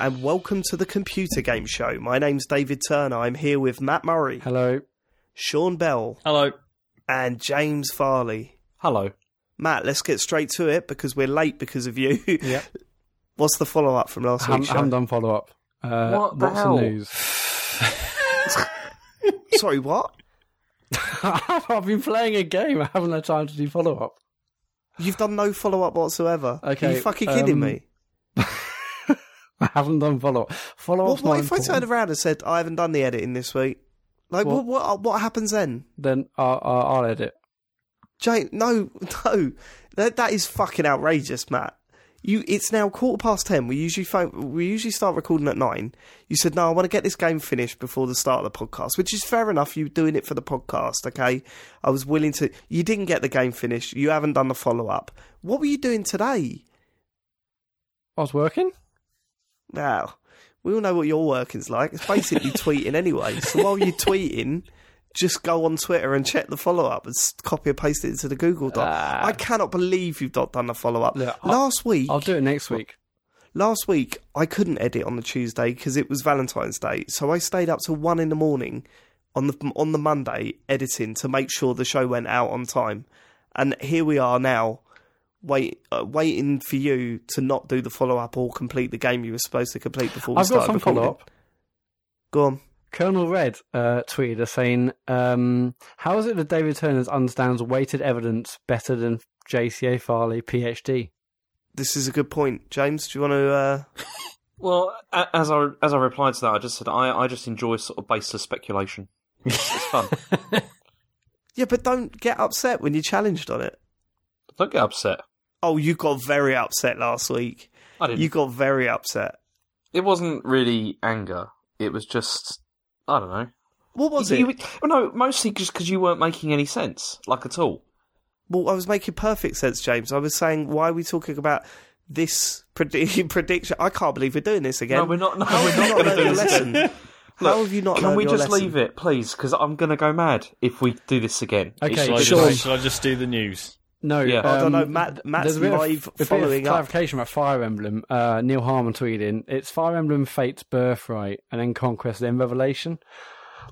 Hello and welcome to the Computer Game Show. My name's David Turner. I'm here with Mat Murray, Hello. Sean Bell, Hello. and James Farley. Hello. Mat, let's get straight to it because we're late because of you. Yeah. What's the follow up from last Haven't, week's haven't done follow up. Uh, What the what's hell? the news? Sorry, what? I've been playing a game. I haven't had time to do follow up. You've done no follow up whatsoever. Okay. Are Okay, you fucking kidding um, me? I haven't done follow up. Follow What, up's what if I turned around and said I haven't done the editing this week? Like, what What? what, uh, what happens then? Then I'll, I'll, I'll edit. Jane, no, no, that that is fucking outrageous, Mat. You, it's now quarter past ten. We usually phone, we usually start recording at nine. You said no, I want to get this game finished before the start of the podcast, which is fair enough. You doing it for the podcast, okay? I was willing to. You didn't get the game finished. You haven't done the follow up. What were you doing today? I was working. Now, we all know what your working's like. It's basically tweeting anyway. So while you're tweeting, just go on Twitter and check the follow up and copy and paste it into the Google Doc. Ah. I cannot believe you've not done the follow up. Last week, I'll do it next week. last week I couldn't edit on the Tuesday because it was Valentine's Day, so I stayed up till one in the morning on the on the Monday editing to make sure the show went out on time. And here we are now, wait, uh, waiting for you to not do the follow up or complete the game you were supposed to complete before we I've got started some recording. follow up. Go on. Colonel Red uh, tweeted us saying, um, "How is it that David Turner understands weighted evidence better than JCA Farley, PhD?" This is a good point, James. Do you want to? Uh... Well, as I as I replied to that, I just said I, I just enjoy sort of baseless speculation. It's, it's fun. Yeah, but don't get upset when you're challenged on it. Don't get upset. Oh, you got very upset last week. I didn't. You got very upset. It wasn't really anger. It was just I don't know. What was You- it? you- well, no, mostly just because you weren't making any sense, like at all. Well, I was making perfect sense, James. I was saying, why are we talking about this predi- prediction? I can't believe we're doing this again. No, we're not. No, How we're not not going to learned do this lesson? again. How have you not Can we your just lesson? leave it, please? Because I'm going to go mad if we do this again. Okay, It's Shall I, just, shall I just do the news? No, Yeah. I don't know. um, Mat, Mat's There's a bit live of, a bit following of up. clarification about Fire Emblem. Uh, Neil Harmon tweeted in, it's Fire Emblem Fate's Birthright and then Conquest, then Revelation.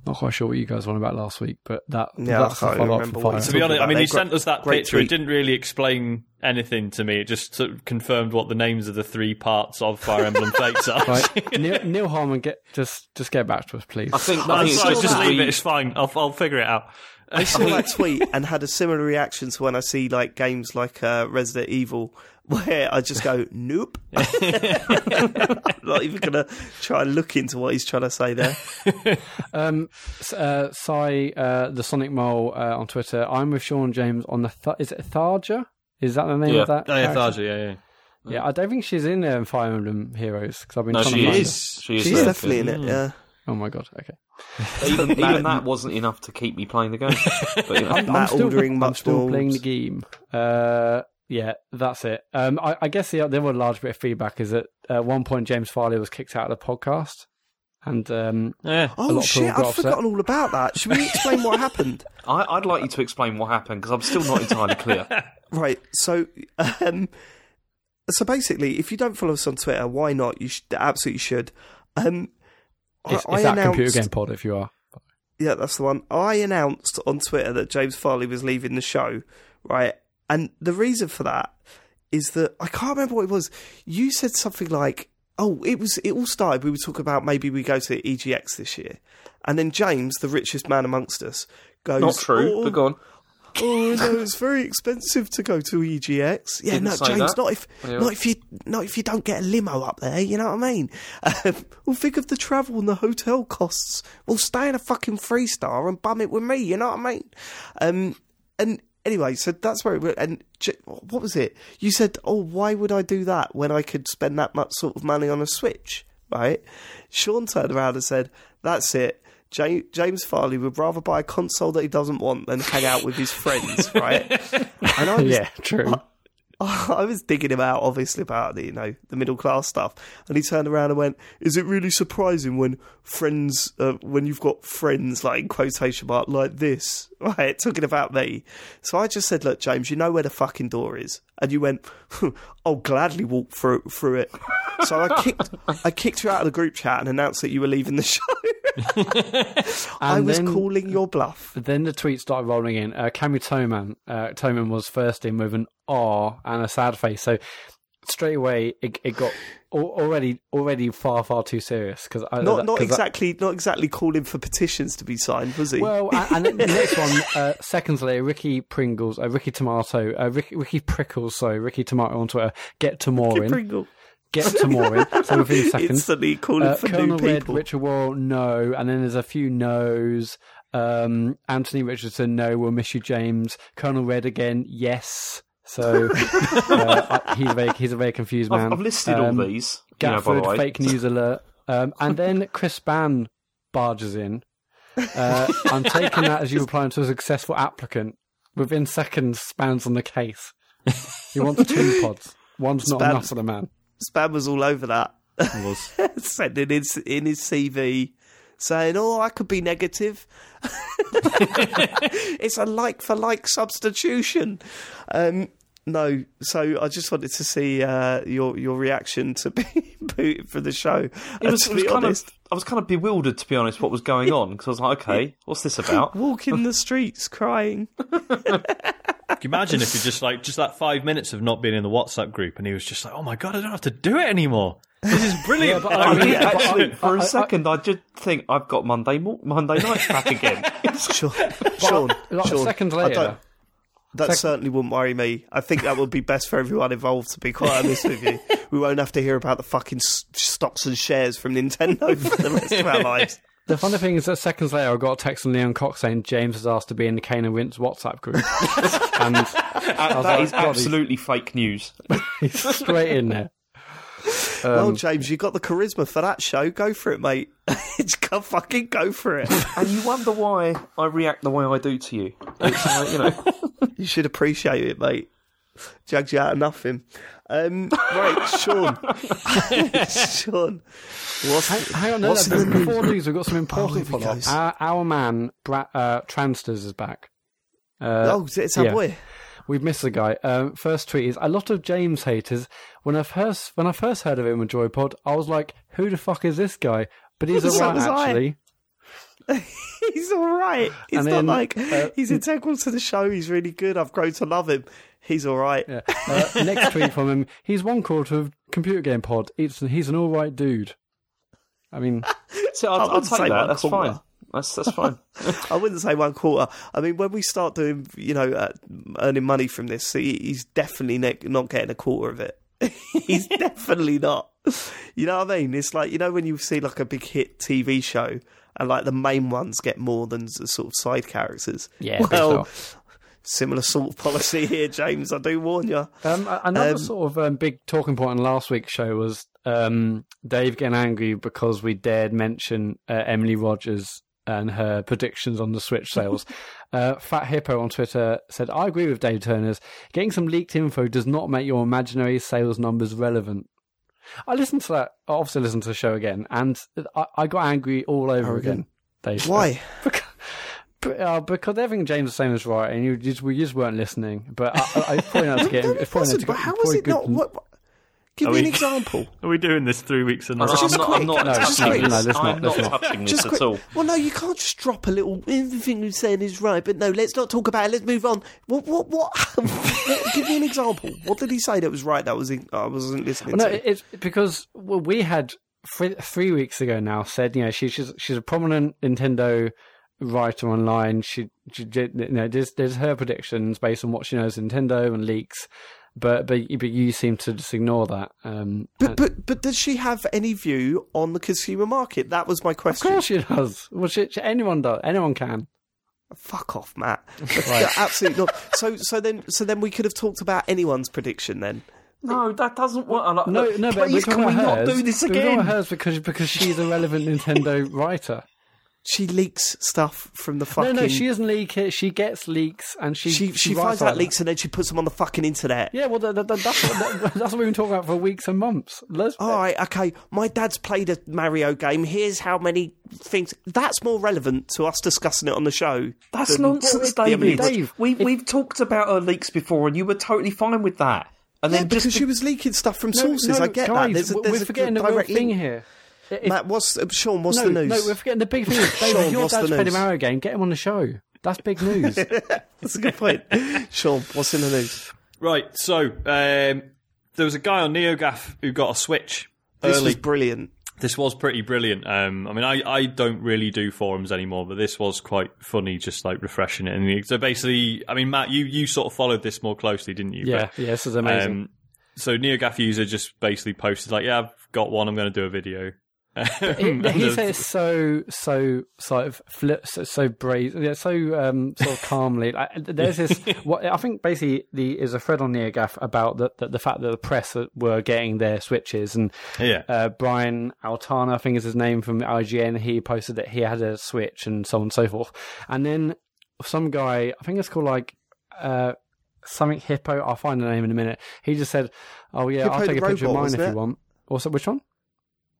Not quite sure what you guys were on about last week, but that, Yeah, that's I can't follow-up remember for what Fire To be honest, I mean, he gr- sent us that great picture. tweet. It didn't really explain anything to me. It just sort of confirmed what the names of the three parts of Fire Emblem Fates are. Right. Neil, Neil Harmon, get just just get back to us, please. I think. I think it's fine, just, just leave it. It's fine. I'll, I'll figure it out. I saw that tweet and had a similar reaction to when I see like games like uh, Resident Evil, where I just go, "Nope." I'm not even gonna try and look into what he's trying to say there. Um, uh, Sai, uh, the Sonic Mole uh, on Twitter. I'm with Sean James on the. Th- is it Tharja? Is that the name Yeah. of that? Oh, yeah. Tharja, yeah, yeah. Yeah, I don't think she's in um, Fire Emblem Heroes because I've been No, trying she to find is. She is. She's there. definitely in it. Yeah. Her. Oh my god. Okay. Even, even that wasn't enough to keep me playing the game. But, you know. I'm, Mat still, ordering I'm much still playing the game. Uh, yeah, that's it. Um, I, I guess the, the other large bit of feedback is that at one point James Farley was kicked out of the podcast, and um, Yeah. Oh lot of shit! people got I've forgotten all about that. Should we explain what happened? I, I'd like you to explain what happened because I'm still not entirely clear. Right. So, um, so basically, if you don't follow us on Twitter, why not? You should, absolutely should. Um, I- it's, I, it's that announced, computer game pod if you are. Yeah, that's the one. I announced on Twitter that James Farley was leaving the show, right? And the reason for that is that I can't remember what it was. You said something like, "Oh, it was." It all started. We were talking about maybe we go to EGX this year, and then James, the richest man amongst us, goes, Not true, "Oh, but go on. Oh no, it's very expensive to go to EGX. Yeah, Didn't no, James, that. not if Yeah. not if you not if you don't get a limo up there. You know what I mean? Um, well, think of the travel and the hotel costs. Well, stay in a fucking three star and bum it with me. You know what I mean? Um, and anyway, so that's where it went. And what was it? You said, "Oh, why would I do that when I could spend that much sort of money on a Switch?" Right? Sean turned around and said, "That's it." Ja- James Farley would rather buy a console that he doesn't want than hang out with his friends, right? And I was, yeah, true. I was digging him out, obviously, about the, you know the middle class stuff, and he turned around and went, "Is it really surprising when friends, uh, when you've got friends like in quotation mark like this, right, talking about me?" So I just said, "Look, James, you know where the fucking door is," and you went, "I'll gladly walk through through it." So I kicked I kicked you out of the group chat and announced that you were leaving the show. I was then- calling your bluff. Then the tweets started rolling in. Uh, Camu Toman, uh, Toman was first in with an R and a sad face. So straight away, it, it got already already far far too serious because Not not exactly not exactly calling for petitions to be signed, was he? Well, and, and the next one, uh, seconds later, Ricky Pringles, uh, Ricky Tomato, uh, Ricky, Ricky Prickles, sorry, Ricky Tomato on Twitter, get to Morin, Pringle. get to Morin. So within seconds, Instantly calling uh, for Colonel new Red, people. Richard Wall, no, and then there's a few no's. Um, Anthony Richardson, no, we'll miss you, James. Colonel Red again, yes. So uh, he's a very he's a very confused man. I've, I've listed Um, all these. You know, the fake news alert. Um, and then Chris Bann barges in. Uh, I'm taking that as you applying to a successful applicant. Within seconds, Span's on the case. He wants two pods. One's not Span- enough for the man. Spam was all over that. Was Sending in, in his CV saying, "Oh, I could be negative." it's a like for like substitution. Um, no, so I just wanted to see uh, your your reaction to being booted for the show. It was, to it was be kind honest, of, I was kind of bewildered, to be honest, what was going on because I was like, okay, what's this about? walking the streets crying. Can you imagine if you just like just that five minutes of not being in the WhatsApp group, and he was just like, "Oh my god, I don't have to do it anymore. This is brilliant." but I I mean, actually, for a second, I did think I've got Monday Monday night back again. Sure, Sean, Like, Sean, seconds I later, don't- That certainly wouldn't worry me. I think that would be best for everyone involved, to be quite honest with you. We won't have to hear about the fucking s- stocks and shares from Nintendo for the rest of our lives. the funny thing is that seconds later, I got a text from Leon Cox saying James has asked to be in the Kane and Wince WhatsApp group. and Uh, that like, is absolutely fake news. he's straight in there. Well, James, you got the charisma for that show. Go for it, mate. Just go fucking go for it. And you wonder why I react the way I do to you. It's like, you know, You should appreciate it, mate. Jugged you out of nothing. Um, right, Sean. Sean. What's, Hang on, no, what's no, in the before news? news, we've got some important here follow up. Our, our man, Bra- uh, Transters, is back. Uh, Oh, it's our yeah. boy. We've missed the guy. Um, first tweet is a lot of James haters. When I first when I first heard of him with Joypod, I was like, "Who the fuck is this guy?" But he's alright actually. He's all right. He's And not then, like uh, he's integral to the show. He's really good. I've grown to love him. He's all right. Yeah. Uh, next tweet from him. He's one quarter of computer game pod. It's, he's an all right dude. I mean, so I I'll, I'll take that. That's quarter. fine. That's that's fine. I wouldn't say one quarter. I mean, when we start doing, you know, uh, earning money from this, he, he's definitely ne- not getting a quarter of it. he's definitely not. You know what I mean? It's like you know when you see like a big hit TV show and like the main ones get more than the sort of side characters. Yeah, well, stuff. similar sort of policy here, James. I do warn you. Um, another Um, sort of um, big talking point on last week's show was um, Dave getting angry because we dared mention uh, Emily Rogers and her predictions on the Switch sales. uh, Fat Hippo on Twitter said, "I agree with Dave Turner's. Getting some leaked info does not make your imaginary sales numbers relevant." I listened to that. I obviously listened to the show again, and I, I got angry all over again. Dave, Why? because, uh, because everything James was saying was right, and you just we just weren't listening. But I, I, I probably not to get. No, it's it probably not to but how was it not? What- Give Are me an example. Are we doing this three weeks in a I'm row? Just not, quick, I'm not no, just quick. this. No, let's not, let's not not. touching this Just at all. Well, no, you can't just drop a little. Everything you're saying is right, but no, let's not talk about it. Let's move on. What? What? What? what give me an example. What did he say that was right? That was in, I wasn't listening Well, no, to. it- it's because well, we had three, three weeks ago now said you know she, she's she's a prominent Nintendo writer online. She, she did- you know there's, there's her predictions based on what she knows Nintendo and leaks. But but but you seem to just ignore that. Um, but but but does she have any view on the consumer market? That was my of question. course she does. Well, she, she- anyone does. Anyone can. Fuck off, Mat. Yeah, absolutely not. So so then so then we could have talked about anyone's prediction then. No, that doesn't work. Like, No, no, but please, we're can talking we about not do this We're again? about hers because because she's a relevant Nintendo writer. She leaks stuff from the fucking. No, no, she doesn't leak it. She gets leaks, and she She, she, writes finds out leaks and then she puts them on the fucking internet. Yeah, well, that, that, that's what, that, that's what we've been talking about for weeks and months. Let's, All right, okay. My dad's played a Mario game. Here's how many things. That's more relevant to us discussing it on the show. That's than nonsense, the Emily David. Dave, We've we've talked about her leaks before, and you were totally fine with that. And Yeah, then because just she was leaking stuff from No, sources. no, I get guys, that. There's a, we're there's a forgetting the real direct thing link. here. If- Mat, what's uh, Sean? What's no, the news? no, we're forgetting the big thing. is, David, Sean, if your what's dad's played a news? Mario game, get him on the show. That's big news. That's a good point. Sean, what's in the news? Right, so um, there was a guy on NeoGaf who got a Switch This early. was brilliant. this was pretty brilliant. Um, I mean, I, I don't really do forums anymore, but this was quite funny, just like refreshing it. And so basically, I mean, Mat, you, you sort of followed this more closely, didn't you? yeah, yeah, this is amazing. Um, so NeoGaf user just basically posted like, "Yeah, I've got one. I'm going to do a video." He, says so so sort of flip so, so brave yeah, so um sort of calmly. Like, there's this what I think basically the is a thread on NeoGaf about the, the the fact that the press were getting their switches and yeah, uh, Brian Altano I think is his name from IGN he posted that he had a switch and so on and so forth. And then some guy I think it's called like uh something hippo I'll find the name in a minute. He just said oh yeah Hippo I'll take a picture of mine if wasn't you it? want. Also which one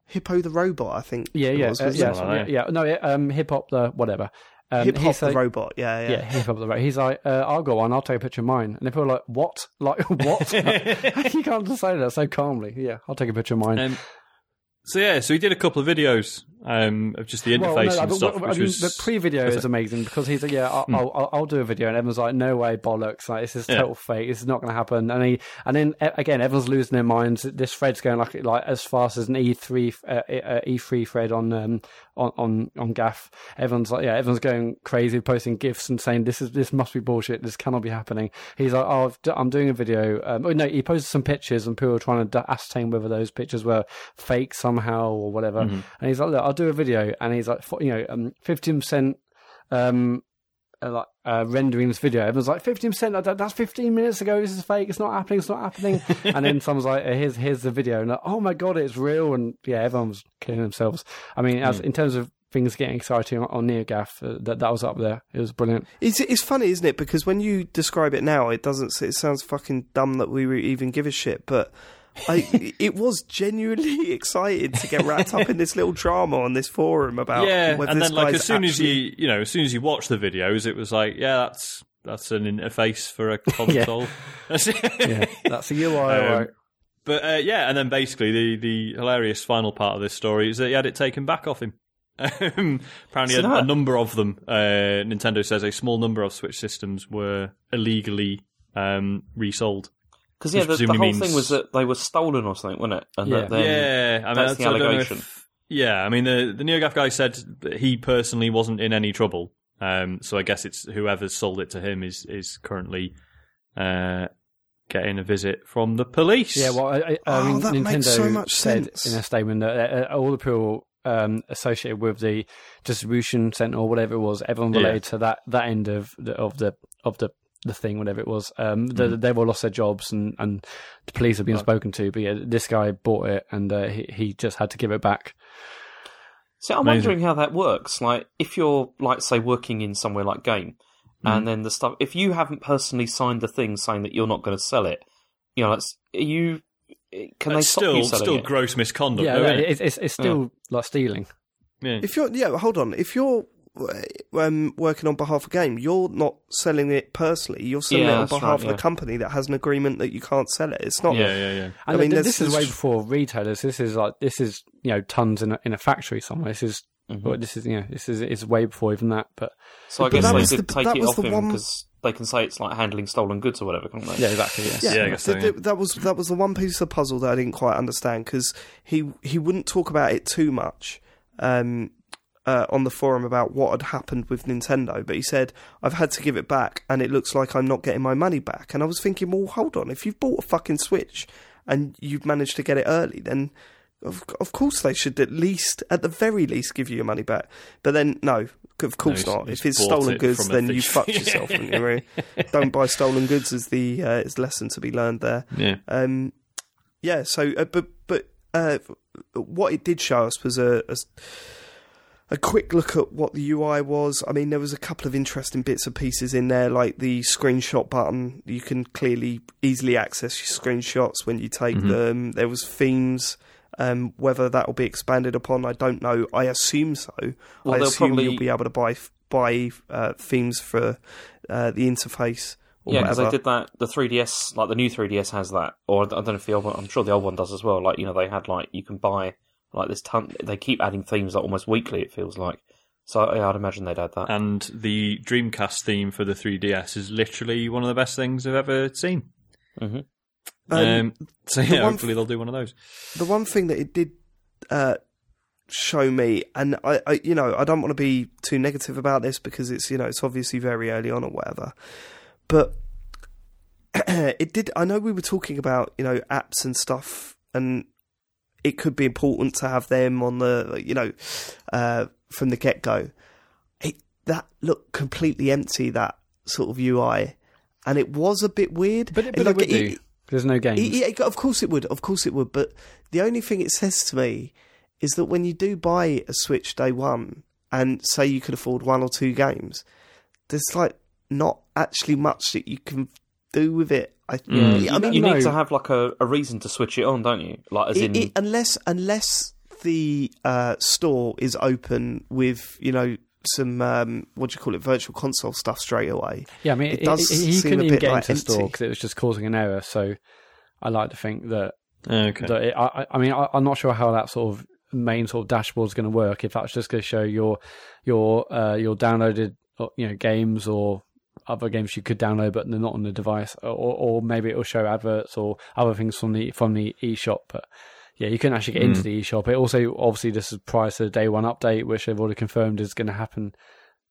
Hippo the robot, I think. yeah, yeah, was, uh, yeah, it? so- yeah, yeah. No, yeah, um, hip hop the whatever. Um, Hip he's hop the like- robot. Yeah, yeah. Yeah, hip hop the right. He's like, uh, I'll go on. I'll take a picture of mine. And people are like, what? Like what? you can't just say that so calmly. Yeah, I'll take a picture of mine. Um, so yeah, so he did a couple of videos um, of just the interface Well, no, and but- stuff, but- I which mean, was the pre-video is amazing because he's like, yeah, I'll, I'll, I'll, I'll do a video, and everyone's like, no way, bollocks, like this is Yeah. total fake, this is not going to happen, and he, and then uh, again, everyone's losing their minds. This thread's going like like as fast as an E three uh, E three thread on um on on on GAF. Everyone's like, yeah, everyone's going crazy, posting gifs and saying this is this must be bullshit, this cannot be happening. He's like, oh, I'm doing a video. Um, oh, no, he posted some pictures, and people were trying to d- ascertain whether those pictures were fake somehow or whatever. And he's like, look, I'll do a video, and he's like, you know, um, fifteen percent um uh, like uh, rendering this video. Everyone's like, fifteen percent. That's fifteen minutes ago. This is fake. It's not happening. It's not happening. and then someone's like, uh, here's here's the video. And like, oh my god, it's real. And yeah, everyone's killing themselves. I mean, as in terms of things getting exciting on, on NeoGaf, uh, that that was up there. It was brilliant. It's it's funny, isn't it? Because when you describe it now, it doesn't. It sounds fucking dumb that we even give a shit, but. I, it was genuinely excited to get wrapped up in this little drama on this forum about yeah, and then like as soon as you you know as soon as you watch the videos, it was like, yeah, that's that's an interface for a console. Yeah, that's a UI. Um, right? But uh, yeah, and then basically the the hilarious final part of this story is that he had it taken back off him. Um, apparently, So a, a number of them. Uh, Nintendo says a small number of Switch systems were illegally um, resold. Because yeah, the, the whole presumably thing was that they were stolen or something, wasn't it? And Yeah. that yeah, I mean, that's the I don't allegation. if- yeah, I mean, the the NeoGaf guy said that he personally wasn't in any trouble. Um, so I guess it's whoever's sold it to him is is currently uh, getting a visit from the police. Yeah, well, I, I, I Oh, mean, that Nintendo makes so much said sense. in a statement that uh, all the people um, associated with the distribution center or whatever it was, everyone Yeah. related to that that end of the of the of the the thing, whatever it was, um, they, Mm. they've all lost their jobs and, and the police have been spoken to. But yeah, this guy bought it and uh, he he just had to give it back. So I'm Amazing. wondering how that works. Like, if you're, like, say, working in somewhere like Game, Mm. and then the stuff, if you haven't personally signed the thing saying that you're not going to sell it, you know, it's, are you can they It's stop still you selling still it? gross misconduct. yeah, though, no, it? it's, it's it's still like stealing. yeah. If you're yeah, hold on. If you're um, working on behalf of a game, you're not selling it personally. You're selling Yeah, it on behalf right, of yeah. the company that has an agreement that you can't sell it. It's not. yeah, yeah, yeah. I And mean, th- this this is way before retailers. This is like this is you know tons in a, in a factory somewhere. This is Mhm. well, this is you know this is it's way before even that. But So I But guess they was did the- take that it was off the him one- because they can say it's like handling stolen goods or whatever, can't they? yeah, exactly. Yes. Yeah, Yeah, I guess so, yeah. th- that was that was the one piece of the puzzle that I didn't quite understand because he he wouldn't talk about it too much um, uh, on the forum about what had happened with Nintendo, but he said I've had to give it back and it looks like I'm not getting my money back. And I was thinking, well, hold on, if you've bought a fucking Switch and you've managed to get it early, then of of course they should at least, at the very least, give you your money back. But then no. Of course No, not. If it's stolen it goods, then you fucked yourself. you? Don't buy stolen goods is the uh, is lesson to be learned there. yeah. Um, yeah. So, uh, but but uh, what it did show us was a, a a quick look at what the UI was. I mean, there was a couple of interesting bits and pieces in there, like the screenshot button. You can clearly easily access your screenshots when you take Mhm. them. There was themes. Um, whether that will be expanded upon, I don't know. I assume so. Well, I assume probably- you'll be able to buy buy uh, themes for uh, the interface or Yeah, because they did that. The 3DS, like the new 3DS, has that, or I don't know if the old one. I'm sure the old one does as well. Like you know, they had like you can buy like this ton. They keep adding themes like almost weekly. It feels like. So yeah, I'd imagine they'd add that. And the Dreamcast theme for the 3DS is literally one of the best things I've ever seen. Mhm. Um, Um, so yeah, one hopefully they'll do one of those. the one thing that it did uh, show me, and I, I, you know, I don't want to be too negative about this because it's, you know, it's obviously very early on or whatever, but it did. I know we were talking about, you know, apps and stuff, and it could be important to have them on the, you know, uh, from the get go. It that looked completely empty. That sort of UI. And it was a bit weird. But, it- but Like, it would it- do. There's no games. of course it would. Of course it would. But the only thing it says to me is that when you do buy a Switch day one and say you could afford one or two games, there's like not actually much that you can do with it. I, Mm. I mean, you no. need to have like a, a reason to switch it on, don't you? Like as it, in, it- unless unless the uh, store is open with you know some um, what do you call it virtual console stuff straight away. Yeah, I mean, It it, does it- you seem couldn't a even bit, get like, into the store empty. because it was just causing an error. So I like to think that, Okay. that it, I, I- I mean, I, I'm not sure how that sort of main sort of dashboard is going to work. If that's just going to show your your uh, your downloaded uh, you know games or other games you could download but they're not on the device, or, or maybe it'll show adverts or other things from the from the eShop. But yeah, you couldn't actually get into Mm. the eShop. It also obviously this is prior to the day one update, which they've already confirmed is going to happen.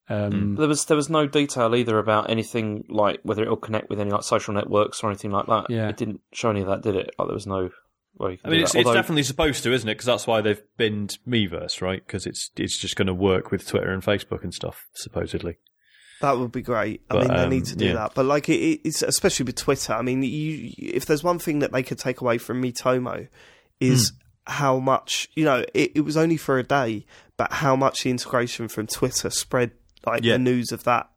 Um, there was there was no detail either about anything like whether it'll connect with any like social networks or anything like that. Yeah. it didn't show any of that, did it? Like there was no. Well, I mean, it's, that. it's definitely supposed to, isn't it? Because that's why they've binned Miiverse, right? Because it's it's just going to work with Twitter and Facebook and stuff, supposedly. That would be great. I But, mean, they um, need to do yeah. that. But like, it, it's especially with Twitter. I mean, you if there's one thing that they could take away from Miitomo is how much you know. It, it was only for a day, but how much the integration from Twitter spread like Yeah. the news of that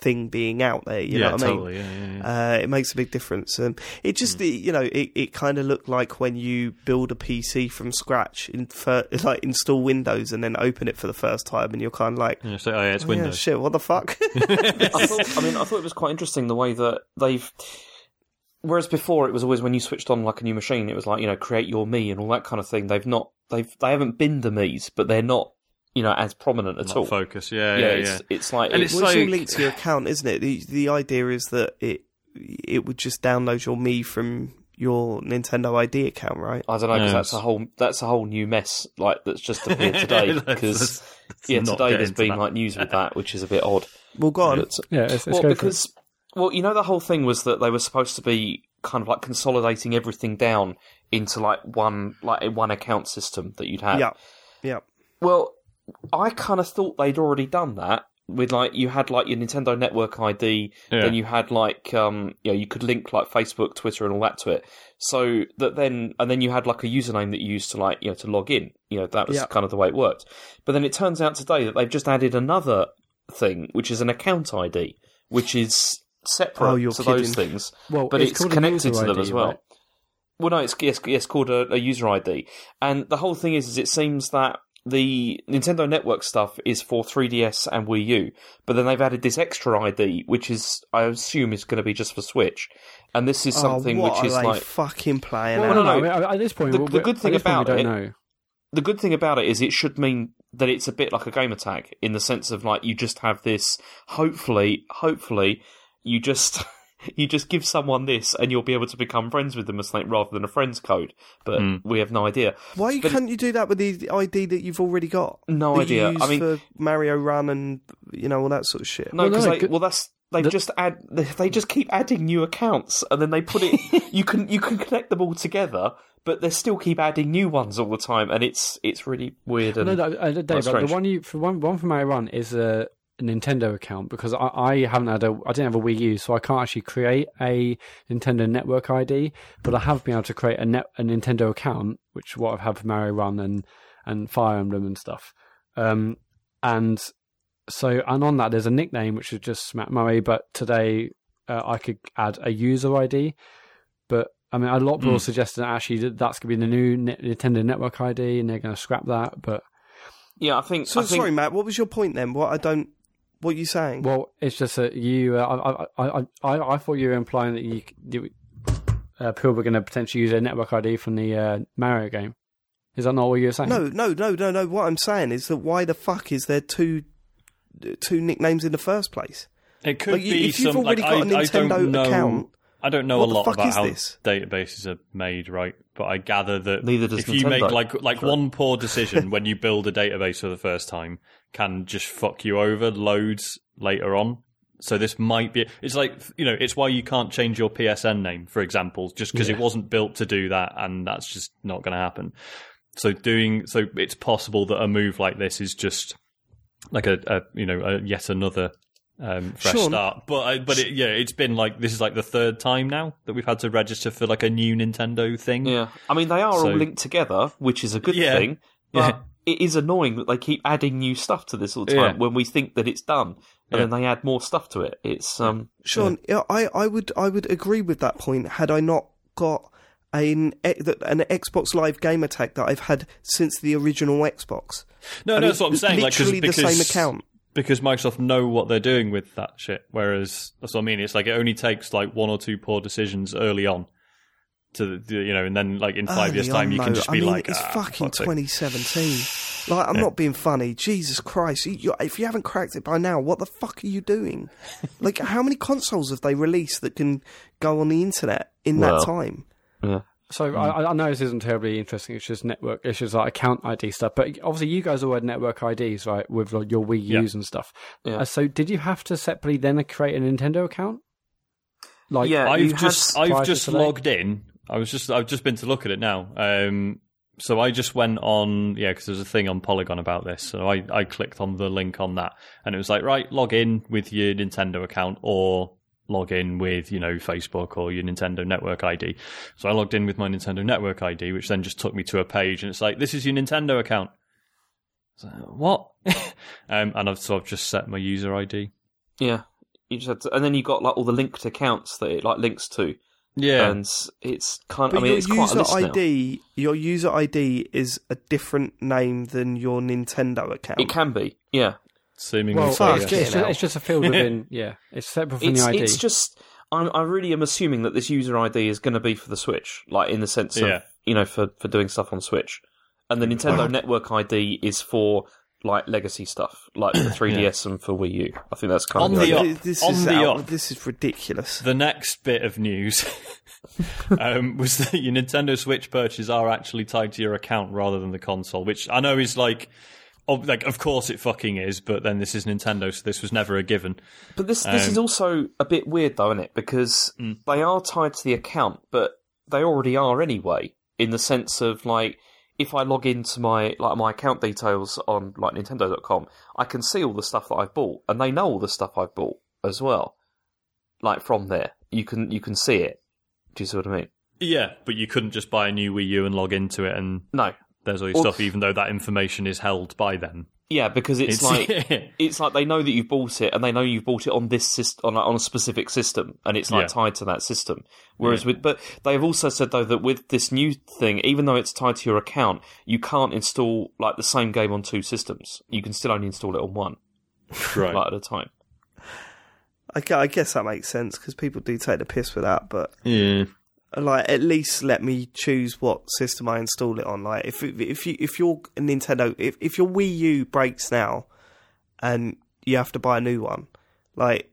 thing being out there. You yeah, know what I mean? Yeah, yeah, yeah. Uh, it makes a big difference. and it just, it- you know, it, it kind of looked like when you build a PC from scratch, in fir- like install Windows and then open it for the first time, and you're kind of like, Yeah, so, oh, yeah, it's "Oh, yeah, Windows. shit, what the fuck? I thought, I mean, I thought it was quite interesting the way that they've. Whereas before it was always when you switched on like a new machine, it was like you know create your Mii and all that kind of thing. They've not, they've they haven't been the Mii's, but they're not you know as prominent at Not all. focus. Yeah, yeah, yeah, it's yeah. it's like And it's, well, it's all linked to your account, isn't it? The the idea is that it it would just download your Mii from your Nintendo ID account, right? I don't know because Yeah, that's a whole that's a whole new mess like that's just appeared today because yeah not today there's been that. like news with that which is a bit odd. Well, go on. But- yeah, let's, let's well, go for it. because well, you know, the whole thing was that they were supposed to be kind of like consolidating everything down into like one like a one account system that you'd have. Yeah, yeah. Well, I kind of thought they'd already done that with like you had like your Nintendo Network ID, Yeah. then you had like um you know you could link like Facebook, Twitter, and all that to it. So that then and then you had like a username that you used to like you know to log in. You know that was Yeah. kind of the way it worked. But then it turns out today that they've just added another thing, which is an account ID, which is separate Oh, you're to those things well, but it's, called a connected to them ID, as well. right? Well, no, it's yes, it's called a, a user ID, and the whole thing is, is it seems that the Nintendo Network stuff is for 3DS and Wii U, but then they've added this extra ID, which is I assume is going to be just for Switch, and this is oh, something oh, what which is they like fucking playing Well, out? no, no, no. I mean, at this point, The- the good thing about it- don't know. the good thing about it is it should mean that it's a bit like a gamertag in the sense of like you just have this hopefully hopefully you just you just give someone this and you'll be able to become friends with them or something rather than a friends code but Mm. we have no idea Why But- can't you do that with the ID that you've already got? no idea You use i mean for Mario Run and you know all that sort of shit. no Well, no, because no, they well that's they the- just add they, they just keep adding new accounts and then they put it you can you can connect them all together but they still keep adding new ones all the time and it's it's really weird and No, no, uh, Dave, That's the one you for one one for Mario Run is a, a Nintendo account because I, I haven't had a I didn't have a Wii U, so I can't actually create a Nintendo Network ID. But I have been able to create a net a Nintendo account, which is what I've had for Mario Run and and Fire Emblem and stuff. Um, and so and on that there's a nickname which is just Mat Murray, but today uh, I could add a user ID. But I mean, a lot of people Mm. suggested that actually that that's going to be the new Nintendo Network ID, and they're going to scrap that. But Yeah, I think. So I think sorry, Mat. What was your point then? What I don't. What are you saying? well, it's just that you. Uh, I, I, I, I, I thought you were implying that you, you uh, people were going to potentially use a network ID from the uh, Mario game. Is that not what you were saying? No, no, no, no, no. What I'm saying is that why the fuck is there two two nicknames in the first place? It could Like, be if you've some. already like, got a I, I Nintendo don't know. account, I don't know a lot about how this? databases are made, right? But I gather that Neither does if you make Nintendo. like like one poor decision when you build a database for the first time, can just fuck you over loads later on. So this might be. It's like you know, it's why you can't change your PSN name, for example, just because it wasn't built to do that, and that's just not going to happen. So doing so, it's possible that a move like this is just like a, a you know a yet another um, fresh Sean- start. But I, but it, yeah, it's been like this is like the third time now that we've had to register for like a new Nintendo thing. Yeah, I mean they are So- all linked together, which is a good Yeah. thing. But Yeah. It is annoying that they keep adding new stuff to this all the Yeah. time when we think that it's done, and Yeah. then they add more stuff to it. It's um, Sean, yeah, I, I would I would agree with that point had I not got an an Xbox Live gamertag that I've had since the original Xbox. No, I no, that's what I'm saying. Like, 'cause- literally the because, same account. because Microsoft know what they're doing with that shit. Whereas that's what I mean. It's like it only takes like one or two poor decisions early on to the- you know, and then like in five years' time, on, you can though, just I be mean, like, it's ah, fucking fuck's sake." 2017. Like, I'm Yeah. not being funny. Jesus Christ! You, you, if you haven't cracked it by now, what the fuck are you doing? like, how many consoles have they released that can go on the internet in Well. that time? yeah. So Hmm. I, I know this isn't terribly interesting. It's just network. issues like account ID stuff. But obviously, you guys all had network IDs, right, with like, your Wii Yeah. U's and stuff. Yeah. Uh, so did you have to separately then create a Nintendo account? Like, Yeah. you I've had- just prior I've to just today? logged in. I was just I've just been to look at it now. Um, so I just went on yeah because there's a thing on Polygon about this. So I I clicked on the link on that, and it was like right log in with your Nintendo account or log in with you know Facebook or your Nintendo Network ID. So I logged in with my Nintendo Network ID, which then just took me to a page, and it's like this is your Nintendo account. So, what? um, and I've so I've just set my user ID. Yeah, you just had to, and then you got like all the linked accounts that it like links to, Yeah, and it's kind. But I mean, your it's quite a user list now. ID, your user ID is a different name than your Nintendo account. It can be, yeah. seemingly well, so. it's, it. just, just, it's just a field within. yeah, it's separate from It's the ID. it's just. I'm, I really am assuming that this user ID is going to be for the Switch, like in the sense of Yeah. you know for for doing stuff on Switch, and the Nintendo Network ID is for like legacy stuff, like the 3DS and for Wii U. I think that's kind On of the the up- this on is the out- up. this is ridiculous. The next bit of news um, was that your Nintendo Switch purchases are actually tied to your account rather than the console, which I know is like, of, like of course it fucking is, but then this is Nintendo, so this was never a given. But this this Um, is also a bit weird, though, isn't it? Because Mm. they are tied to the account, but they already are anyway. In the sense of like, if I log into my like my account details on like Nintendo.com, I can see all the stuff that I've bought, and they know all the stuff I've bought as well. Like from there, you can you can see it. Do you see what I mean? Yeah, but you couldn't just buy a new Wii U and log into it, and No, there's all your Or- stuff, even though that information is held by them. Yeah, because it's, like it's like they know that you've bought it, and they know you've bought it on this system, on, a- on a specific system, and it's like Yeah. tied to that system. Whereas with, but they have also said though that with this new thing, even though it's tied to your account, you can't install like the same game on two systems. You can still only install it on one, right. like at a time. I, I guess that makes sense because people do take the piss with that, but yeah. Like at least let me choose what system I install it on. Like if if you if your Nintendo if if your Wii U breaks now and you have to buy a new one, like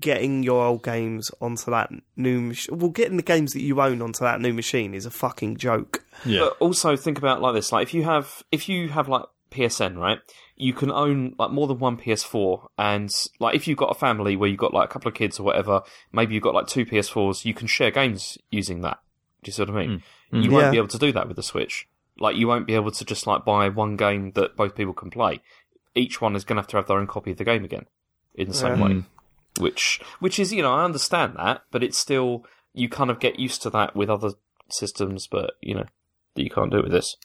getting your old games onto that new machine, well, getting the games that you own onto that new machine is a fucking joke. Yeah. But also think about it like this: like if you have if you have like PSN, right? You can own like more than one PS4, and like if you've got a family where you've got like a couple of kids or whatever, maybe you've got like two PS4s. You can share games using that. Do you see what I mean? Mm. You Yeah. won't be able to do that with the Switch. Like you won't be able to just like buy one game that both people can play. Each one is going to have to have their own copy of the game again, in the same Yeah. way. Mm. Which, which is, you know, I understand that, but it's still you kind of get used to that with other systems, but you know that you can't do it with this.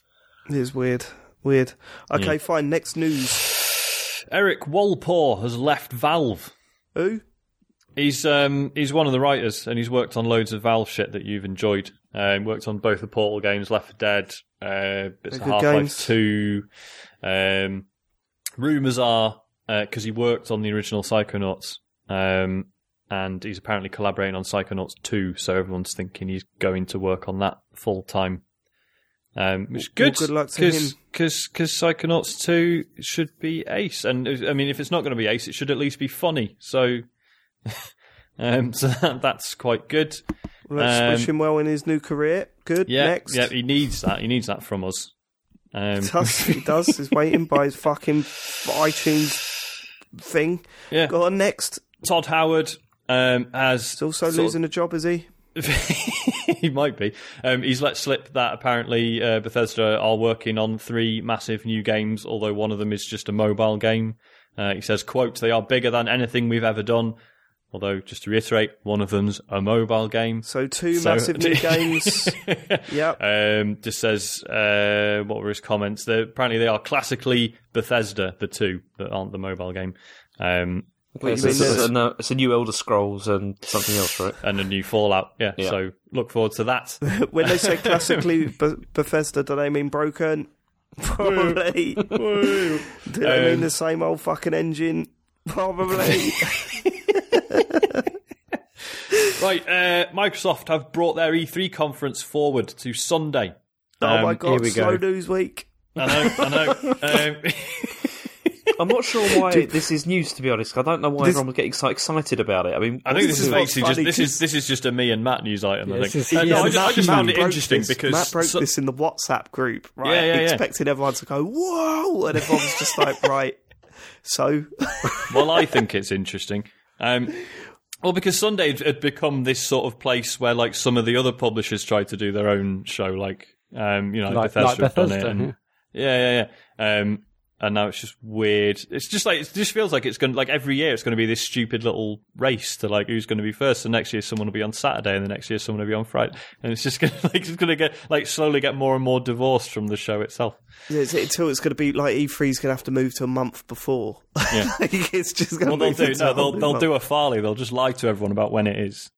It is weird, weird. Okay, fine. Next news. Erik Wolpaw has left Valve. Who? He's um he's one of the writers, and he's worked on loads of Valve shit that you've enjoyed. Um, worked on both the Portal games, Left 4 Dead, uh, bits of Half Life. Two. Um, rumors are because he worked on the original Psychonauts, um, and he's apparently collaborating on Psychonauts Two. So everyone's thinking he's going to work on that full time. Um, which is Well, good. good luck to him. Because Psychonauts 2 should be ace. And I mean, if it's not going to be ace, it should at least be funny. So, um, so that, that's quite good. Let's Um, wish him well in his new career. Good. Yeah, Next. yeah, he needs that. He needs that from us. Um, He does. He does. He's waiting by his fucking iTunes thing. yeah, Go on next. Todd Howard um, has He's also of- losing a job, is he? he might be. Um, he's let slip that apparently uh, Bethesda are working on three massive new games, although one of them is just a mobile game. Uh, he says, "quote They are bigger than anything we've ever done." Although, just to reiterate, one of them's a mobile game. So two So- massive new games. Yep. Um, just says, uh, what were his comments? They're, apparently, they are classically Bethesda, the two that aren't the mobile game, um, What it's, it's, it's, a, no, it's a new Elder Scrolls and something else, right? and a new Fallout. Yeah, Yeah. so look forward to that. when they say classically Be- Bethesda, do they mean broken? Probably. do they mean Um, the same old fucking engine? Probably. Right, uh, Microsoft have brought their E3 conference forward to Sunday. oh my Um, god, we slow go. news week. I know, I know. Um, I'm not sure why this is news, to be honest. I don't know why This- everyone was getting so excited about it. I mean, I think This this, is is basically just this is 'cause- this is just a me and Mat news item. I think. this is- Uh, no, I just, I Mat- just Mat found it interesting this- because Mat broke so- this in the WhatsApp group, right? Yeah, yeah, yeah. Expecting everyone to go, whoa! And everyone was just like, right. So, well, I think it's interesting. Um, well, because Sunday had- had become this sort of place where, like, some of the other publishers tried to do their own show, like, um, you know, Like- Bethesda, like have done Bethesda, it, and, yeah, yeah, yeah. Um, and now it's just weird. It's just like it just feels like it's going to like every year it's going to be this stupid little race to like who's going to be first. The next year someone will be on Saturday, and the next year someone will be on Friday, and it's just going to like it's going to get like slowly get more and more divorced from the show itself. yeah, it's, until it's going to be like E3's going to have to move to a month before. Yeah. like, it's just going Well, to they'll do a no, they'll they'll month. do a Farley. They'll just lie to everyone about when it is.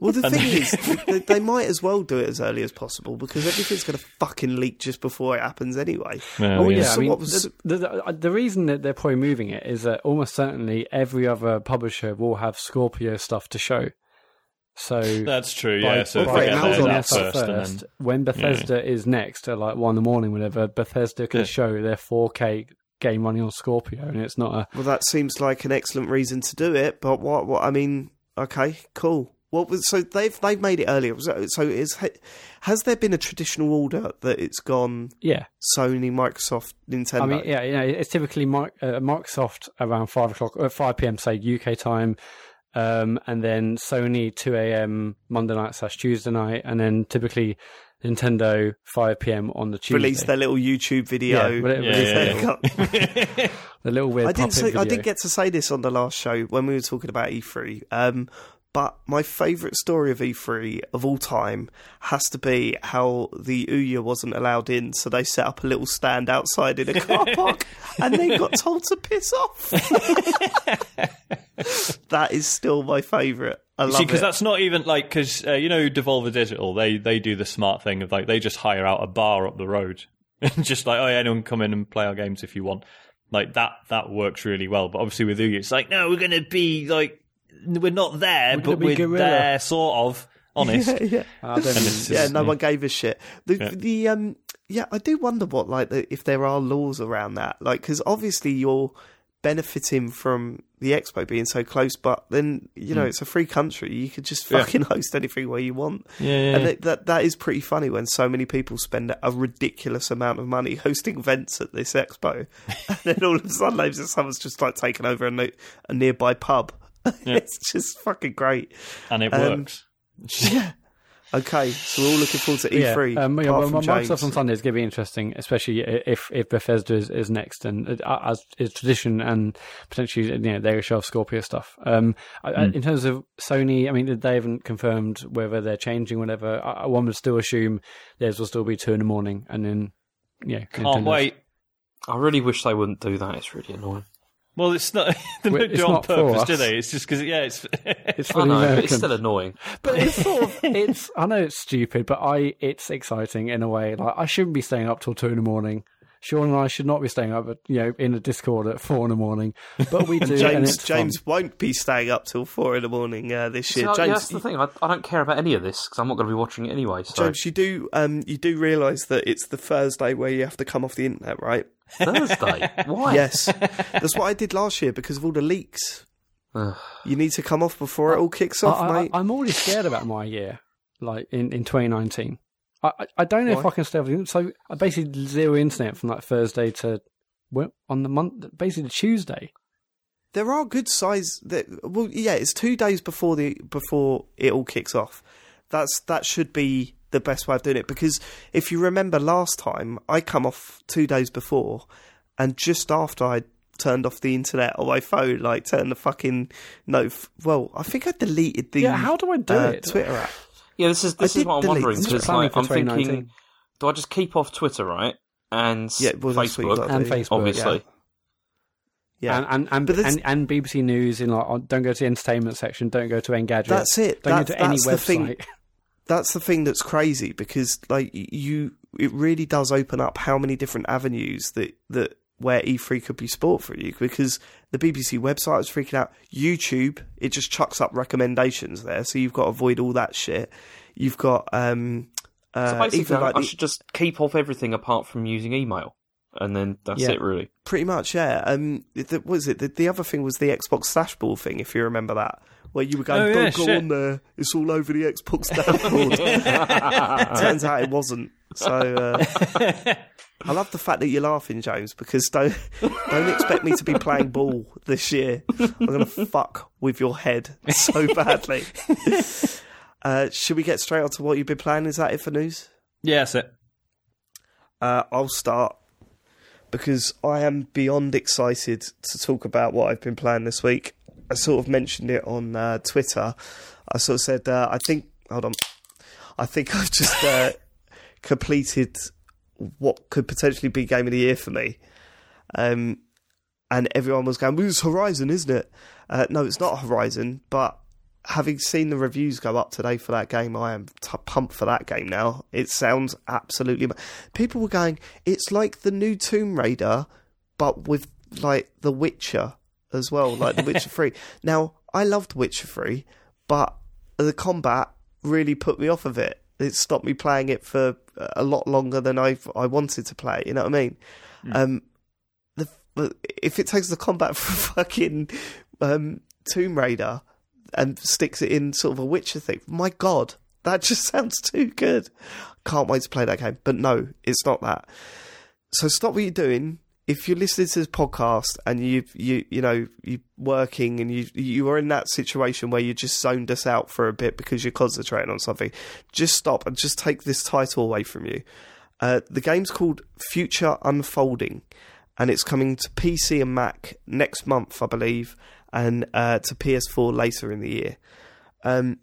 Well, the thing is, they, they might as well do it as early as possible because everything's going to fucking leak just before it happens anyway. Oh yeah, So I mean, what was- the, the, uh, the reason that they're probably moving it is that almost certainly every other publisher will have Scorpio stuff to show. So That's true. by, Yeah, so if by Okay, they get now announcing on theirs their out stuff first, first, then when Bethesda is next at like one in the morning, whenever Bethesda can Yeah. show their 4K game running on Scorpio, and it's not a Well, that seems like an excellent reason to do it. But what? What? I mean, okay, cool. What was so they've they've made it earlier. So, so is has there been a traditional order that it's gone yeah. Sony, Microsoft, Nintendo? I mean, yeah, you know, it's typically Mi- uh, Microsoft around five o'clock, uh, five PM, say UK time, um, and then Sony two AM Monday night slash Tuesday night, and then typically Nintendo five PM on the Tuesday. release their little YouTube video. Yeah, but it- Yeah, yeah, yeah. the little weird. I didn't puppet say, I video. did get to say this on the last show when we were talking about E3. Um, but my favourite story of E3 of all time has to be how the Ouya wasn't allowed in, so they set up a little stand outside in a car park and they got told to piss off. that is still my favourite. I love See, because that's not even like because uh, you know Devolver Digital, they they do the smart thing of like they just hire out a bar up the road, and just like oh yeah, anyone come in and play our games if you want. Like that that works really well. But obviously with Ouya, it's like no, we're gonna be like we're not there, We're but we're guerrilla. there, sort of. Honest. yeah, yeah. I don't And mean- it's yeah, no one gave a shit. The Yeah. the um yeah, I do wonder what like the, if there are laws around that, like because obviously you're benefiting from the expo being so close, but then you know it's a free country. You could just Hmm. Yeah. fucking host anything where you want, Yeah, yeah, and yeah. it, that that is pretty funny when so many people spend a ridiculous amount of money hosting events at this expo, and then all of a sudden someone's just like taken over a, a nearby pub. Yeah. it's just fucking great. and it Um, works. Okay, so we're all looking forward to E3. um, yeah, apart well, from Microsoft James. on Sunday is going to be interesting, especially if if Bethesda is, is next, and uh, as is tradition, and potentially you know they show off Scorpio stuff. Um, I, I- in terms of Sony, I mean they haven't confirmed whether they're changing whatever. I, I- one would still assume theirs will still be two in the morning, and then yeah, Can't Nintendo's- wait. I really wish they wouldn't do that. It's really annoying. Well, it's not. they Well, don't it's do it on purpose, do they? It's just because, yeah, it's. It's I for the know, but it's still annoying. But it's sort of it's. I know it's stupid, but I it's exciting in a way. Like I shouldn't be staying up till two in the morning. Sean and I should not be staying up, at, you know, in a Discord at four in the morning. But we do. and James fun. Won't be staying up till four in the morning uh, this year. So, yeah, James, that's the thing. I, I don't care about any of this because I'm not going to be watching it anyway. So James, you do um, you do realise that it's the Thursday where you have to come off the internet, right? Thursday. Why? Yes, that's what I did last year because of all the leaks. You need to come off before it all kicks off, I, mate. I'm already scared about my year, like in, in 2019. I, I- don't know if I can stay off. the- So I basically zero internet from like Thursday to well, on the month, basically Tuesday. there are good size. That, well, yeah, it's two days before the before it all kicks off. That's that should be the best way of doing it because if you remember last time, I come off two days before, and just after I turned off the internet on my phone, like turned the fucking no. Well, I think I deleted the Yeah, how do I do uh, it? Twitter app. Yeah, this is this I is what I'm wondering this. because like, I'm thinking, do I just keep off Twitter, right? And Yeah, well, that's what you Facebook, got And. Facebook, obviously. Yeah, And and and, But and and BBC News in like don't go to the entertainment section, don't go to Engadget. That's it. Don't That- go to any that's the thing. website. that's the thing that's crazy because like you it really does open up how many different avenues that that where E3 could be sport for you because the BBC website is freaking out. YouTube it just chucks up recommendations there so you've got to avoid all that shit. You've got um So uh, basically, like I the- should just keep off everything apart from using email, and then that's Yeah. it, really. pretty much yeah. Um the, what was it? The, the other thing was the Xbox dashboard thing if you remember that where you were going Oh, yeah, don't go on there it's all over the Xbox dashboard Turns out it wasn't. So uh, I love the fact that you're laughing, James, because don't don't expect me to be playing ball this year. I'm gonna fuck with your head so badly. Uh, should we get straight on to what you've been playing? Is that it for news? yeah, that's it. Uh, I'll start because I am beyond excited to talk about what I've been playing this week. I sort of mentioned it on uh, Twitter. I sort of said, uh, I think, hold on, I think I've just uh, completed what could potentially be game of the year for me. Um, and everyone was going, well, it's Horizon, isn't it? Uh, no, it's not Horizon, but having seen the reviews go up today for that game, I am t- pumped for that game now. It sounds absolutely. People were going, it's like the new Tomb Raider, but with like The Witcher as well, like The Witcher 3. Now, I loved Witcher 3, but the combat really put me off of it. It stopped me playing it for a lot longer than I I wanted to play. You know what I mean? Um, the, the if it takes the combat from fucking um, Tomb Raider and sticks it in sort of a Witcher thing, my god, that just sounds too good. Can't wait to play that game. But no, it's not that. So stop what you're doing. If you're listening to this podcast and you you you know you're working and you you are in that situation where you just zoned us out for a bit because you're concentrating on something, just stop and just take this title away from you. Uh, the game's called Future Unfolding, and it's coming to PC and Mac next month, I believe, and uh, to PS4 later in the year. Um,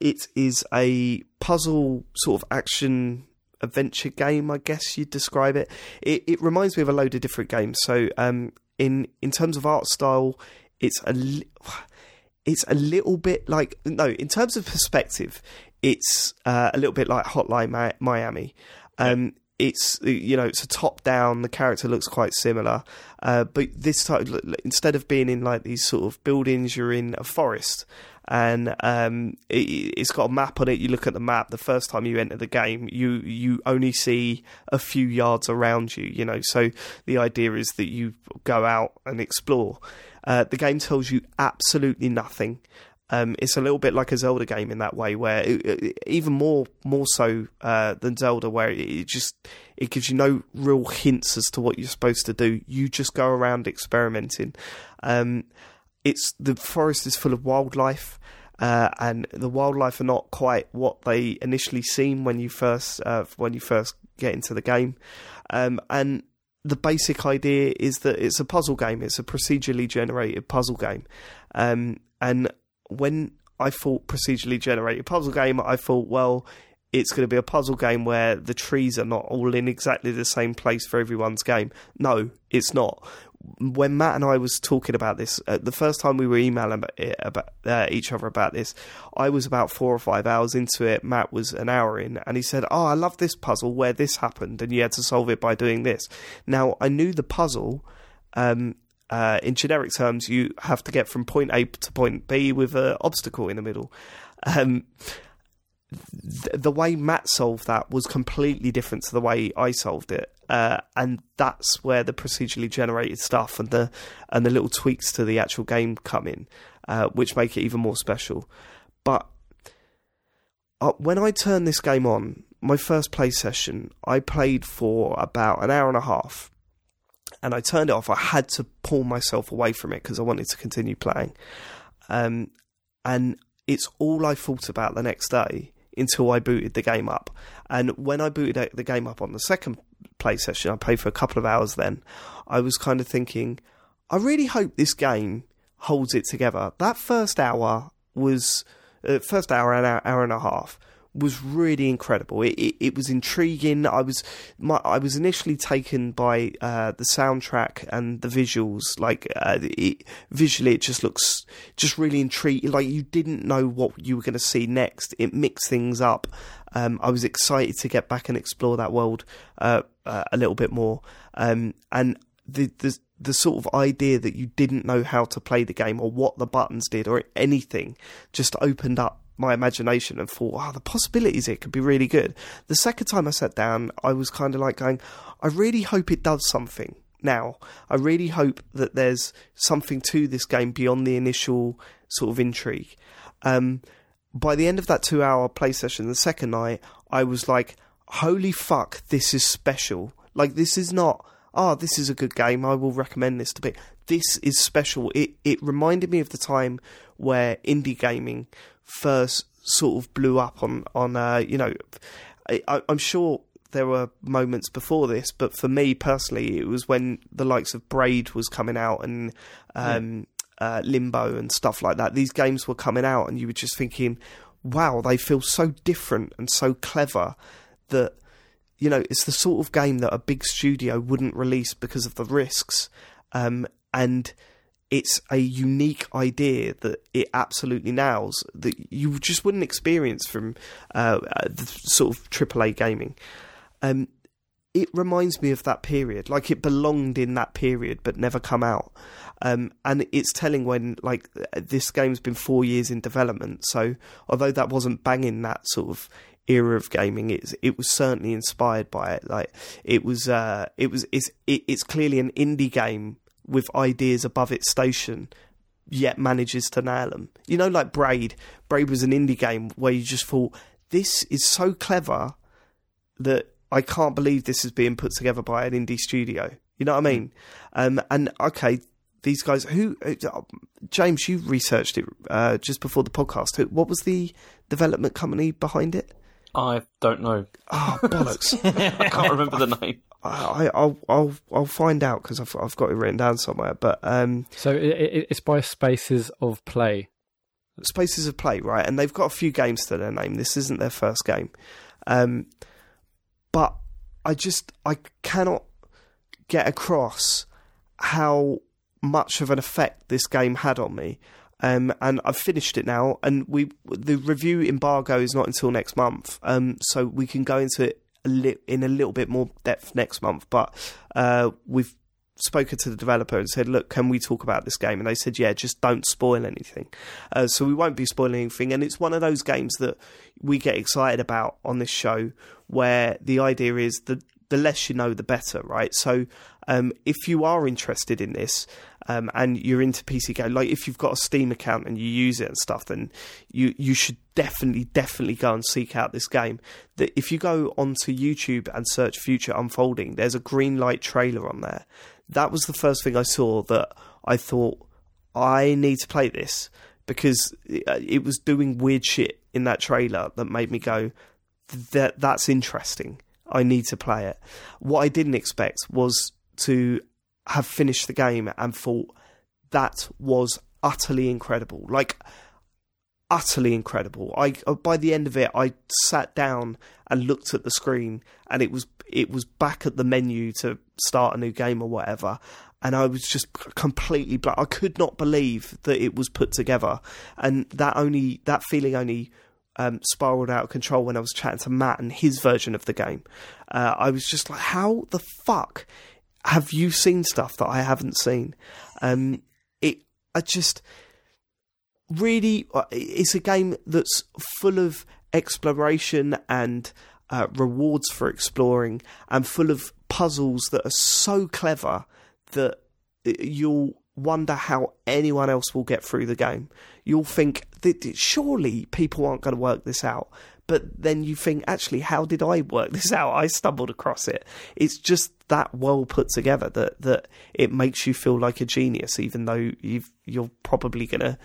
it is a puzzle sort of action adventure game, I guess you'd describe it. It, it reminds me of a load of different games. So, um, in in terms of art style, it's a li- it's a little bit like no, in terms of perspective, it's uh, a little bit like Hotline Miami. Um, it's you know it's a top down. The character looks quite similar, uh, but this time instead of being in like these sort of buildings, you're in a forest, and um, it, it's got a map on it. You look at the map. The first time you enter the game, you you only see a few yards around you. You know, so the idea is that you go out and explore. Uh, the game tells you absolutely nothing. Um, it's a little bit like a Zelda game in that way, where it, it- even more more so uh, than Zelda, where it, it just it gives you no real hints as to what you're supposed to do. You just go around experimenting. Um, it's the forest is full of wildlife, uh, and the wildlife are not quite what they initially seem when you first uh, when you first get into the game. Um, and the basic idea is that it's a puzzle game. It's a procedurally generated puzzle game, um, and when I thought procedurally generated puzzle game, I thought, well, it's going to be a puzzle game where the trees are not all in exactly the same place for everyone's game. No, it's not. When Mat and I was talking about this, uh, the first time we were emailing about, uh, each other about this, I was about four or five hours into it. Mat was an hour in, and he said, "Oh, I love this puzzle where this happened, and you had to solve it by doing this." Now I knew the puzzle. Um, uh, in generic terms, you have to get from point A to point B with an obstacle in the middle. Um, th- the way Mat solved that was completely different to the way I solved it, uh, and that's where the procedurally generated stuff and the and the little tweaks to the actual game come in, uh, which make it even more special. But uh, when I turned this game on, my first play session, I played for about an hour and a half, and I turned it off. I had to pull myself away from it because I wanted to continue playing, um, and it's all I thought about the next day until I booted the game up. And when I booted the game up on the second play session, I played for a couple of hours then, I was kind of thinking, I really hope this game holds it together. That first hour was, uh, first hour, an hour, hour and a half was really incredible. It, it, it was intriguing. I was my, I was initially taken by uh, the soundtrack and the visuals. Like uh, it, visually, it just looks just really intriguing. Like you didn't know what you were going to see next. It mixed things up. Um, I was excited to get back and explore that world uh, uh a little bit more. Um, and the, the the sort of idea that you didn't know how to play the game or what the buttons did or anything just opened up my imagination and thought, wow, the possibilities it could be really good. The second time I sat down, I was kind of like going, I really hope it does something now. I really hope that there's something to this game beyond the initial sort of intrigue. Um, by the end of that two hour play session, the second night, I was like, holy fuck, this is special. Like, this is not, oh, this is a good game. I will recommend this to be. This is special. It, it reminded me of the time where indie gaming first sort of blew up on on uh, you know I, am sure there were moments before this, but for me personally, it was when the likes of Braid was coming out and um, uh, Limbo and stuff like that. These games were coming out, and you were just thinking, "Wow, they feel so different and so clever that." You know, it's the sort of game that a big studio wouldn't release because of the risks. Um, and it's a unique idea that it absolutely nails that you just wouldn't experience from uh, uh the sort of AAA gaming. Um, it reminds me of that period, like it belonged in that period but never come out. Um, and it's telling when like this game's been four years in development. So although that wasn't banging that sort of era of gaming, it's it was certainly inspired by it. Like it was, uh, it was it's it, it's clearly an indie game with ideas above its station yet manages to nail them. You know, like Braid. Braid was an indie game where you just thought, this is so clever that I can't believe this is being put together by an indie studio. You know what I mean? Um, and okay, these guys who uh, James, you researched it uh, just before the podcast. What was the development company behind it? I don't know. Oh bollocks! I can't remember the name. I, will I'll I'll find out because I've I've got it written down somewhere. But um, so it, it, it's by Spaces of Play. Spaces of Play, right? And they've got a few games to their name. This isn't their first game, um, but I just I cannot get across how much of an effect this game had on me. Um, and I've finished it now, and we the review embargo is not until next month, um, so we can go into it li- in a little bit more depth next month. But uh, we've spoken to the developer and said, "Look, can we talk about this game?" And they said, "Yeah, just don't spoil anything." Uh, so we won't be spoiling anything, and it's one of those games that we get excited about on this show, where the idea is the the less you know, the better, right? So um, if you are interested in this, um, and you're into PC game, like if you've got a Steam account and you use it and stuff, then you you should definitely definitely go and seek out this game. That if you go onto YouTube and search Future Unfolding, there's a Greenlight trailer on there. That was the first thing I saw that I thought I need to play this because it was doing weird shit in that trailer that made me go that that's interesting. I need to play it. What I didn't expect was to have finished the game and thought that was utterly incredible. Like utterly incredible. I uh, by the end of it, I sat down and looked at the screen, and it was it was back at the menu to start a new game or whatever, and I was just completely I could not believe that it was put together, and that only that feeling only um, spiraled out of control when I was chatting to Mat and his version of the game. Uh, I was just like, how the fuck have you seen stuff that I haven't seen? Um, it, I just really, uh, it's a game that's full of exploration and uh, rewards for exploring, and full of puzzles that are so clever that you'll wonder how anyone else will get through the game. You'll think that surely people aren't going to work this out. But then you think, actually, how did I work this out? I stumbled across it. It's just that well put together that, that it makes you feel like a genius, even though you've, you're probably going to,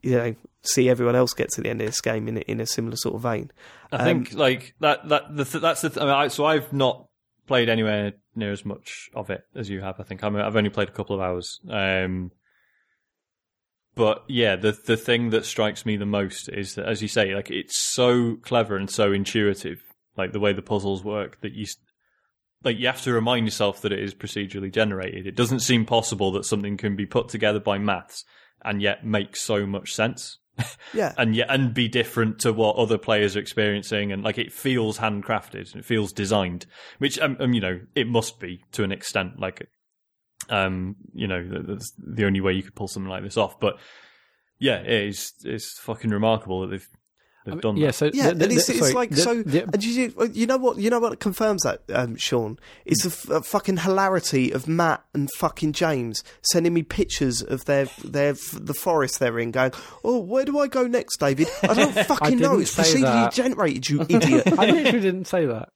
you know, see everyone else get to the end of this game in in a similar sort of vein. I think Um, like that that the, th- that's the th- I mean, I, so I've not played anywhere near as much of it as you have. I think I'm, I've only played a couple of hours. Um, but yeah, the the thing that strikes me the most is that, as you say, like it's so clever and so intuitive, like the way the puzzles work that you. Like you have to remind yourself that it is procedurally generated. It doesn't seem possible that something can be put together by maths and yet make so much sense Yeah. and yet and be different to what other players are experiencing and like it feels handcrafted and it feels designed which um, um you know it must be to an extent like um you know that's the only way you could pull something like this off but yeah it is it's fucking remarkable that they've they've done that. yeah, that. so Yeah, the- the- and it's, the- it's sorry, like the- so. the- and you, you know what? You know what confirms that, um, Sean? It's the f- uh, fucking hilarity of Mat and fucking James sending me pictures of their their the forest they're in, going, "Oh, where do I go next, David? I don't fucking know. It's say procedurally generated, you idiot. I literally didn't say that.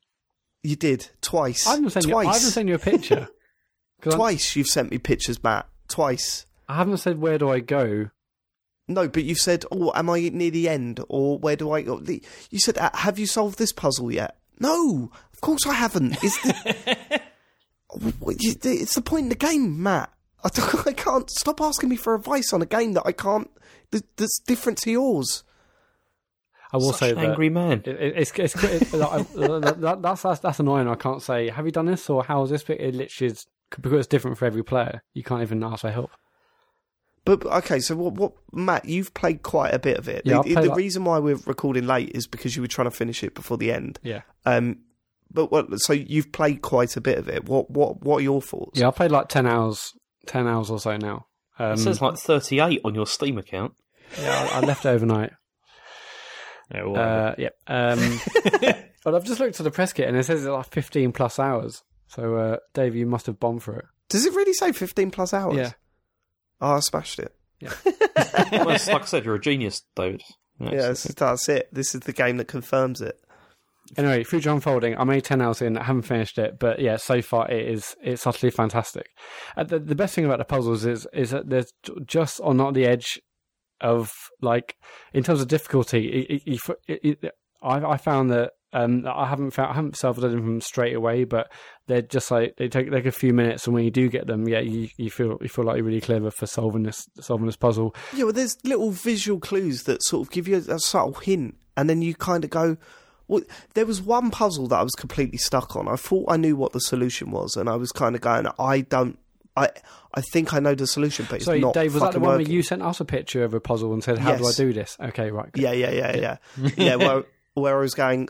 you did twice. I haven't sent you. I haven't twice. sent you a picture. 'Cause I'm- twice. You've sent me pictures, Mat. Twice. I haven't said where do I go. No, but you've said, "Oh, am I near the end?" Or where do I go? You said, uh, "Have you solved this puzzle yet?" No, of course I haven't. Is the, it's the point in the game, Mat. I, don't- I can't stop asking me for advice on a game that I can't. that- That's different to yours. I will Such say an that angry man. It, it, it's it's, it's like, that, that- that's, that's that's annoying. I can't say have you done this or how is this bit. It literally is because it's different for every player. You can't even ask for help. But okay, so what? What, Mat? You've played quite a bit of it. Yeah, the the like- reason why we're recording late is because you were trying to finish it before the end. Yeah, Um, but what? So you've played quite a bit of it. What? What? What are your thoughts? yeah. I played like ten hours, ten hours or so now. Um, It says like 38 on your Steam account. yeah, I, I left it overnight. yeah, whatever. Uh, yeah. Um, but I've just looked at the press kit and it says it's like fifteen plus hours. So uh, Dave, you must have bombed for it. Does it really say fifteen plus hours? Yeah. Oh, I smashed it. well, like I said, you're a genius, David. Yeah, this is, that's it. This is the game that confirms it. Anyway, Future Unfolding. I'm only ten hours in. I haven't finished it, but yeah, so far it is it's utterly fantastic. Uh, the, the best thing about the puzzles is is that they're just on not the edge of like in terms of difficulty. It, it, it, it, I, I found that um, I haven't found I haven't solved any them straight away, but they're just like they take like a few minutes, and when you do get them, yeah, you, you feel you feel like you're really clever for solving this solving this puzzle. Yeah, well, there's little visual clues that sort of give you a, a subtle hint, and then you kind of go. Well, there was one puzzle that I was completely stuck on. I thought I knew what the solution was, and I was kind of going, I don't. I I think I know the solution, but it's So, not Dave, was that the one working. where you sent us a picture of a puzzle and said, "How do I do this?" Okay, right. good. Yeah, yeah, yeah, yeah, yeah. Where where I was going,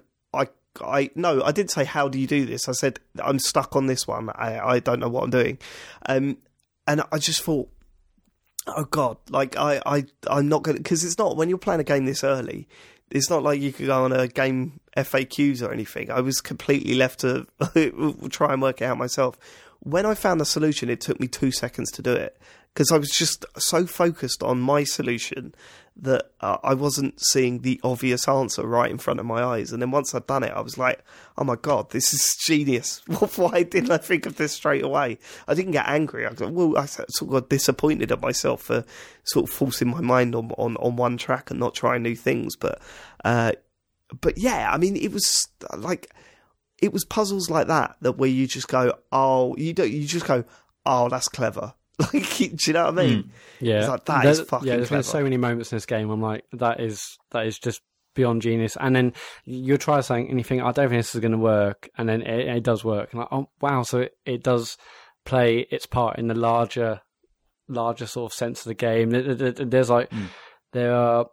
I no, I didn't say how do you do this. I said I'm stuck on this one. I I don't know what I'm doing, um, and I just thought, oh god, like I I I'm not gonna because it's not when you're playing a game this early. It's not like you could go on a game FAQs or anything. I was completely left to try and work it out myself. When I found the solution, it took me two seconds to do it because I was just so focused on my solution that uh, I wasn't seeing the obvious answer right in front of my eyes. And then once I'd done it, I was like, "Oh my god, this is genius! Why didn't I think of this straight away?" I didn't get angry. I got, well, I sort of got disappointed at myself for sort of forcing my mind on on, on one track and not trying new things. But uh, but yeah, I mean, it was like it was puzzles like that that where you just go, "Oh, you don't," you just go, "Oh, that's clever." Like, do you know what I mean? Hmm. Yeah, It's like, that is There's- fucking Yeah, there's clever. been so many moments in this game. I'm like, that is that is just beyond genius. And then you try saying anything, I don't think this is going to work, and then it, it does work. And like, oh wow, so it, it does play its part in the larger, larger sort of sense of the game. There's like hmm. there are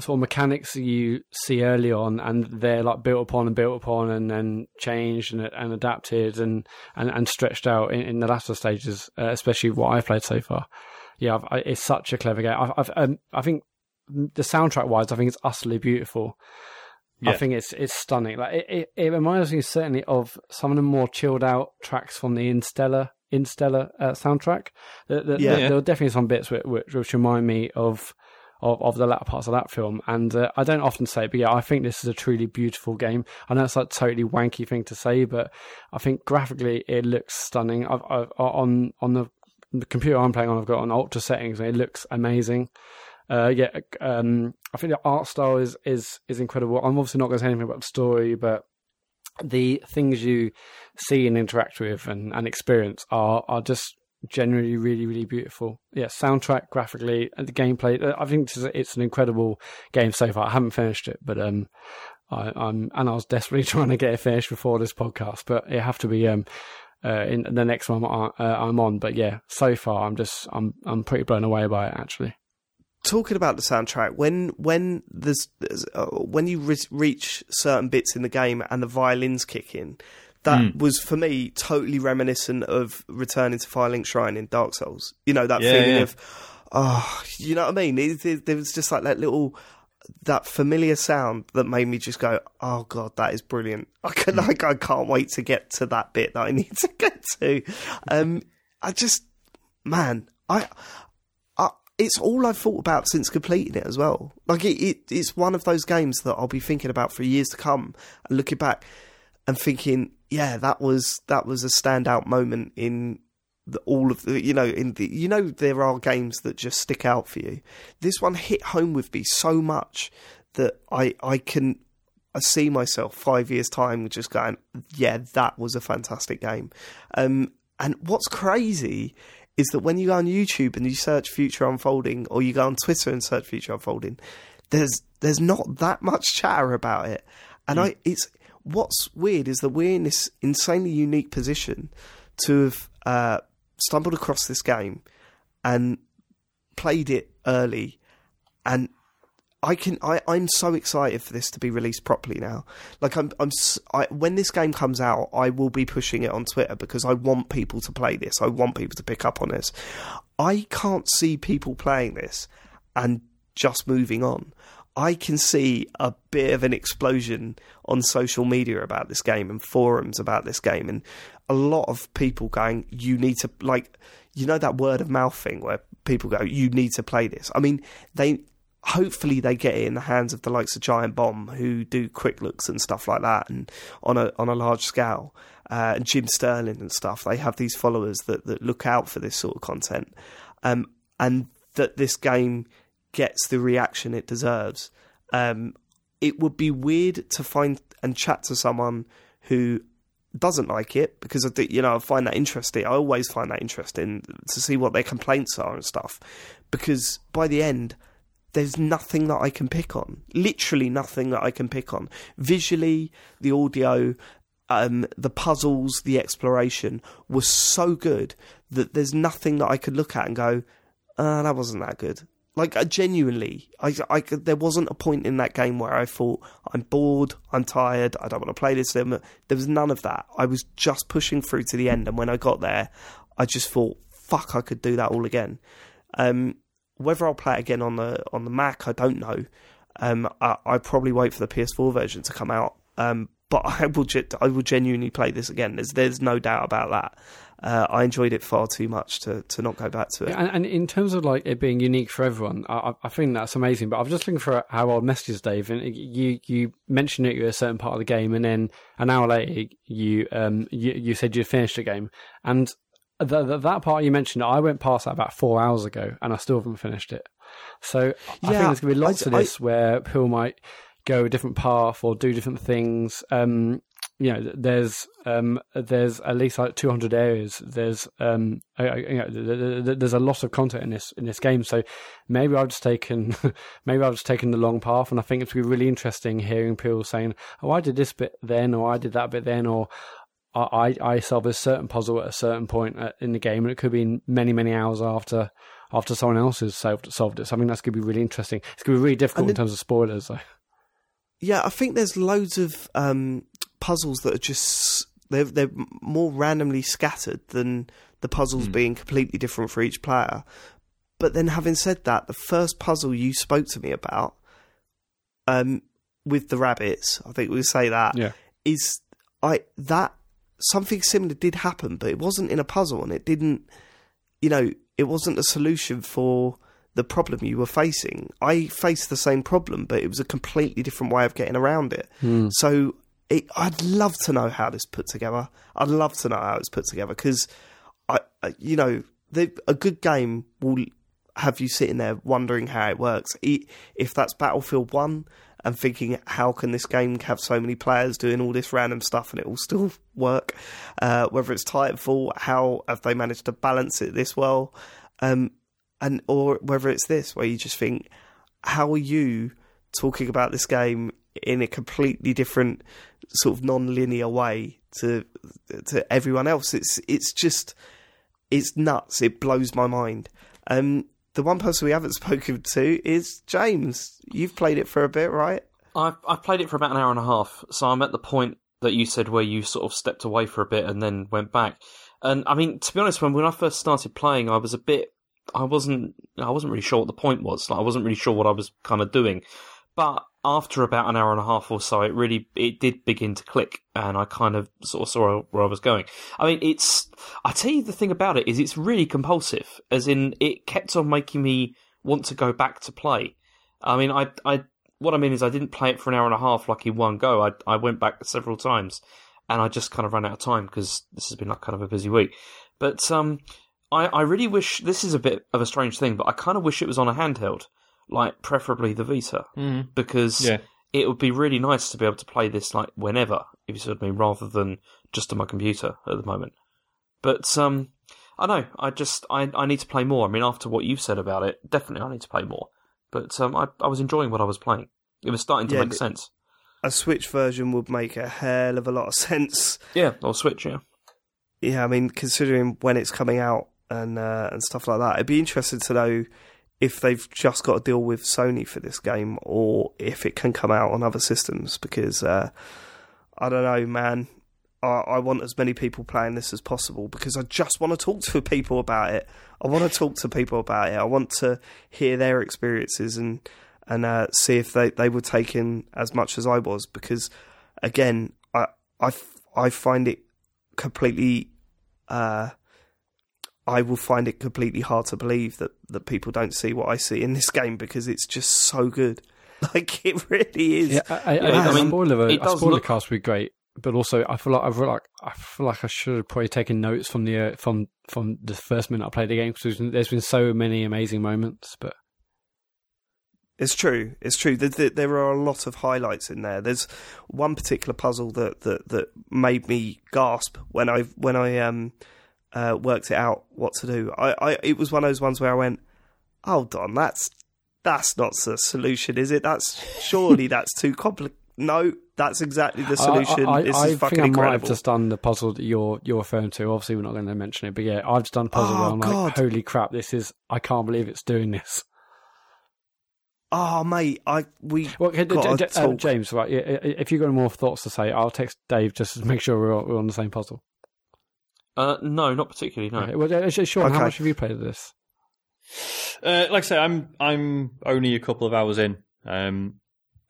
sort of mechanics you see early on, and they're like built upon and built upon, and then changed and, and adapted and, and, and stretched out in, in the latter stages, uh, especially what I've played so far. Yeah, I've, I, it's such a clever game. I've, I've um, I think the soundtrack wise, I think it's utterly beautiful. Yeah. I think it's it's stunning. Like it, it, it reminds me certainly of some of the more chilled out tracks from the Interstellar Interstellar uh, soundtrack. The, the, Yeah. the- there are definitely some bits which, which, which remind me of of, of the latter parts of that film. And uh, I don't often say, it, but yeah, I think this is a truly beautiful game. I know it's like a totally wanky thing to say, but I think graphically it looks stunning. I've, I've on on the, the computer I'm playing on, I've got on ultra settings, and it looks amazing. Uh, yeah, um, I think the art style is is is incredible. I'm obviously not going to say anything about the story, but the things you see and interact with and, and experience are are just generally really really beautiful. Yeah, soundtrack, graphically, and the gameplay. uh, I think it's, an incredible game so far. I haven't finished it, but um, I, I'm and I was desperately trying to get it finished before this podcast, but it have to be um. Uh, in the next one I- uh, I'm on, but yeah, so far I'm just I'm I'm pretty blown away by it actually. talking about the soundtrack when when there's, there's uh, when you re- reach certain bits in the game and the violins kick in that mm. was for me totally reminiscent of returning to Firelink Shrine in Dark Souls. You know that Yeah, feeling yeah. of oh you know what I mean? It, it, there was just like that little that familiar sound that made me just go oh god that is brilliant. I can mm. like I can't wait to get to that bit that I need to get to. Um I just man I I, it's all I've thought about since completing it as well. Like it, it, it's one of those games that I'll be thinking about for years to come, and looking back and thinking, yeah, that was that was a standout moment in the, all of the, you know, in the, you know, there are games that just stick out for you. This one hit home with me so much that I I can. I see myself five years time just going, yeah, that was a fantastic game. Um, and what's crazy is that when you go on YouTube and you search Future Unfolding, or you go on Twitter and search Future Unfolding, there's there's not that much chatter about it. And I, it's what's weird is that we're in this insanely unique position to have uh, stumbled across this game and played it early, and I can I I'm so excited for this to be released properly now. Like I'm I'm I, when this game comes out, I will be pushing it on Twitter because I want people to play this. I want people to pick up on this. I can't see people playing this and just moving on. I can see a bit of an explosion on social media about this game and forums about this game, and a lot of people going, "You need to like." You know that word of mouth thing where people go, "You need to play this." I mean, they hopefully they get it in the hands of the likes of Giant Bomb who do quick looks and stuff like that, and on a on a large scale. Uh, and Jim Sterling and stuff, they have these followers that, that look out for this sort of content, um, and that this game gets the reaction it deserves. Um, it would be weird to find and chat to someone who doesn't like it because I think you know I find that interesting. I always find that interesting to see what their complaints are and stuff. Because by the end, there's nothing that I can pick on. Literally nothing that I can pick on. Visually, the audio, um, the puzzles, the exploration was so good that there's nothing that I could look at and go, uh, that wasn't that good. Like genuinely, I, I there wasn't a point in that game where I thought I'm bored, I'm tired, I don't want to play this. There there was none of that. I was just pushing through to the end, and when I got there, I just thought, "Fuck, I could do that all again." Um, whether I'll play it again on the on the Mac, I don't know. Um, I, I probably wait for the PS4 version to come out. Um, but I will I will genuinely play this again. There's there's no doubt about that. Uh, I enjoyed it far too much to, to not go back to it. Yeah, and, and in terms of like it being unique for everyone, I, I- I think that's amazing. But I was just looking for our old messages, Dave, and you you mentioned that you were a certain part of the game, and then an hour later you um you, you said you finished the game, and the, the, that part you mentioned, I went past that about four hours ago, and I still haven't finished it. So I think there's going to be lots I- of this where people might go a different path or do different things. Um, you know, there's um, there's at least like 200 areas. There's um, I- I- you know, th- th- th- there's a lot of content in this in this game. So maybe I've just taken maybe I've just taken the long path, and I think it's going to be really interesting hearing people saying, "Oh, I did this bit then," or "I did that bit then," or I, I solve a certain puzzle at a certain point uh, in the game, and it could be many, many hours after after someone else has solved, solved it. So I think that's going to be really interesting. It's going to be really difficult in terms of spoilers. So. Yeah, I think there's loads of um, puzzles that are just they're they're more randomly scattered than the puzzles mm. being completely different for each player. But then, having said that, the first puzzle you spoke to me about, um, with the rabbits, I think we say that yeah. is I that something similar did happen, but it wasn't in a puzzle, and it didn't, you know, it wasn't a solution for the problem you were facing. I faced the same problem, but it was a completely different way of getting around it. Mm. So it, I'd love to know how this put together. I'd love to know how it's put together because, I, you know, a good game will have you sitting there wondering how it works. If that's Battlefield One and thinking, how can this game have so many players doing all this random stuff and it will still work? Uh, whether it's Titanfall, how have they managed to balance it this well? Um, and or whether it's this where you just think, how are you talking about this game in a completely different sort of non-linear way to to everyone else? It's it's just it's nuts. It blows my mind. Um, the one person we haven't spoken to is James. You've played it for a bit, right? I've I've played it for about an hour and a half, so I'm at the point that you said where you sort of stepped away for a bit and then went back. And I mean, to be honest, when when I first started playing, I was a bit I wasn't I wasn't really sure what the point was. Like I wasn't really sure what I was kind of doing. But after about an hour and a half or so, it really it did begin to click, and I kind of sort of saw where I was going. I mean, it's I tell you the thing about it is it's really compulsive, as in it kept on making me want to go back to play. I mean, I I what I mean is I didn't play it for an hour and a half like in one go. I I went back several times, and I just kind of ran out of time because this has been like kind of a busy week. But um, I, I really wish this is a bit of a strange thing, but I kind of wish it was on a handheld, like preferably the Vita, mm. because yeah. it would be really nice to be able to play this like whenever, if you what I mean, rather than just on my computer at the moment. But um, I know I just I I need to play more. I mean, after what you've said about it, definitely I need to play more. But um, I I was enjoying what I was playing. It was starting to yeah, make sense. A Switch version would make a hell of a lot of sense. Yeah, or Switch, yeah. Yeah, I mean, considering when it's coming out, and uh, and stuff like that. It'd be interesting to know if they've just got to deal with Sony for this game or if it can come out on other systems because uh, I don't know, man. I, I, want as many people playing this as possible because I just want to talk to people about it. I want to talk to people about it. I want to hear their experiences and and uh, see if they, they were taken as much as I was because again, I I, I find it completely uh, I will find it completely hard to believe that, that people don't see what I see in this game because it's just so good. Like it really is. Yeah, I, I, I, I mean, spoiler, a spoiler look... cast would be great, but also I feel like I feel like I feel like I should have probably taken notes from the uh, from from the first minute I played the game because there's been so many amazing moments. But it's true. It's true. There, there, are a lot of highlights in there. There's one particular puzzle that, that, that made me gasp when I when I um uh, worked it out what to do. I, I it was one of those ones where I went, hold on, that's that's not the solution, is it? That's surely that's too complicated. No, that's exactly the solution. I, I, this I is fucking think I incredible. might have just done the puzzle that you're you're referring to. Obviously, we're not going to mention it, but yeah, I've just done a puzzle oh, where I'm God. like, holy crap, this is I can't believe it's doing this. Oh mate, I we well, d- d- uh, James, right? If you've got any more thoughts to say, I'll text Dave just to make sure we're, we're on the same puzzle. Uh, no, not particularly. No. Okay. Well, uh, Sean, okay. how much have you played of this? Uh, like I say, I'm I'm only a couple of hours in. Um,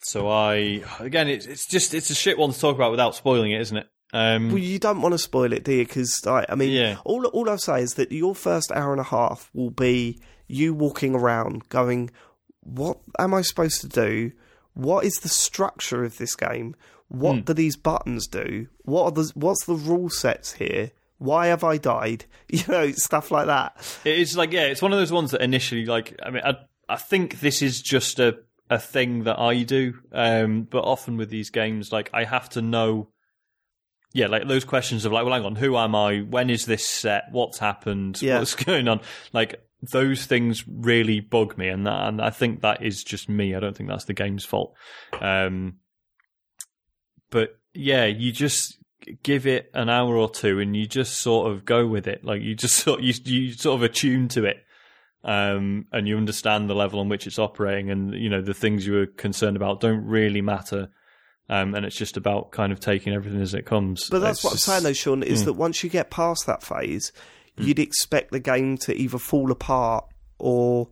so I again, it's it's just it's a shit one to talk about without spoiling it, isn't it? Um, well, you don't want to spoil it, do you? Because I, I mean, yeah. all all I'll say is that your first hour and a half will be you walking around, going, "What am I supposed to do? What is the structure of this game? What mm. do these buttons do? What are the what's the rule sets here?" Why have I died? You know, stuff like that. It's like yeah, it's one of those ones that initially like I mean I I think this is just a a thing that I do, um, but often with these games like I have to know. Yeah, like those questions of like, well, hang on, who am I? When is this set? What's happened? Yeah. What's going on? Like those things really bug me, and that, and I think that is just me. I don't think that's the game's fault. Um, but yeah, you just give it an hour or two and you just sort of go with it. Like you just sort you you sort of attune to it. Um, and you understand the level on which it's operating, and you know the things you were concerned about don't really matter, um, and it's just about kind of taking everything as it comes. But that's It's what I'm saying, though, Sean, is Mm. that once you get past that phase, you'd expect the game to either fall apart or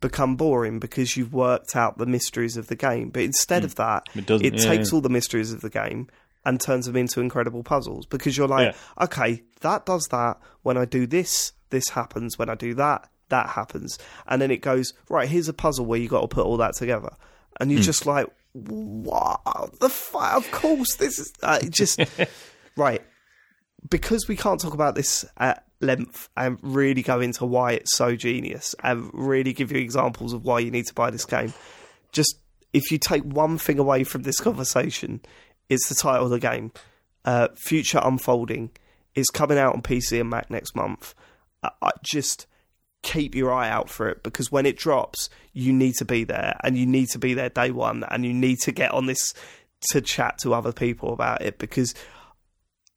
become boring because you've worked out the mysteries of the game. But instead of that, It it yeah, takes yeah. all the mysteries of the game and turns them into incredible puzzles because you're like, okay, that does that. When I do this, this happens. When I do that, that happens. And then it goes, right, here's a puzzle where you got to put all that together. And you're just like, what the fuck? Of course, this is uh, just right because we can't talk about this at length and really go into why it's so genius and really give you examples of why you need to buy this game. Just if you take one thing away from this conversation, it's the title of the game. Uh, Future Unfolding is coming out on PC and Mac next month. I, I just keep your eye out for it because when it drops, you need to be there and you need to be there day one and you need to get on this to chat to other people about it because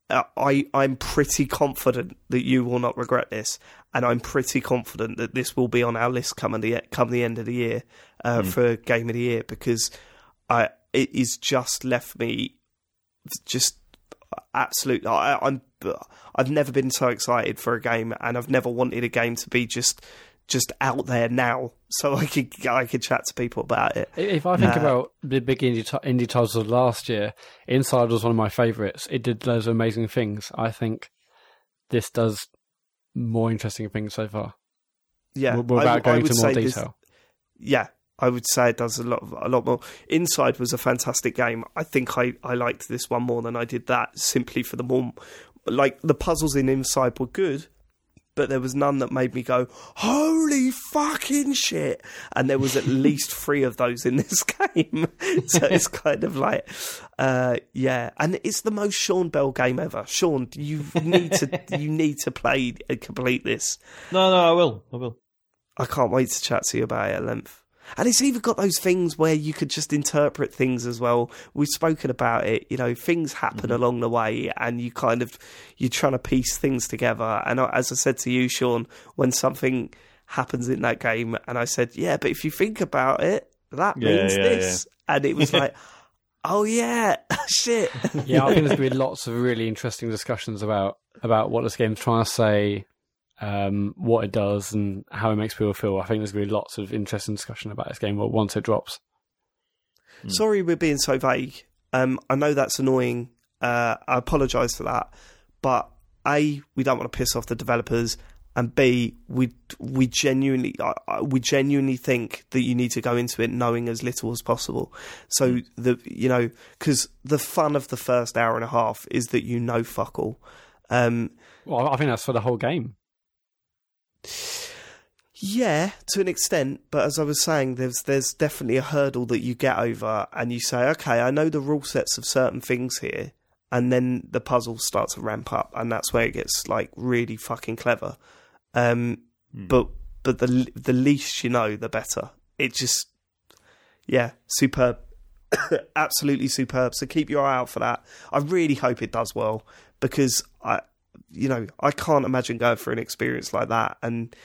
uh, I I'm pretty confident that you will not regret this, and I'm pretty confident that this will be on our list come the come the end of the year uh, for Game of the Year because I it is just left me just absolutely. I, I'm I've never been so excited for a game, and I've never wanted a game to be just just out there now, so I could I could chat to people about it. If I think Uh, about the big indie, indie titles of last year, Inside was one of my favourites. It did loads of amazing things. I think this does more interesting things so far. Yeah, without I- I going would into more say this- detail. yeah, I would say it does a lot, a lot more. Inside was a fantastic game. I think I, I liked this one more than I did that, simply for the more, like the puzzles in Inside were good, but there was none that made me go, "Holy fucking shit!" And there was at least three of those in this game, so it's kind of like, uh, yeah. And it's the most Sean Bell game ever. Sean, you need to you need to play and complete this. No, no, I will. I will. I can't wait to chat to you about it at length. And it's even got those things where you could just interpret things as well. We've spoken about it, you know, things happen mm-hmm. along the way and you kind of, you're trying to piece things together. And as I said to you, Sean, when something happens in that game, and I said, yeah, but if you think about it, that Yeah, means yeah, this. And it was like, oh yeah, shit. Yeah, I think there's going to be lots of really interesting discussions about about what this game's trying to say, um, what it does, and how it makes people feel. I think there's going to be lots of interesting discussion about this game once it drops. Sorry we're being so vague. Um, I know that's annoying. Uh, I apologise for that. But A, we don't want to piss off the developers. And B, we we genuinely I- I- we genuinely think that you need to go into it knowing as little as possible. So the you know because the fun of the first hour and a half is that you know fuck all. Um, Well, I think that's for the whole game. Yeah, to an extent, but as I was saying, there's there's definitely a hurdle that you get over, and you say, okay, I know the rule sets of certain things here, and then the puzzles start to ramp up, and that's where it gets like really fucking clever. Um, But but the the least you know, the better. It just, yeah, superb, absolutely superb. So keep your eye out for that. I really hope it does well because I, you know, I can't imagine going through an experience like that and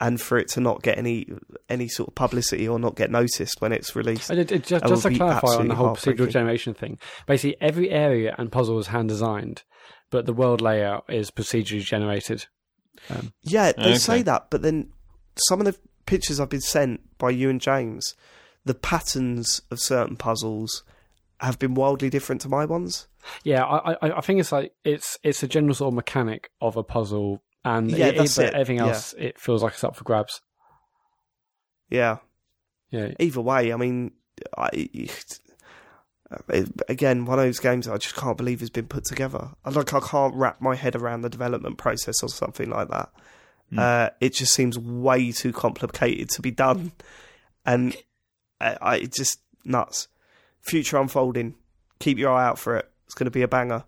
and for it to not get any any sort of publicity or not get noticed when it's released. It, it, just just to clarify on the whole procedural generation thing, basically every area and puzzle is hand designed, but the world layout is procedurally generated. Um, yeah, they Okay. say that, but then some of the pictures I've been sent by you and James, the patterns of certain puzzles have been wildly different to my ones. Yeah, I, I, I think it's like it's it's a general sort of mechanic of a puzzle, and Yeah, it- that's but it. everything Yeah. else it feels like it's up for grabs. Yeah. Yeah, Either way, I mean, I, it- again, one of those games I just can't believe has been put together. I like I can't wrap my head around the development process or something like that. Hmm. Uh, it just seems way too complicated to be done, hmm. and uh, I, I it's just nuts. Future unfolding. Keep your eye out for it. It's going to be a banger.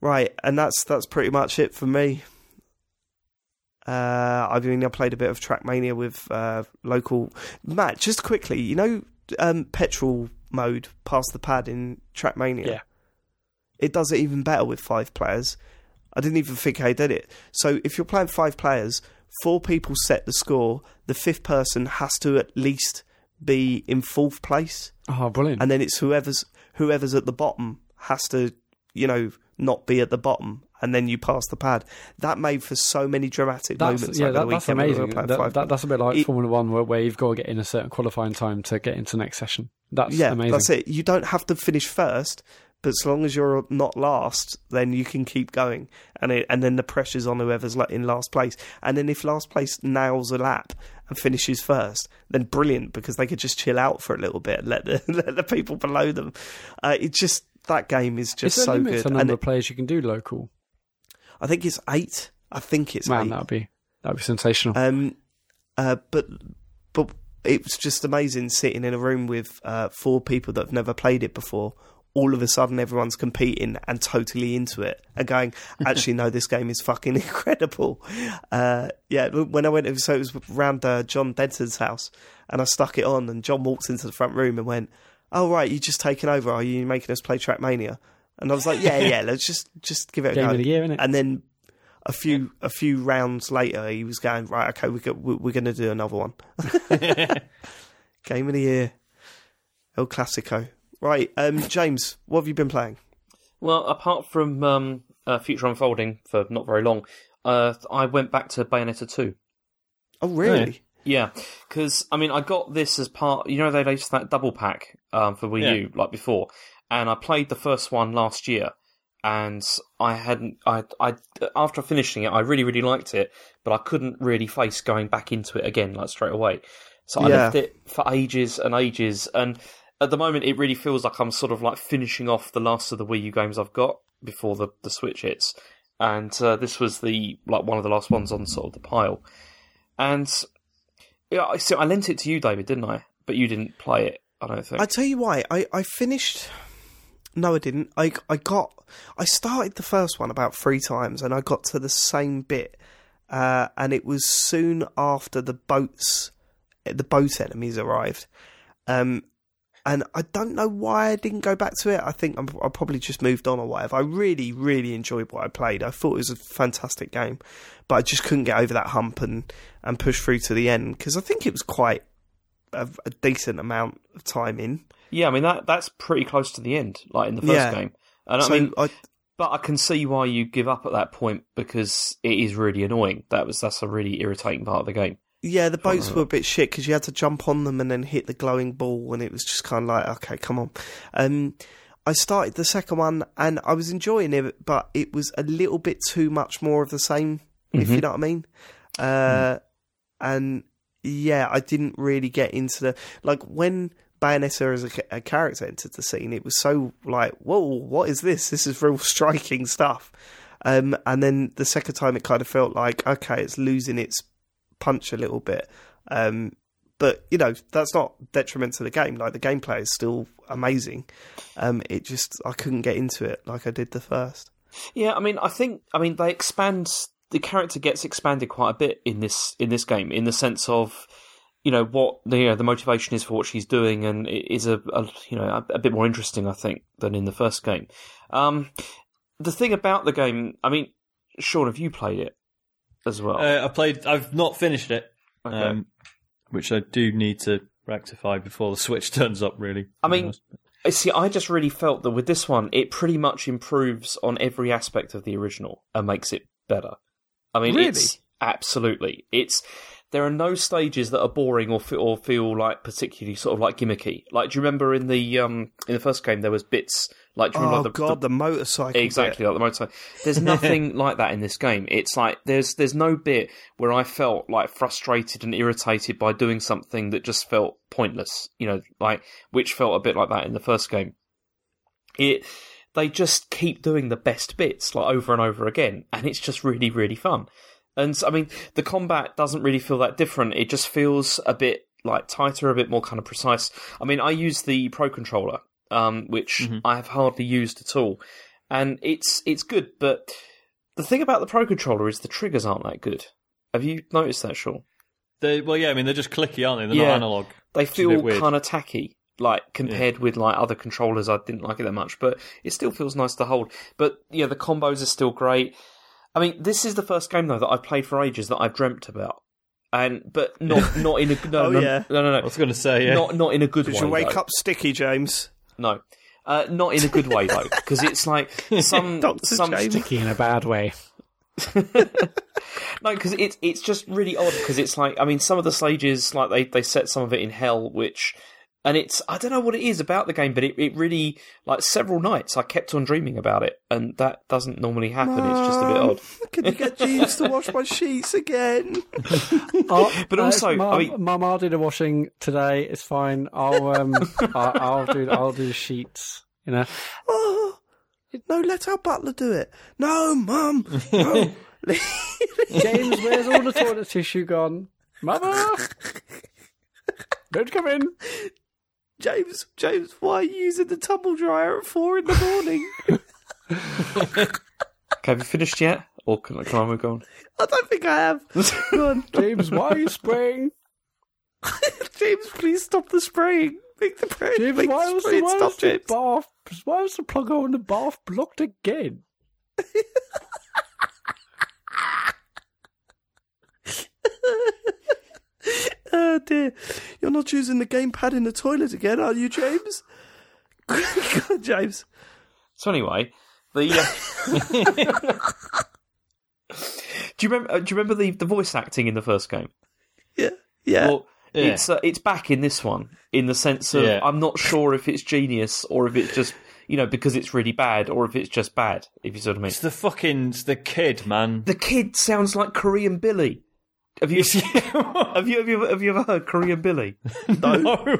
Right, and that's that's pretty much it for me. Uh, I mean, I played a bit of Trackmania with uh, local Matt. Just quickly, you know, um, petrol mode past the pad in Trackmania. Yeah. it does it even better with five players. I didn't even think I did it. So if you're playing five players, four people set the score. The fifth person has to at least be in fourth place, Oh, brilliant. and then it's whoever's whoever's at the bottom has to, you know, not be at the bottom, and then you pass the pad. That made for so many dramatic That's, moments. yeah, over that, the that's amazing. That, that, that's a bit like It- Formula One, where, where you've got to get in a certain qualifying time to get into next session. That's yeah, amazing. that's it. You don't have to finish first, but as long as you're not last, then you can keep going, and it, and then the pressure's on whoever's in last place. And then if last place nails a lap and finishes first, then brilliant because they could just chill out for a little bit and let the let the people below them. Uh, it just that game is Is just there so good, to the and number it- of players you can do local? I think it's eight. I think it's Man, eight. that'd be that'd be sensational. Um, uh, but but it was just amazing sitting in a room with uh, four people that have never played it before. All of a sudden, everyone's competing and totally into it and going, actually, no, this game is fucking incredible. Uh, yeah, when I went, so it was around uh, John Denton's house and I stuck it on and John walked into the front room and went, oh, right, you just taken over. Are you making us play Trackmania? And I was like, yeah, yeah, let's just, just give it a Game go. of the year? And then a few a few rounds later, he was going right. Okay, we- we're going to do another one. Game of the year, El Clasico. Right, um, James, what have you been playing? Well, apart from um, uh, Future Unfolding for not very long, uh, I went back to Bayonetta 2. Oh, really? Yeah, because I mean, I got this as part. You know, they released that double pack um, for Wii Yeah. U like before, and I played the first one last year, and I hadn't. I, I after finishing it, I really, really liked it, but I couldn't really face going back into it again like straight away. So I Yeah. left it for ages and ages, and at the moment, it really feels like I'm sort of like finishing off the last of the Wii U games I've got before the the Switch hits, and uh, this was the like one of the last ones on sort of the pile, and yeah, I- so I lent it to you, David, didn't I? But you didn't play it. I don't think. I tell you why. I, I finished. No, I didn't. I I got. I started the first one about three times, and I got to the same bit, uh, and it was soon after the boats, the boat enemies arrived. Um, and I don't know why I didn't go back to it. I think I'm, I probably just moved on or whatever. I really, really enjoyed what I played. I thought it was a fantastic game, but I just couldn't get over that hump and and push through to the end because I think it was quite a, a decent amount of time in. yeah, I mean that that's pretty close to the end, like in the first Yeah. game. And I mean, I, but I can see why you give up at that point because it is really annoying. That was that's a really irritating part of the game. Yeah, the boats were a bit shit because you had to jump on them and then hit the glowing ball, and it was just kind of like, okay, come on. Um, I started the second one and I was enjoying it, but it was a little bit too much more of the same, if Mhm. you know what I mean. Uh, And yeah, I didn't really get into the like when Bayonetta as a, a character entered the scene. It was so like, whoa, what is this? This is real striking stuff. Um, and then the second time, it kind of felt like okay, it's losing its punch a little bit. Um, but you know that's not detriment to the game. Like the gameplay is still amazing. Um, it just I couldn't get into it like I did the first. Yeah, I mean, I think, I mean, they expand the character gets expanded quite a bit in this in this game, in the sense of, you know, what the you know, the motivation is for what she's doing, and it is a, a you know a, a bit more interesting, I think, than in the first game. Um, the thing about the game, I mean, Sean, have you played it as well? Uh, I played. I've not finished it, Okay. um, which I do need to rectify before the Switch turns up. Really, I mean, I See, I just really felt that with this one, it pretty much improves on every aspect of the original and makes it better. I mean, Really? it's absolutely. It's there are no stages that are boring or feel, or feel like particularly sort of like gimmicky. Like, do you remember in the um in the first game there was bits like Oh remember the, god, the- the, motorcycle. Exactly like the motorcycle. There's nothing like that in this game. It's like there's there's no bit where I felt like frustrated and irritated by doing something that just felt pointless. You know, like which felt a bit like that in the first game. It they just keep doing the best bits like over and over again, and it's just really really fun. And I mean, the combat doesn't really feel that different. It just feels a bit like tighter, a bit more kind of precise. I mean, I use the Pro controller, um, which I have hardly used at all, and it's it's good. But the thing about the Pro controller is the triggers aren't that good. Have you noticed that, Sean? they, well, yeah. I mean, they're just clicky, aren't they? They're Yeah. not analog. They feel kind of tacky. Like compared with like other controllers, I didn't like it that much, but it still feels nice to hold. But yeah, the combos are still great. I mean, this is the first game though that I've played for ages that I've dreamt about, and but not not in a no Oh, no, yeah. no no I was going to say, yeah. not not in a good Did you wake though. up sticky, James? No, uh, not in a good way though, because it's like some Dr. some James. Sticky in a bad way. no, because it's it's just really odd because it's like I mean some of the stages like they they set some of it in hell, which and it's I don't know what it is about the game, but it, it really like several nights I kept on dreaming about it, and that doesn't normally happen. it's just a bit Mum, odd. Can you get Jeeves to wash my sheets again? Oh, But uh, also, I Mum, mean- Mum, I'll do the washing today. It's fine. I'll um, I'll, I'll do I'll do the sheets. You know, Oh, no, let our butler do it. No, Mum. No. James, where's all the toilet tissue gone? Mother, don't come in. James, James, why are you using the tumble dryer at four in the morning? Okay, have you finished yet, or can, can I move on? I don't think I have. Go on. James, why are you spraying? James, please stop the spraying. Make the, spray, James, make why the was the, why stop, was the James. bath? Why was the plug hole in the bath blocked again? Oh dear. You're not using the gamepad in the toilet again, are you, James? Go on, James. So anyway, the. Uh... do you remember? Uh, do you remember the the voice acting in the first game? Yeah. Yeah. Well, Yeah. it's uh, it's back in this one in the sense of Yeah. I'm not sure if it's genius or if it's just you know because it's really bad or if it's just bad. If you sort of mean. It's the fucking it's the kid, man. The kid sounds like Korean Billy. Have you seen? have you have you ever, have you ever heard Korean Billy? no.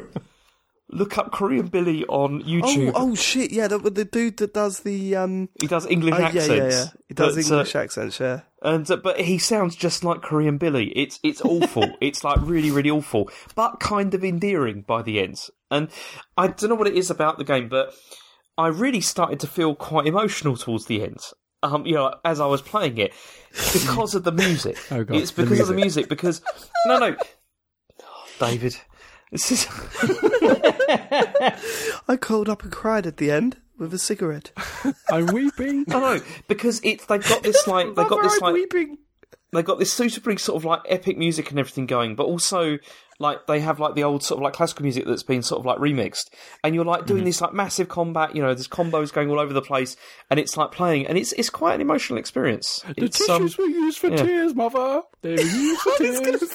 Look up Korean Billy on oh, YouTube. oh shit! Yeah, the, the dude that does the um. He does English Oh, yeah, accents. yeah, yeah. He does But, uh, English accents. Yeah. and uh, but he sounds just like Korean Billy. It's it's awful. it's like really really awful, but kind of endearing by the end. And I don't know what it is about the game, but I really started to feel quite emotional towards the end. Um, you know, as I was playing it, because of the music. Oh, God, it's the because of the music. Because no, no, David, this is. I curled up and cried at the end with a cigarette. I'm weeping. No, no, because it's they've got this like they've got this like weeping. they've got this suitably sort of like epic music and everything going, but also like they have like the old sort of like classical music that's been sort of like remixed, and you're like doing this like massive combat, you know, there's combos going all over the place, and it's like playing, and it's it's quite an emotional experience. The It's um, tissues were used for yeah. tears, mother. They were used for tears.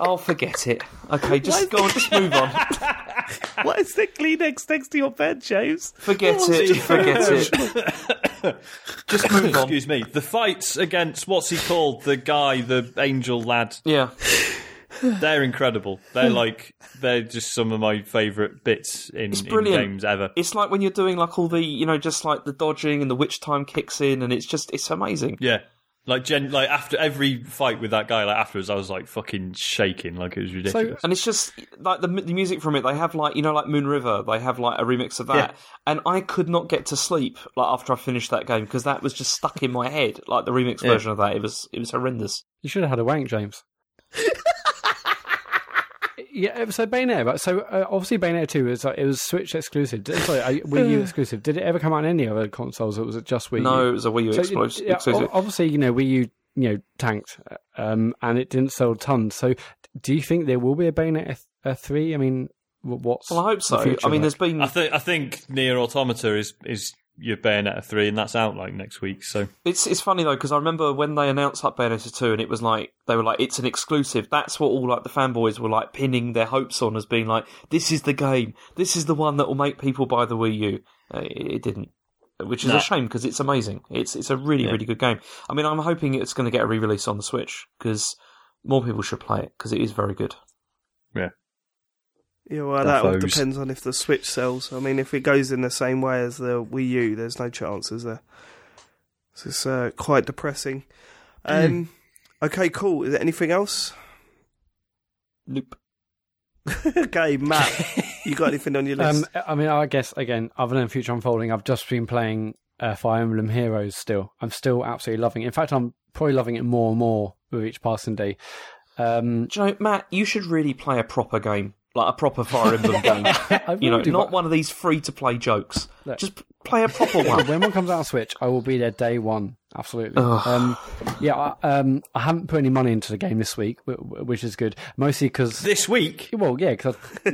I'll forget it. Okay, just go on, just move on. What is the Kleenex next to your bed, James? Forget it. Forget it. Just move on. Excuse me. The fights against what's he called? The guy, the angel lad. Yeah. They're incredible. They're like they're just some of my favourite bits in, in brilliant. games ever. It's like when you're doing like all the, you know, just like the dodging and the witch time kicks in, and it's just, it's amazing. Yeah. Like gen, like after every fight with that guy, like afterwards, I was like fucking shaking, like it was ridiculous. And it's just like the, the music from it. They have like you know like Moon River. They have like a remix of that, Yeah. and I could not get to sleep like after I finished that game because that was just stuck in my head. Like the remix version of that, it was it was horrendous. You should have had a wank, James. yeah, so Bayonetta. But so uh, obviously Bayonetta two is like, it was Switch exclusive. Did- Sorry, uh, Wii U exclusive. Did it ever come out on any other consoles, or was it just Wii U? No, it was a Wii U So, explos- yeah, exclusive. obviously, you know, Wii U, you know, tanked, um, and it didn't sell tons. So, do you think there will be a Bayonetta uh, three? I mean, wh- what's well, I hope so. the I mean, like? there's been I think I think NieR Automata is is your Bayonetta three, and that's out like next week. So It's it's funny though because I remember when they announced like Bayonetta two and it was like they were like it's an exclusive. That's what all like the fanboys were like pinning their hopes on as being like this is the game, this is the one that will make people buy the Wii U. Uh, it, it didn't, which is No. a shame because it's amazing. It's it's a really Yeah. really good game. I mean, I'm hoping it's going to get a re-release on the Switch because more people should play it because it is very good. Yeah, well, that all depends on if the Switch sells. I mean, if it goes in the same way as the Wii U, there's no chance, is there? So it's uh, quite depressing. Um, okay, cool. Is there anything else? Nope. okay, Matt, you got anything on your list? Um, I mean, I guess again, other than Future Unfolding, I've just been playing uh, Fire Emblem Heroes. Still, I'm still absolutely loving it. In fact, I'm probably loving it more and more with each passing day. Um, Do you know, Matt? You should really play a proper game like a proper Fire Emblem game. You know, not one of these free to play jokes. Look. Just play a proper one. when one comes out on Switch, I will be there day one. Absolutely. Um, yeah, I, um, I haven't put any money into the game this week, wh- wh- which is good. Mostly because, This week, well, yeah, because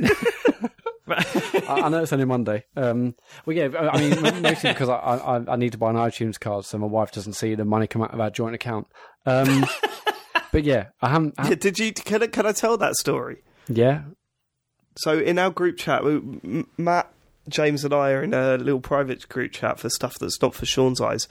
I, I know it's only Monday. Um, well, yeah, I I mean, mostly because I, I, I need to buy an iTunes card, so my wife doesn't see the money come out of our joint account. Um, but yeah, I haven't. I, Did you? Can I, can I tell that story? yeah, So in our group chat, we, Matt, James, and I are in a little private group chat for stuff that's not for Sean's eyes.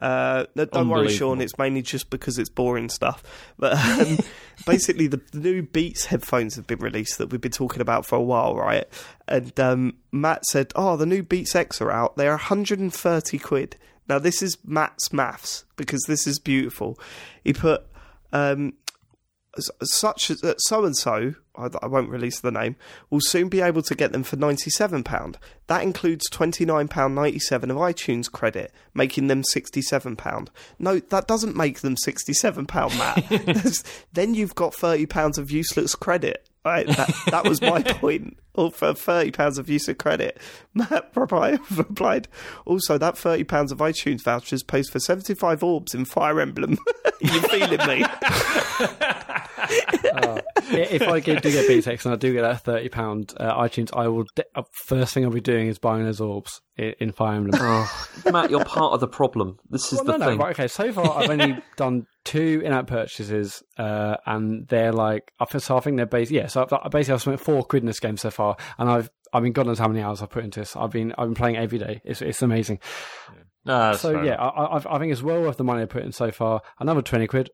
Uh, no, don't worry, Sean. It's mainly just because it's boring stuff. But um, basically, the new Beats headphones have been released that we've been talking about for a while, right? And um, Matt said, "Oh, the new Beats X are out. They're 130 quid." Now this is Matt's maths because this is beautiful. He put. Um, such as so and so, I won't release the name, will soon be able to get them for £97. That includes £29.97 of iTunes credit, making them £67. No, that doesn't make them £67, Matt. Then you've got £30 of useless credit. Right, that, that was my point. Or for thirty pounds of use of credit, Matt replied, replied. Also, that thirty pounds of iTunes vouchers pays for seventy-five orbs in Fire Emblem. you feeling me? if I do get Beats X and I do get that thirty pound uh, iTunes, I will. De- uh, first thing I'll be doing is buying those orbs in, in Fire Emblem. Oh, Matt, you're part of the problem. This is Well, the no, thing. no, right, okay. So far, I've only done two in-app purchases, uh, and they're like, I so I think they're based. Yeah, so I've, basically, I've spent four quid in this game so far, and I've, I mean, God knows how many hours I've put into this. I've been, I've been playing every day. It's, it's amazing. no, so yeah. I, I, I think it's well worth the money I put in so far. Another twenty quid,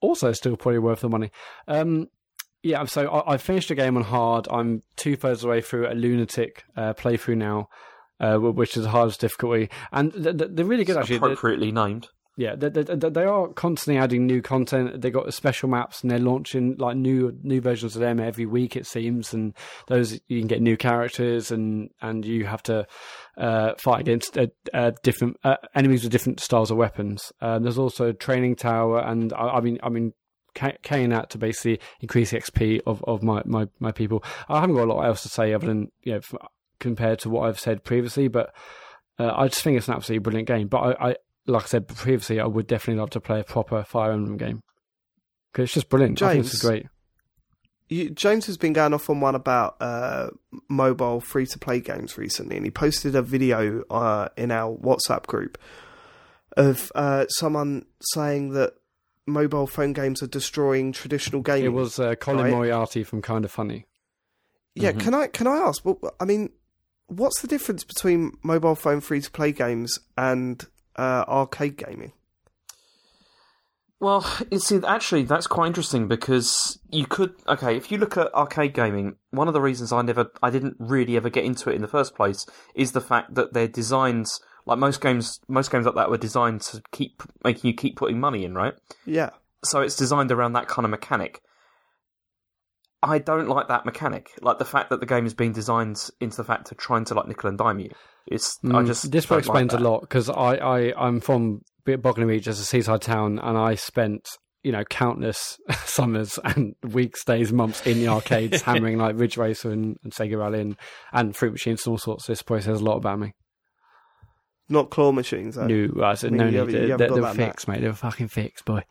also still probably worth the money. Um, yeah, so I, I finished the game on hard. I'm two thirds of the way through a lunatic uh, playthrough now, uh, which is the hardest difficulty, and th- th- they're really good actually. They're- appropriately named. Yeah, they, they, they are constantly adding new content. They got special maps, and they're launching like new new versions of them every week. It seems, and those you can get new characters, and and you have to uh, fight against uh, uh, different uh, enemies with different styles of weapons. Um, there's also training tower, and I, I mean, I mean. Carrying out to basically increase the XP of, of my, my, my people. I haven't got a lot else to say other than you know compared to what I've said previously, but uh, I just think it's an absolutely brilliant game. But I, I, like I said previously, I would definitely love to play a proper Fire Emblem game because it's just brilliant. I think this is great. you, James has been going off on one about uh, mobile free to play games recently, and he posted a video uh, in our WhatsApp group of uh, someone saying that mobile phone games are destroying traditional gaming. It was uh, Colin right. Moriarty from Kind of Funny. Yeah, Mhm. can I can I ask? Well, I mean, what's the difference between mobile phone free to play games and uh, arcade gaming? Well, you see, actually, that's quite interesting because you could. Okay, if you look at arcade gaming, one of the reasons I never, I didn't really ever get into it in the first place is the fact that their designs, like most games, most games like that, were designed to keep making you keep putting money in, right? Yeah, So it's designed around that kind of mechanic. I don't like that mechanic, like the fact that the game is being designed into the fact of trying to like nickel and dime you. It's I Mm, just this don't explains like a lot because I, I I'm from Bognor Regis, a seaside town, and I spent you know countless summers and weeks, days, months in the arcades hammering like Ridge Racer and, and Sega Rally and, and Fruit Machines and all sorts. This probably says a lot about me. not claw machines. Though. No, I said I mean, no you need. They, you they, haven't they got were fixed, mate. They were fucking fixed, boy.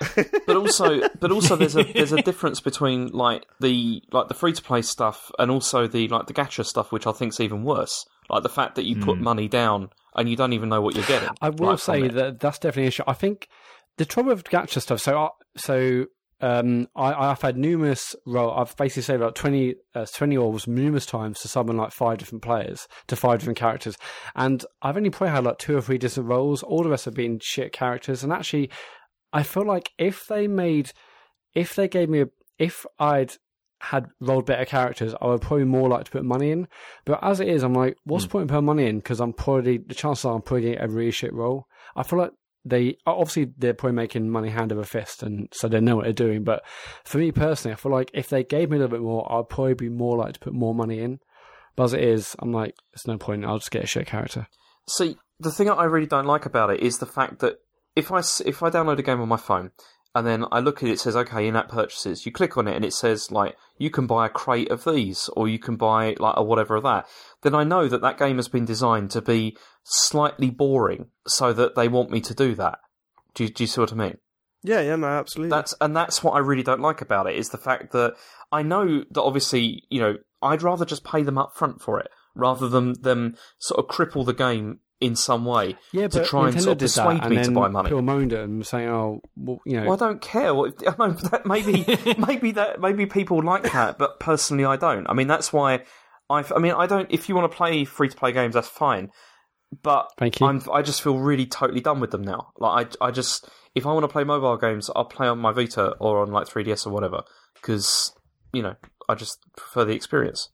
but also but also there's a there's a difference between like the like the free to play stuff and also the like the gacha stuff which I think's even worse like the fact that you put money down and you don't even know what you're getting I will like, say that that's definitely an issue. I think the trouble with gacha stuff. So, I so um, I, I've had numerous role. I've basically saved about 20, uh, 20 orbs numerous times to summon like five different players to five different characters, and I've only probably had like two or three different roles. All the rest have been shit characters, and actually, I feel like if they made, if they gave me a, if I'd had rolled better characters, I would probably more like to put money in. But as it is, I'm like, what's hmm. the point in putting money in? Because I'm probably the chances are I'm probably getting a really shit roll. I feel like they obviously they're probably making money hand over fist, and so they know what they're doing. But for me personally, I feel like if they gave me a little bit more, I'd probably be more like to put more money in. But as it is, I'm like, it's no point. I'll just get a shit character. See, the thing I really don't like about it is the fact that if I if I download a game on my phone and then I look at it, it says, okay, in-app purchases. You click on it, and it says like you can buy a crate of these, or you can buy like a whatever of that. Then I know that that game has been designed to be slightly boring, so that they want me to do that. Do you, do you see what I mean? Yeah, yeah, no, absolutely. That's and that's what I really don't like about it is the fact that I know that obviously you know I'd rather just pay them up front for it rather than them sort of cripple the game in some way Yeah, to but try and Nintendo sort of did that, persuade and me to buy money. People moaned at them saying, "Oh, well, you know, Well, I don't care. Well, I know that maybe maybe that maybe people like that, but personally, I don't. I mean, that's why I. I mean, I don't. If you want to play free to play games, that's fine. But Thank you. I'm. I just feel really totally done with them now. Like I. I just. If I want to play mobile games, I'll play on my Vita or on like 3DS or whatever. Because you know, I just prefer the experience.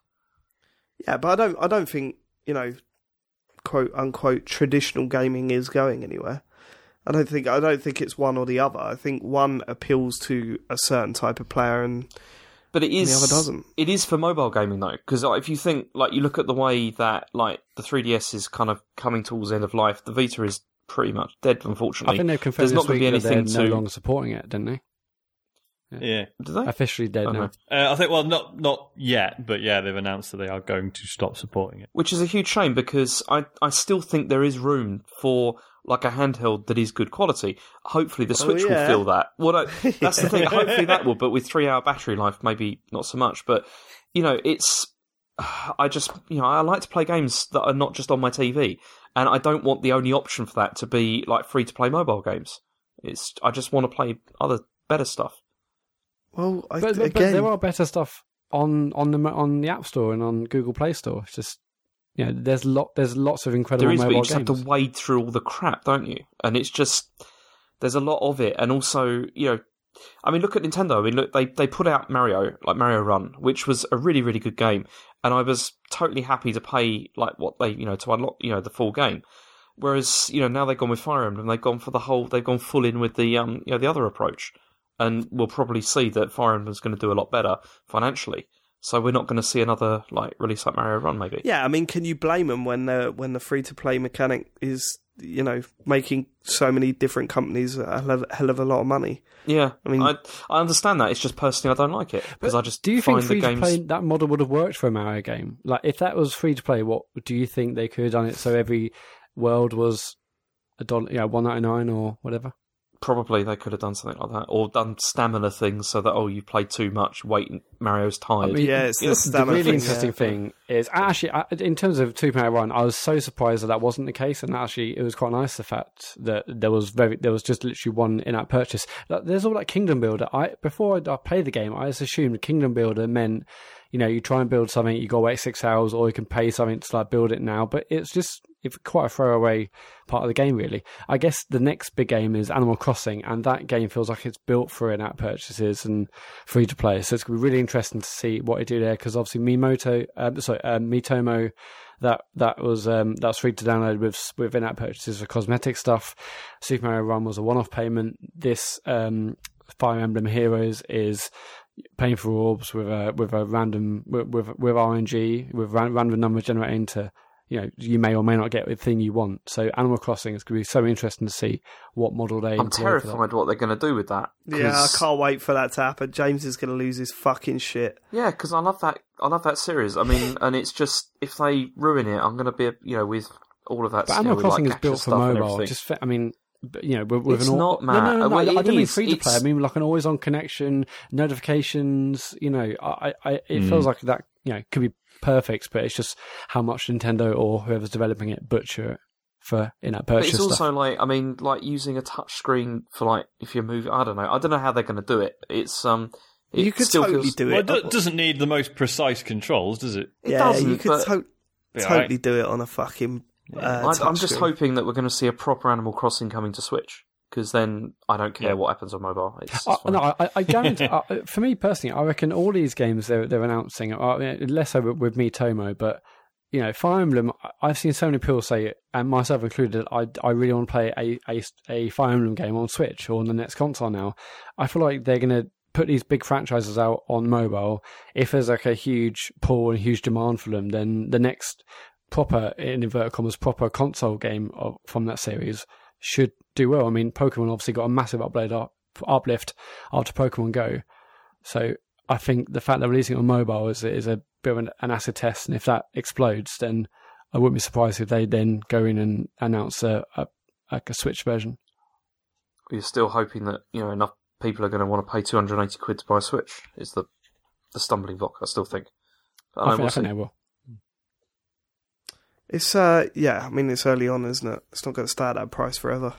Yeah, but I don't. I don't think you know, quote unquote, traditional gaming is going anywhere. I don't think. I don't think it's one or the other. I think one appeals to a certain type of player, and But it is the other doesn't. It is for mobile gaming though, because if you think like you look at the way that like the 3DS is kind of coming towards the end of life, the Vita is pretty much dead. Unfortunately, I Unfortunately, think they've confirmed there's not this going week to be that they're anything no to. longer supporting it, didn't they? Yeah. Do they? Officially dead Oh, now. Uh, I think, well, not not yet, but yeah, they've announced that they are going to stop supporting it. Which is a huge shame because I I still think there is room for like a handheld that is good quality. Hopefully, the Switch Oh, yeah. will fill that. What I, that's the thing. Hopefully, that will. But with three hour battery life, maybe not so much. But you know, it's. I just you know I like to play games that are not just on my TV, and I don't want the only option for that to be like free to play mobile games. It's I just want to play other better stuff. Well, I, But, but, but there are better stuff on on the on the App Store and on Google Play Store. It's just you know, there's lot there's lots of incredible There is, but mobile you just games. have to wade through all the crap, don't you? And it's just there's a lot of it, and also you know, I mean, look at Nintendo. I mean, look, they they put out Mario, like Mario Run, which was a really really good game, and I was totally happy to pay like what they you know to unlock you know the full game. Whereas you know now they've gone with Fire Emblem, they've gone for the whole, they've gone full in with the um you know the other approach, and we'll probably see that Fire Emblem's going to do a lot better financially. So we're not going to see another like release like Mario Run, maybe. yeah. I mean, can you blame them when the when the free to play mechanic is you know making so many different companies a hell of, a lot of money? Yeah, I I mean- mean, I, I understand that. It's just personally, I don't like it because I just do you find think free to play that model would have worked for a Mario game? Like if that was free to play, what do you think they could have done it so every world was a dollar, you know, one ninety nine or whatever? Probably they could have done something like that, or done stamina things so that oh, you played too much, wait, Mario's tired. I mean, Yeah, it's the the stamina really thing, interesting yeah. thing is actually I- in terms of Super Mario Run, I was so surprised that that wasn't the case, and actually it was quite nice the fact that there was very there was just literally one in-app purchase. Like, There's all that Kingdom Builder. I before I, I played the game, I just assumed Kingdom Builder meant you know you try and build something, you got to wait six hours, or you can pay something to like build it now. But it's just quite a throwaway part of the game, really. I guess the next big game is Animal Crossing, and that game feels like it's built for in-app purchases and free to play. So it's going to be really interesting to see what they do there, because obviously Mimoto, um, sorry, um, Miitomo, that that was um, that's free to download with with in-app purchases for cosmetic stuff. Super Mario Run was a one-off payment. This um, Fire Emblem Heroes is paying for orbs with a with a random with with, RNG with ran, random numbers generating to you know you may or may not get the thing you want. So Animal Crossing is going to be so interesting to see what model they. I'm employ for that. terrified what they're going to do with that. Yeah, I can't wait for that to happen. James is going to lose his fucking shit. Yeah, because I love that. I love that series. I mean, and it's just if they ruin it, I'm going to be you know with all of that. But Animal Crossing like, is built for mobile. Just fa- I mean, but, you know, with, with It's an not, no, no, no, no. Well, I don't mean free to play. I mean like an always-on connection, notifications. You know, I, I it feels mm. like that. You know, could be perfect, but it's just how much Nintendo or whoever's developing it butcher it for in-app But it's also stuff. like I mean, like using a touch screen for like if you're moving. I don't know. I don't know how they're going to do it. It's um. It you could still totally feels, do Well, it. it doesn't need the most precise controls, does it? It yeah, doesn't. you could but to- Yeah, totally do it on a fucking. Uh, I, I'm touch just hoping that we're going to see a proper Animal Crossing coming to Switch. Because then I don't care Yeah. what happens on mobile. It's, it's no, I, I guarantee. uh, for me personally, I reckon all these games they're they're announcing, uh, less so with, Miitomo, but you know, Fire Emblem. I- I've seen so many people say, and myself included, I I really want to play a, a a Fire Emblem game on Switch or on the next console now. I feel like they're going to put these big franchises out on mobile. If there's like a huge pull and huge demand for them, then the next proper in inverted commas proper console game of, from that series should do well. I mean, Pokemon obviously got a massive upload up uplift after Pokemon Go. So I think the fact they're releasing it on mobile is is a bit of an, an acid test, and if that explodes, then I wouldn't be surprised if they then go in and announce a, a like a Switch version. You're still hoping that you know enough people are going to want to pay 280 quid to buy a Switch. Is the the stumbling block? I still think. I, know, think, we'll I think they will. It's uh yeah, I mean it's early on, isn't it? It's not going to stay at that price forever.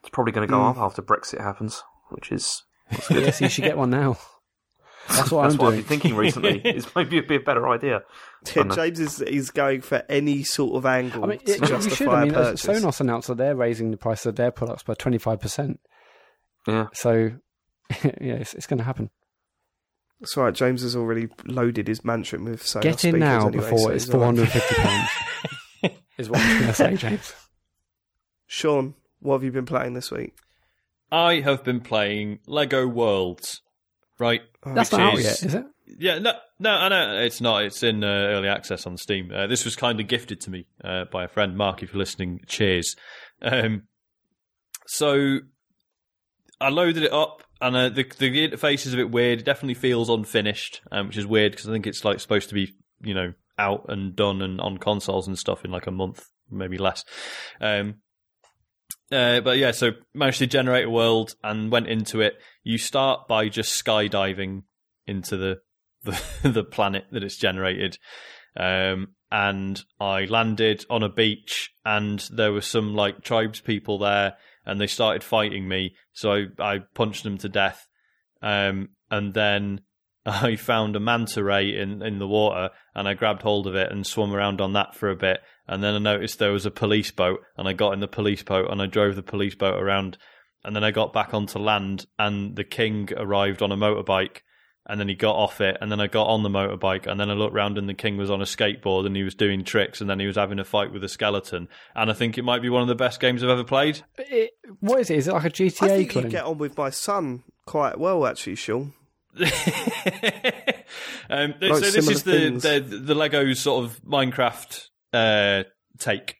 It's probably going to go Mm. up after Brexit happens, which is yes, you should get one now. That's what that's I'm what I've been thinking recently. It's maybe be a better idea. Yeah. James is is going for any sort of angle I mean, to you- you justify should. I mean, purchase. Sonos announced that they're raising the price of their products by 25%. Yeah. So, yeah, it's, it's going to happen. That's right. James has already loaded his mansion with Sonos Get in now anyway, before so it's he's all right. £450, is what I'm going to say, James. Sean, what have you been playing this week? I have been playing Lego Worlds, right? Oh, That's Which not out yet, is it? Yeah, no, no, I know it's not. It's in uh, early access on Steam. Uh, this was kindly gifted to me uh, by a friend, Mark. If you're listening, cheers. Um, so I loaded it up, and uh, the the interface is a bit weird. It definitely feels unfinished, um, which is weird because I think it's like supposed to be, you know, out and done and on consoles and stuff in like a month, maybe less. Um, uh, but yeah, so managed to generate a world and went into it. You start by just skydiving into the the, the planet that it's generated. Um, and I landed on a beach, and there were some like tribes people there, and they started fighting me. So I, I punched them to death. Um, and then I found a manta ray in, in the water, and I grabbed hold of it and swum around on that for a bit. And then I noticed there was a police boat, and I got in the police boat, and I drove the police boat around. And then I got back onto land, and the king arrived on a motorbike and then he got off it, and then I got on the motorbike, and then I looked round, and the king was on a skateboard, and he was doing tricks, and then he was having a fight with a skeleton, and I think it might be one of the best games I've ever played. It, what is it? Is it like a GTA I think you clone? get on with my son quite well, actually, Sean. um, Like so this is the, similar the the Lego sort of Minecraft uh, take.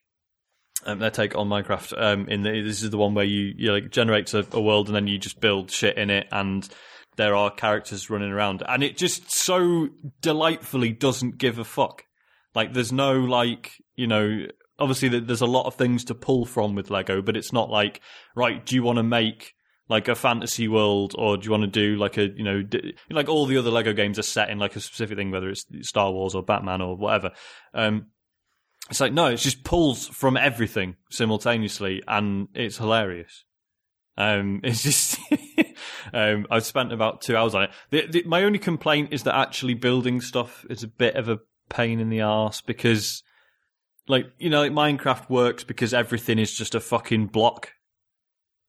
Um, their take on Minecraft. Um, in the, this is the one where you you like generates a, a world and then you just build shit in it, and there are characters running around, and it just so delightfully doesn't give a fuck. Like there's no like you know obviously there's a lot of things to pull from with Lego, but it's not like right. Do you want to make like a fantasy world, or do you want to do like a you know like all the other Lego games are set in like a specific thing, whether it's Star Wars or Batman or whatever. Um, it's like no, it just pulls from everything simultaneously, and it's hilarious. Um, it's just um, I've spent about two hours on it. The, the, my only complaint is that actually building stuff is a bit of a pain in the arse because, like you know, like Minecraft works because everything is just a fucking block.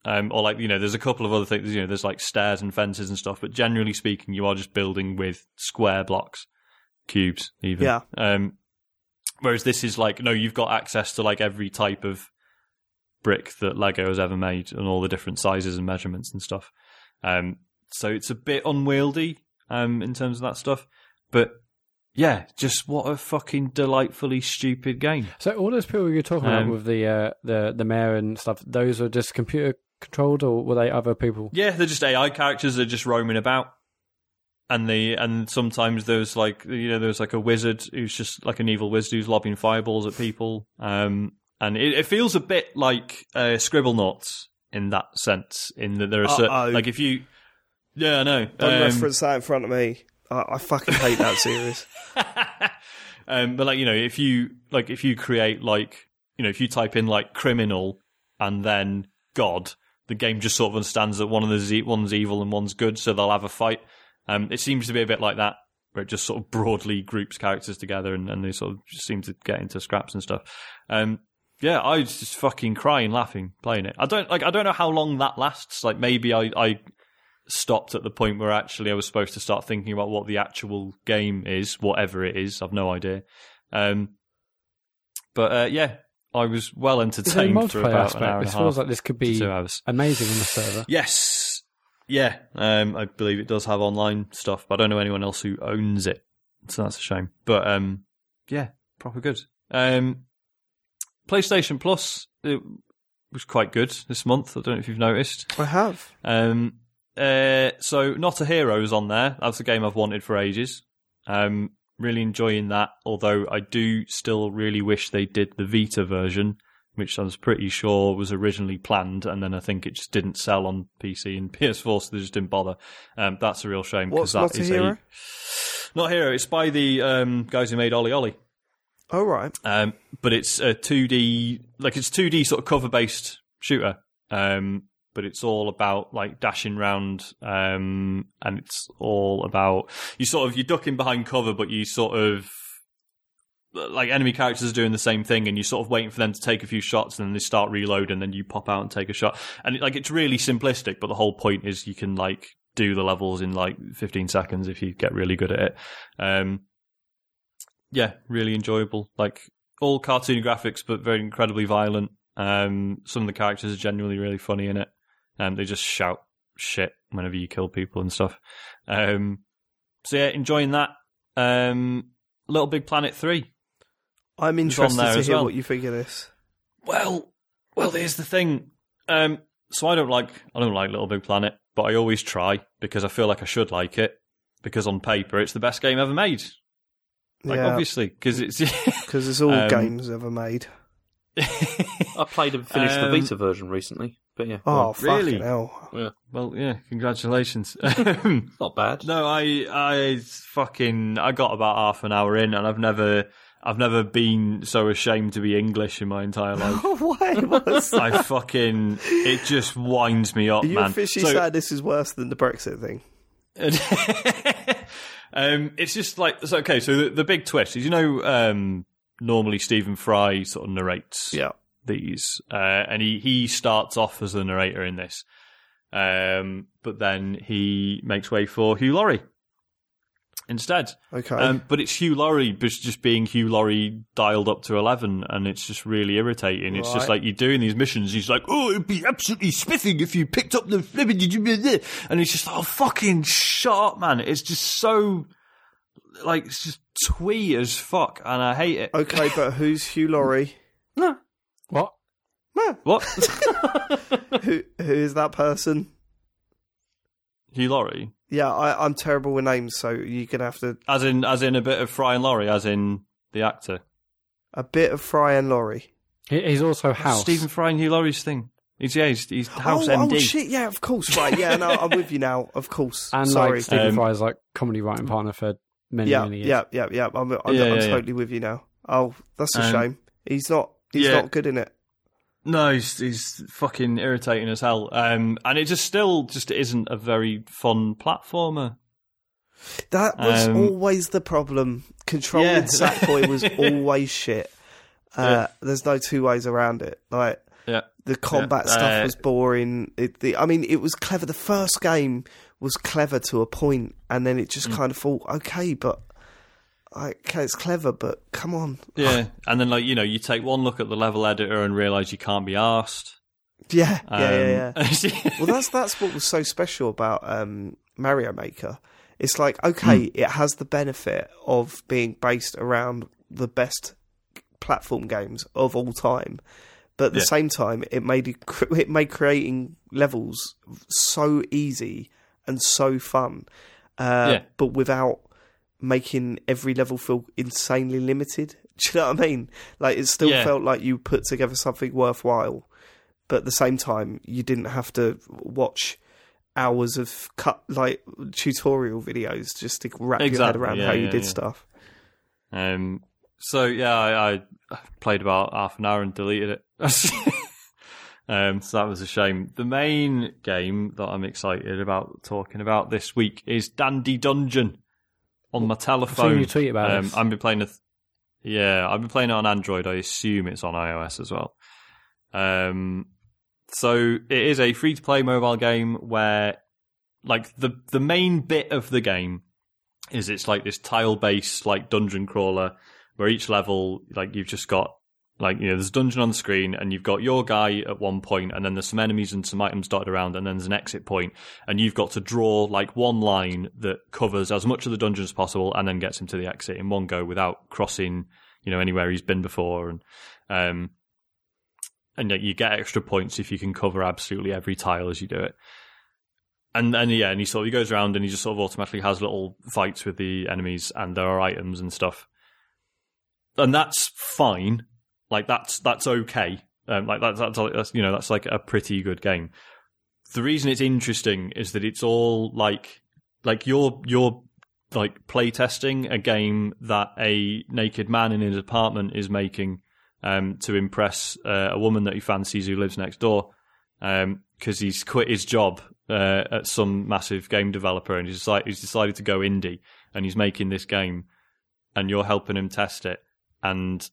Um, or like you know, there's a couple of other things. You know, there's like stairs and fences and stuff, but generally speaking, you are just building with square blocks, cubes, even. Yeah. Um, whereas this is like no, you've got access to like every type of brick that Lego has ever made and all the different sizes and measurements and stuff. Um, so it's a bit unwieldy um, in terms of that stuff. But yeah, just what a fucking delightfully stupid game. So all those people you're talking Um, about with the uh, the the mayor and stuff, those are just computer controlled, or were they other people? Yeah, they're just AI characters that are just roaming about. And the and sometimes there's like you know there's like a wizard who's just like an evil wizard who's lobbing fireballs at people. Um, and it, it feels a bit like uh, Scribblenauts in that sense. In that there are certain, like if you, yeah, I know. Don't Um, reference that in front of me. I, I fucking hate that series. um, but like you know, if you like, if you create like you know, if you type in like criminal and then God, the game just sort of understands that one of the z- one's evil and one's good, so they'll have a fight. Um, it seems to be a bit like that, where it just sort of broadly groups characters together and, and they sort of just seem to get into scraps and stuff. Um, yeah, I was just fucking crying, laughing, playing it. I don't like. I don't know how long that lasts. Like maybe I, I stopped at the point where actually I was supposed to start thinking about what the actual game is, whatever it is. I've no idea. Um, but uh, yeah, I was well Is entertained for about an hour This feels like this could be two hours. amazing on the server. Yes. Yeah, um, I believe it does have online stuff, but I don't know anyone else who owns it, so that's a shame. But um, yeah, proper good. Um, PlayStation Plus, it, was quite good this month. I don't know if you've noticed. I have. Um, uh, so Not a Hero is on there. That's a game I've wanted for ages. Um, really enjoying that. Although I do still really wish they did the Vita version, which I was pretty sure was originally planned, and then I think it just didn't sell on PC and PS4, so they just didn't bother. Um, that's a real shame because Not that a Hero? a not hero. It's by the um, guys who made OlliOlli. Oh right. Um, but it's a 2D, like it's 2D sort of cover based shooter. Um, but it's all about like dashing round, um, and it's all about you sort of you're ducking behind cover, but you sort of like enemy characters are doing the same thing, and you're sort of waiting for them to take a few shots, and then they start reloading, and then you pop out and take a shot, and like it's really simplistic, but the whole point is you can like do the levels in like 15 seconds if you get really good at it. Um, yeah, really enjoyable. Like all cartoon graphics, but very incredibly violent. Um, some of the characters are genuinely really funny in it. Um, they just shout shit whenever you kill people and stuff. Um, so yeah, enjoying that. Um, Little Big Planet three. I'm interested to hear well. what you think of this. Well, well, here's the thing. Um, so I don't like I don't like Little Big Planet, but I always try because I feel like I should like it because on paper it's the best game ever made. Like yeah, obviously because it's because it's all Um, games ever made. I played and finished Um, the beta version recently, but yeah, Oh, really? fucking hell! well, yeah, congratulations. not bad. No, I I fucking I got about half an hour in, and I've never I've never been so ashamed to be English in my entire life. Why? What's? I fucking it just winds me up, Are you man. officially So- saying this is worse than the Brexit thing? Um, it's just like so, okay. So the, the big twist is, you know, um, normally Stephen Fry sort of narrates Yeah. these, uh, and he he starts off as the narrator in this, um, but then he makes way for Hugh Laurie instead. Okay. Um, but it's Hugh Laurie, just being Hugh Laurie dialed up to 11, and it's just really irritating. It's just like you're doing these missions, he's like, oh, it'd be absolutely spiffing if you picked up the flipping, did you be there? And it's just, oh, fucking shut up, man. It's just so, like, it's just twee as fuck, and I hate it. okay, but who's Hugh Laurie? What? What? who who is that person? Hugh Laurie? Yeah, I, I'm terrible with names, so you're gonna have to As in, as in a bit of Fry and Laurie, as in the actor. a bit of Fry and Laurie. He- He's also House. Stephen Fry and Hugh Laurie's thing. He's, yeah, he's, he's House oh, MD. oh shit! Yeah, of course. Right. Yeah, no, I'm with you now. Of course. and Sorry. like Stephen Um, Fry's like comedy writing partner for many yeah, many years. yeah, yeah, yeah. I'm, I'm, Yeah, I'm yeah, yeah. totally with you now. Oh, that's a Um, shame. He's not. He's yeah. not good in it. No, he's, he's fucking irritating as hell. Um, and it just still just isn't a very fun platformer. That was Um, always the problem. Controlling Yeah. Sackboy was always shit. Uh, Yeah. There's no two ways around it. Like Yeah. the combat Yeah. stuff Uh, was boring. It, the, I mean, it was clever. The first game was clever to a point, and then it Mm. just kind of thought, okay, but okay, it's clever, but come on, Yeah. and then, like, you know, you take one look at the level editor and realise you can't be asked. yeah, yeah, yeah, yeah. yeah. well, that's that's what was so special about um, Mario Maker. It's like okay, Hmm. it has the benefit of being based around the best platform games of all time, but at the Yeah. same time, it made it, it made creating levels so easy and so fun, uh, Yeah. but without making every level feel insanely limited. Do you know what I mean? Like it still Yeah. felt like you put together something worthwhile but at the same time you didn't have to watch hours of cut like tutorial videos just to wrap your head around yeah, how you yeah, did stuff. Um, so yeah, I, I played about half an hour and deleted it. um, so that was a shame. The main game that I'm excited about talking about this week is Dandy Dungeon on my telephone. you tweet about um. I've been playing it. Yeah, I've been playing it on Android. I assume it's on iOS as well. Um, so it is a free to play mobile game where, like the the main bit of the game is it's like this tile based like dungeon crawler where each level like you've just got like you know there's a dungeon on the screen and you've got your guy at one point and then there's some enemies and some items dotted around and then there's an exit point and you've got to draw like one line that covers as much of the dungeon as possible and then gets him to the exit in one go without crossing you know anywhere he's been before and um and you get extra points if you can cover absolutely every tile as you do it. And and yeah, and he sort of he goes around and he just sort of automatically has little fights with the enemies, and there are items and stuff, and that's fine. Like that's that's okay. Um, like that's, that's that's you know that's like a pretty good game. The reason it's interesting is that it's all like like you're you're like playtesting a game that a naked man in his apartment is making um, to impress uh, a woman that he fancies who lives next door because um, he's quit his job uh, at some massive game developer and he's decided, he's decided to go indie and he's making this game and you're helping him test it and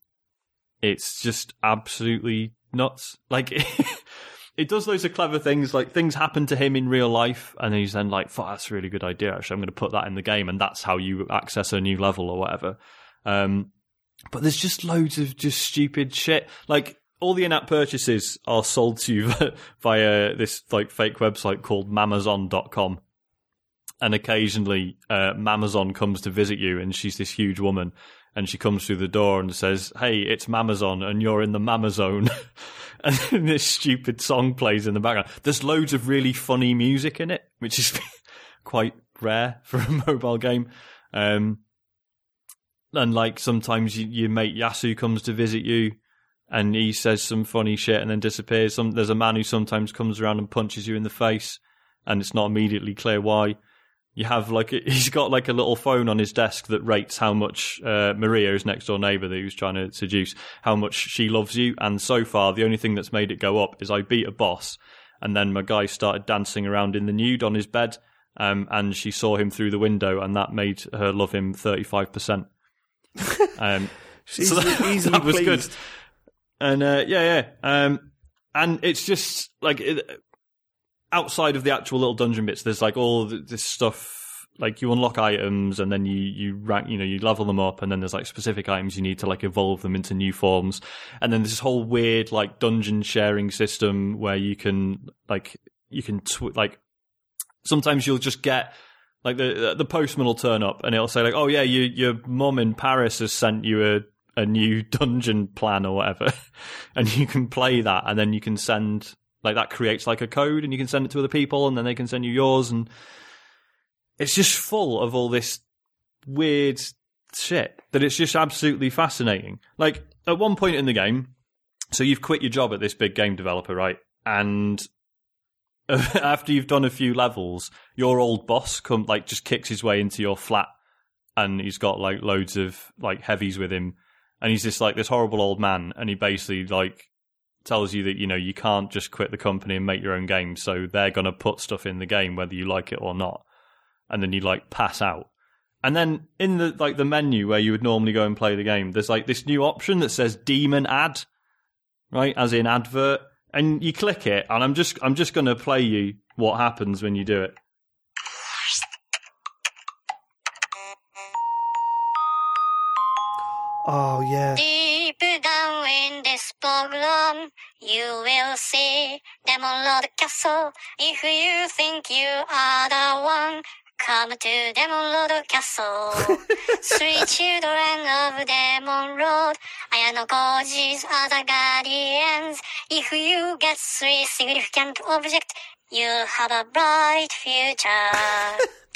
it's just absolutely nuts like it does loads of clever things. Like things happen to him in real life, and he's then like, "Fuck, that's a really good idea. Actually, I'm going to put that in the game, and that's how you access a new level or whatever." Um, but there's just loads of just stupid shit. Like all the in-app purchases are sold to you via this like fake website called Mamazon.com. And occasionally, uh, Mamazon comes to visit you, and she's this huge woman, and she comes through the door and says, "Hey, it's Mamazon, and you're in the Mamazone." and this stupid song plays in the background. There's loads of really funny music in it, which is quite rare for a mobile game. Um, and like sometimes you, your mate Yasu comes to visit you, and he says some funny shit and then disappears. Some there's a man who sometimes comes around and punches you in the face, and it's not immediately clear why you have like a, he's got like a little phone on his desk that rates how much uh, Maria, his next door neighbor that he was trying to seduce, how much she loves you. And so far, the only thing that's made it go up is I beat a boss, and then my guy started dancing around in the nude on his bed, um, and she saw him through the window, and that made her love him thirty five percent. Um, so that, easily that was pleased. good. And uh, yeah, yeah. Um, and it's just like it, outside of the actual little dungeon bits, there's like all this stuff. Like you unlock items, and then you you rank, you know, you level them up, and then there's like specific items you need to like evolve them into new forms. And then there's this whole weird like dungeon sharing system where you can like you can tw- like sometimes you'll just get like the the postman will turn up and it'll say like, oh yeah, you, your mum in Paris has sent you a a new dungeon plan or whatever, and you can play that, and then you can send like that creates like a code, and you can send it to other people, and then they can send you yours, and it's just full of all this weird shit that it's just absolutely fascinating. Like at one point in the game, so you've quit your job at this big game developer, right? And after you've done a few levels, your old boss come like just kicks his way into your flat, and he's got like loads of like heavies with him, and he's just like this horrible old man, and he basically like tells you that you know you can't just quit the company and make your own game, so they're gonna put stuff in the game whether you like it or not, and then you like pass out. And then in the like the menu where you would normally go and play the game, there's like this new option that says demon ad, right? As in advert. And you click it, and I'm just I'm just gonna play you what happens when you do it. Oh yeah. Program, you will see them Demon Lord Castle. If you think you are the one, come to Demon Lord Castle. Three children of Demon Lord, Ayano Koji's the guardians. If you get three significant objects, you have a bright future.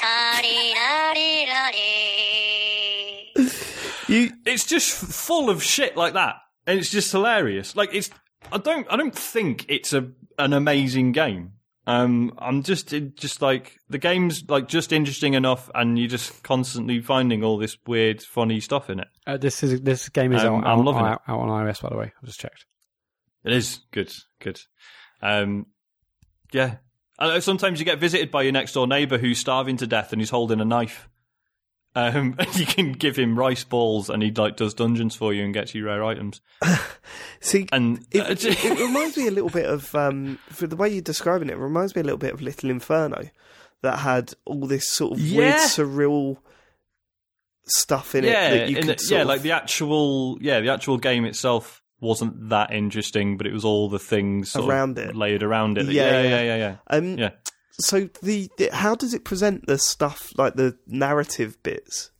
You It's just full of shit like that, and it's just hilarious. Like it's I don't I don't think it's a an amazing game. Um, I'm just just like the game's like just interesting enough, and you're just constantly finding all this weird, funny stuff in it. Uh, this is this game is Um, out, I'm out, loving it. out, out on iOS, by the way. I've just checked. It is good, good. Um, yeah. Sometimes you get visited by your next door neighbour who's starving to death and he's holding a knife. Um, you can give him rice balls, and he like does dungeons for you and gets you rare items. see. And It, uh, it, reminds me a little bit of um, for the way you're describing it. It reminds me a little bit of Little Inferno, that had all this sort of weird, surreal stuff in yeah, it that you could the- yeah, of, like the actual yeah, the actual game itself wasn't that interesting, but it was all the things Around it. layered around it. Yeah, yeah, yeah. yeah, yeah, yeah. Um, Yeah. So the, the how does it present the stuff like the narrative bits?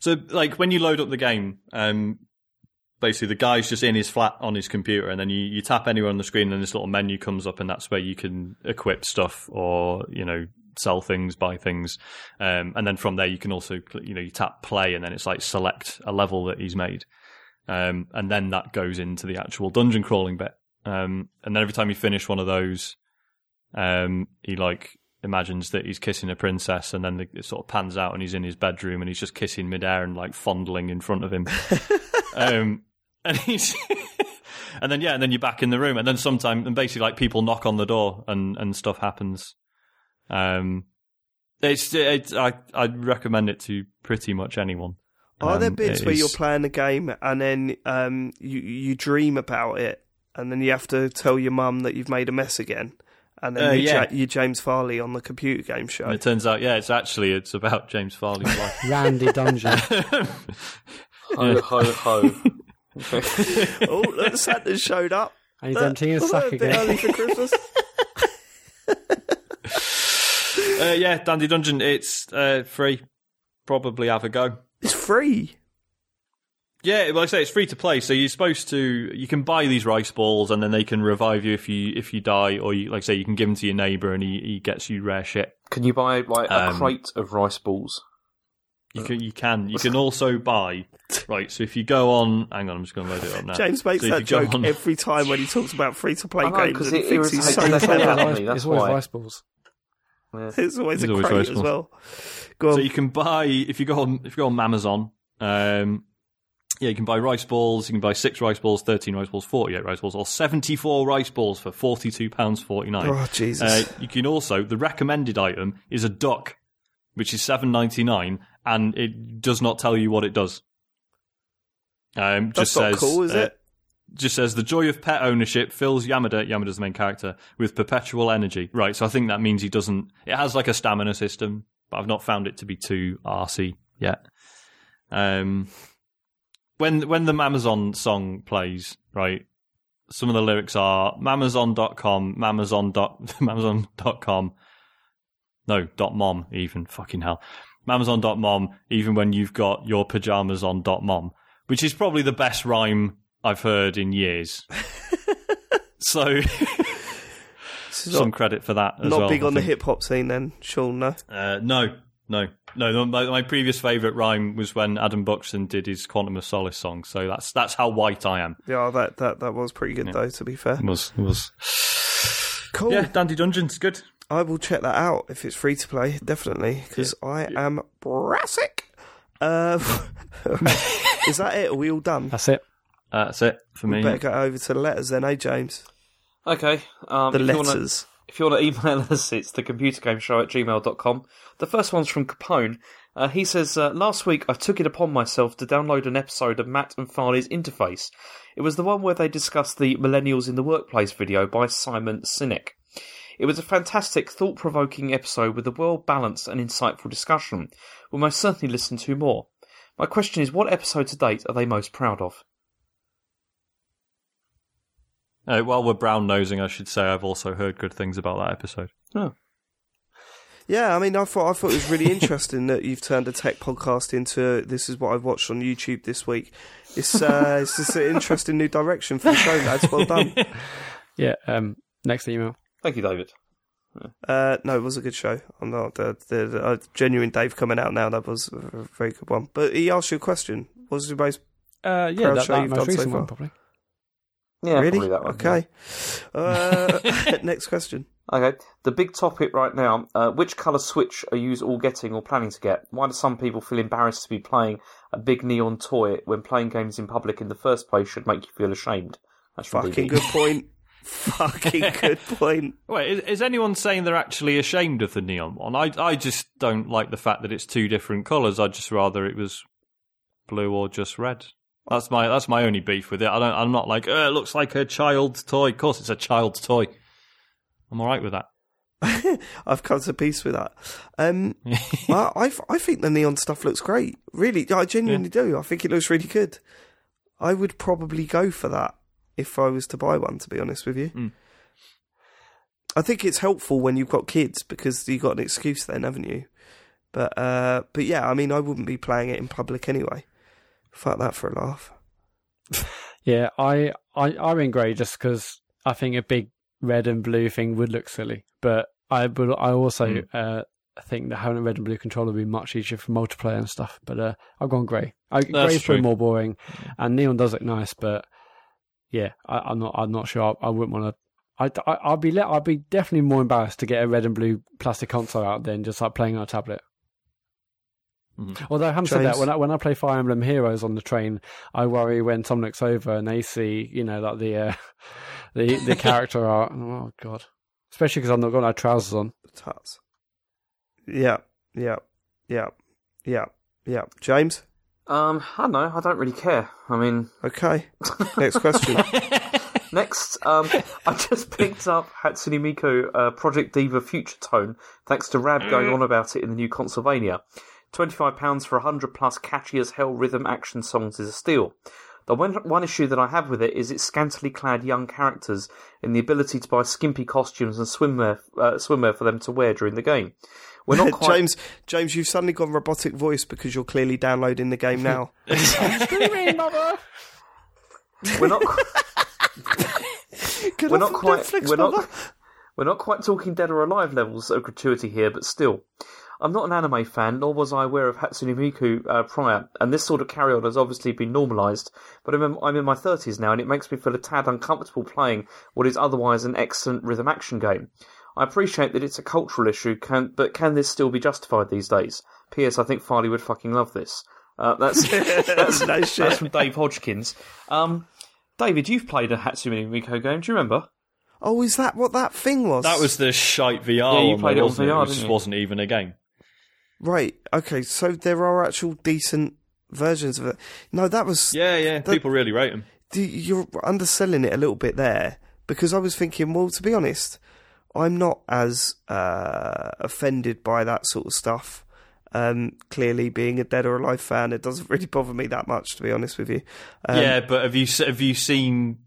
So, like when you load up the game, um, basically the guy's just in his flat on his computer, and then you, you tap anywhere on the screen, and this little menu comes up, and that's where you can equip stuff or you know sell things, buy things, um, and then from there you can also you know you tap play, and then it's like select a level that he's made, um, and then that goes into the actual dungeon crawling bit, um, and then every time you finish one of those, um, he like imagines that he's kissing a princess, and then the, it sort of pans out, and he's in his bedroom, and he's just kissing midair and like fondling in front of him. um, and he's and then yeah, and then you're back in the room, and then sometime and basically like people knock on the door and and stuff happens. Um, it's it's I I'd recommend it to pretty much anyone. Are there Um, bits it where you're playing the game and then um, you you dream about it, and then you have to tell your mum that you've made a mess again, and then Uh, you yeah. ja- you're James Farley on the computer game show? And it turns out, yeah, it's actually it's about James Farley's life. Randy Dungeon. Ho ho ho. oh, look, Santa showed up. And he's emptying his look, sack again. early for Christmas. uh, yeah, Dandy Dungeon, it's uh, free. Probably have a go. it's free. Yeah, well, I say it's free to play, so you're supposed to. You can buy these rice balls, and then they can revive you if you if you die, or you, like I say, you can give them to your neighbour, and he, he gets you rare shit. Can you buy like a Um, crate of rice balls? You can you can you can also buy right. So if you go on, hang on, I'm just going to load it up now. James makes So if that you go joke on- every time when he talks about free to play I know, games, 'cause and he it thinks he's irritates so the clever. out of It's always- it's that's always why. rice balls. Yeah. It's always a always crate rice as balls. well. Go on. So you can buy if you go on if you go on Amazon. Um, yeah, you can buy rice balls. You can buy six rice balls, thirteen rice balls, forty-eight rice balls, or seventy-four rice balls for forty-two pounds forty-nine. oh Jesus! Uh, you can also the recommended item is a duck, which is seven ninety nine, and it does not tell you what it does. Um, That's just not says, cool, is uh, it? Just says the joy of pet ownership fills Yamada, Yamada's the main character, with perpetual energy. Right, so I think that means he doesn't. It has like a stamina system, but I've not found it to be too arsey yet. Um, when when the Mamazon song plays, right, some of the lyrics are mamazon.com, mamazon dot, mamazon.com, no, dot mom, even, fucking hell. Mamazon.mom, even when you've got your pajamas on dot mom, which is probably the best rhyme I've heard in years. so, some not, credit for that as not well. big on the hip hop scene, then, Sean. No. Uh, no, no, no. My, my previous favourite rhyme was when Adam Buxton did his Quantum of Solace song. So that's that's how white I am. Yeah, that that that was pretty good though. To be fair, Was was cool. yeah. Dandy Dungeon's good. I will check that out if it's free to play, definitely, because I am brassic. Uh, is that it? Are we all done? That's it. Uh, that's it for We me. better go over to the letters then, eh, James? Okay. Um, The if wanna- letters. If you want to email us, it's thecomputergameshow at gmail.com. The first one's from Capone. Uh, he says, uh, Last week I took it upon myself to download an episode of Mat and Farley's Interface. It was the one where they discussed the Millennials in the Workplace video by Simon Sinek. It was a fantastic, thought provoking episode with a well balanced and insightful discussion. We'll most certainly listen to more. My question is, what episode to date are they most proud of? Uh, while we're brown nosing, I should say I've also heard good things about that episode. Oh. Yeah, I mean, I thought I thought it was really interesting that you've turned a tech podcast into this is what I've watched on YouTube this week. It's uh, it's just an interesting new direction for the show, lads. Well done. Yeah. Um, next email. Thank you, David. Uh, no, it was a good show. I'm not the, the, the uh, genuine Dave coming out now. That was a very good one. But he asked you a question. What was your most Uh, yeah, Proud that, show that you've most done so recent one, far. probably. Yeah, really probably that one. yeah. okay? Uh, next question. Okay, the big topic right now: uh, which colour Switch are you all getting or planning to get? Why do some people feel embarrassed to be playing a big neon toy when playing games in public in the first place should make you feel ashamed? That's from Fucking good point. Fucking good point. Wait, is, is anyone saying they're actually ashamed of the neon one? I I just don't like the fact that it's two different colours. I'd just rather it was blue or just red. That's my that's my only beef with it. I don't. I'm not like, oh, it looks like a child's toy. Of course, it's a child's toy. I'm all right with that. I've come to peace with that. Um, I, I I think the neon stuff looks great. Really, I genuinely do. I think it looks really good. I would probably go for that if I was to buy one. To be honest with you, Mm. I think it's helpful when you've got kids because you've got an excuse then, haven't you? But uh, but yeah, I mean, I wouldn't be playing it in public anyway. Fuck that for a laugh. Yeah, I, I, I'm in grey just because I think a big red and blue thing would look silly. But I, but I also Hmm. uh, think that having a red and blue controller would be much easier for multiplayer and stuff. But uh, I've gone grey. I, grey's probably more boring, and neon does look nice. But yeah, I, I'm not. I'm not sure. I, I wouldn't want to. I, I, I'd be. let, I'd be definitely more embarrassed to get a red and blue plastic console out than just like playing on a tablet. Mhm. Although I haven't said that, when I when I play Fire Emblem Heroes on the train, I worry when Tom looks over and they see, you know, like the uh, the the character art. Oh god, especially because I've not got no trousers on. Tuts. Yeah, yeah, yeah, yeah, yeah. James? Um, I don't know. I don't really care. I mean, Okay. Next question. Next, um, I just picked up Hatsune Miku uh, Project Diva Future Tone, thanks to Rab going on about it in the new Consolevania. £25 for 100 plus catchy as hell rhythm action songs is a steal. The one, one issue that I have with it is its scantily clad young characters and the ability to buy skimpy costumes and swimwear, uh, swimwear for them to wear during the game. We're not quite. James, James, you've suddenly gone robotic voice because you're clearly downloading the game now. We're not. Get we're not quite Netflix, we're mother. not we're not quite talking dead or alive levels of gratuity here, but still. I'm not an anime fan, nor was I aware of Hatsune Miku uh, prior, and this sort of carry on has obviously been normalised. But I'm in, I'm in my 30s now, and it makes me feel a tad uncomfortable playing what is otherwise an excellent rhythm action game. I appreciate that it's a cultural issue, can, but can this still be justified these days? P.S. I think Farley would fucking love this. Uh, that's that's, No shit. that's from Dave Hodgkins. Um, David, you've played a Hatsune Miku game. Do you remember? Oh, is that what that thing was? That was the shite VR Yeah, you one, played though, it on VR, It just didn't you? wasn't even a game. Right. Okay, so there are actual decent versions of it. No, that was Yeah, yeah. That- People really rate them. Do- you're underselling it a little bit there because I was thinking, well, to be honest, I'm not as uh, offended by that sort of stuff. Um, clearly, being a Dead or Alive fan, it doesn't really bother me that much, to be honest with you. Um, yeah, but have you have you seen?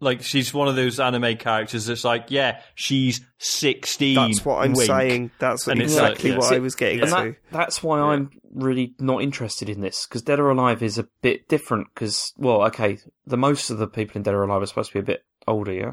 Like she's one of those anime characters that's like, yeah, she's sixteen. that's what I'm wink. saying. That's And exactly like- what yeah. I was getting And to. that, that's why I'm really not interested in this because Dead or Alive is a bit different. Because well, okay, the most of the people in Dead or Alive are supposed to be a bit older, yeah.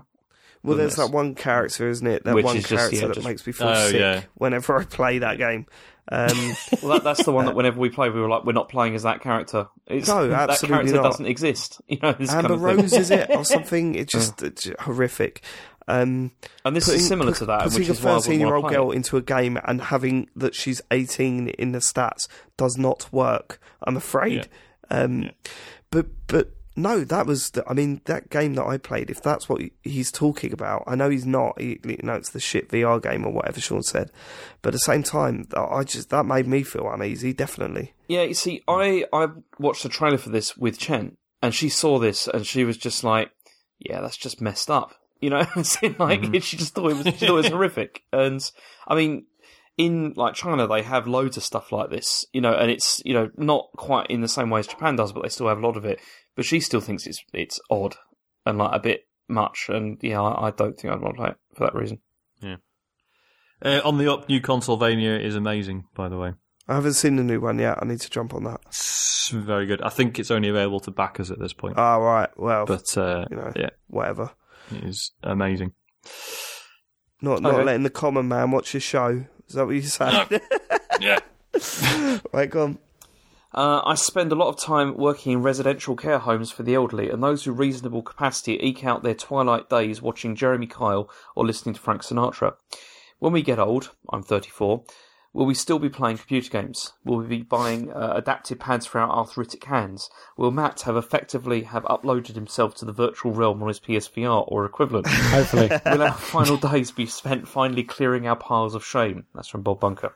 Well, there's Goodness. that one character, isn't it? That Which one is just, character yeah, that just- makes me feel Oh, sick yeah. whenever I play that game. Um, Well, that, that's the one that whenever we play, we were like, we're not playing as that character. It's, No, that absolutely character not. doesn't exist. You know, Amber kind of. Rose, is it, or something? It's just it's horrific. Um, and this putting- is similar put- to that, Putting which a 13 year old girl it. into a game and having that she's 18 in the stats does not work. I'm afraid. Um, But but no, that was. The, I mean, that game that I played. If that's what he's talking about, I know he's not. He, you know, it's the shit VR game or whatever Sean said. But at the same time, I just that made me feel uneasy. Definitely. Yeah, you see, I I watched the trailer for this with Chen, and she saw this, and she was just like, "Yeah, that's just messed up." You know, As in, like Mm-hmm. she just thought it was she thought it was horrific. And I mean, in like China, they have loads of stuff like this, you know, and it's you know not quite in the same way as Japan does, but they still have a lot of it. But she still thinks it's it's odd and like a bit much, and yeah, I, I don't think I'd want to play it for that reason. Yeah. Uh, on the up, new Consolevania is amazing. By the way, I haven't seen the new one yet. I need to jump on that. it's very good. I think it's only available to backers at this point, Ah, right. Well, but uh, you know, yeah, whatever. it is amazing. Not not Okay. letting the common man watch his show. Is that what you said? Yeah. right, go on. Uh, I spend a lot of time working in residential care homes for the elderly, and those with reasonable capacity eke out their twilight days watching Jeremy Kyle or listening to Frank Sinatra. When we get old, I'm 34, will we still be playing computer games? Will we be buying uh, adaptive pads for our arthritic hands? Will Mat have effectively have uploaded himself to the virtual realm on his PSVR or equivalent? Hopefully. will our final days be spent finally clearing our piles of shame? That's from Bob Bunker.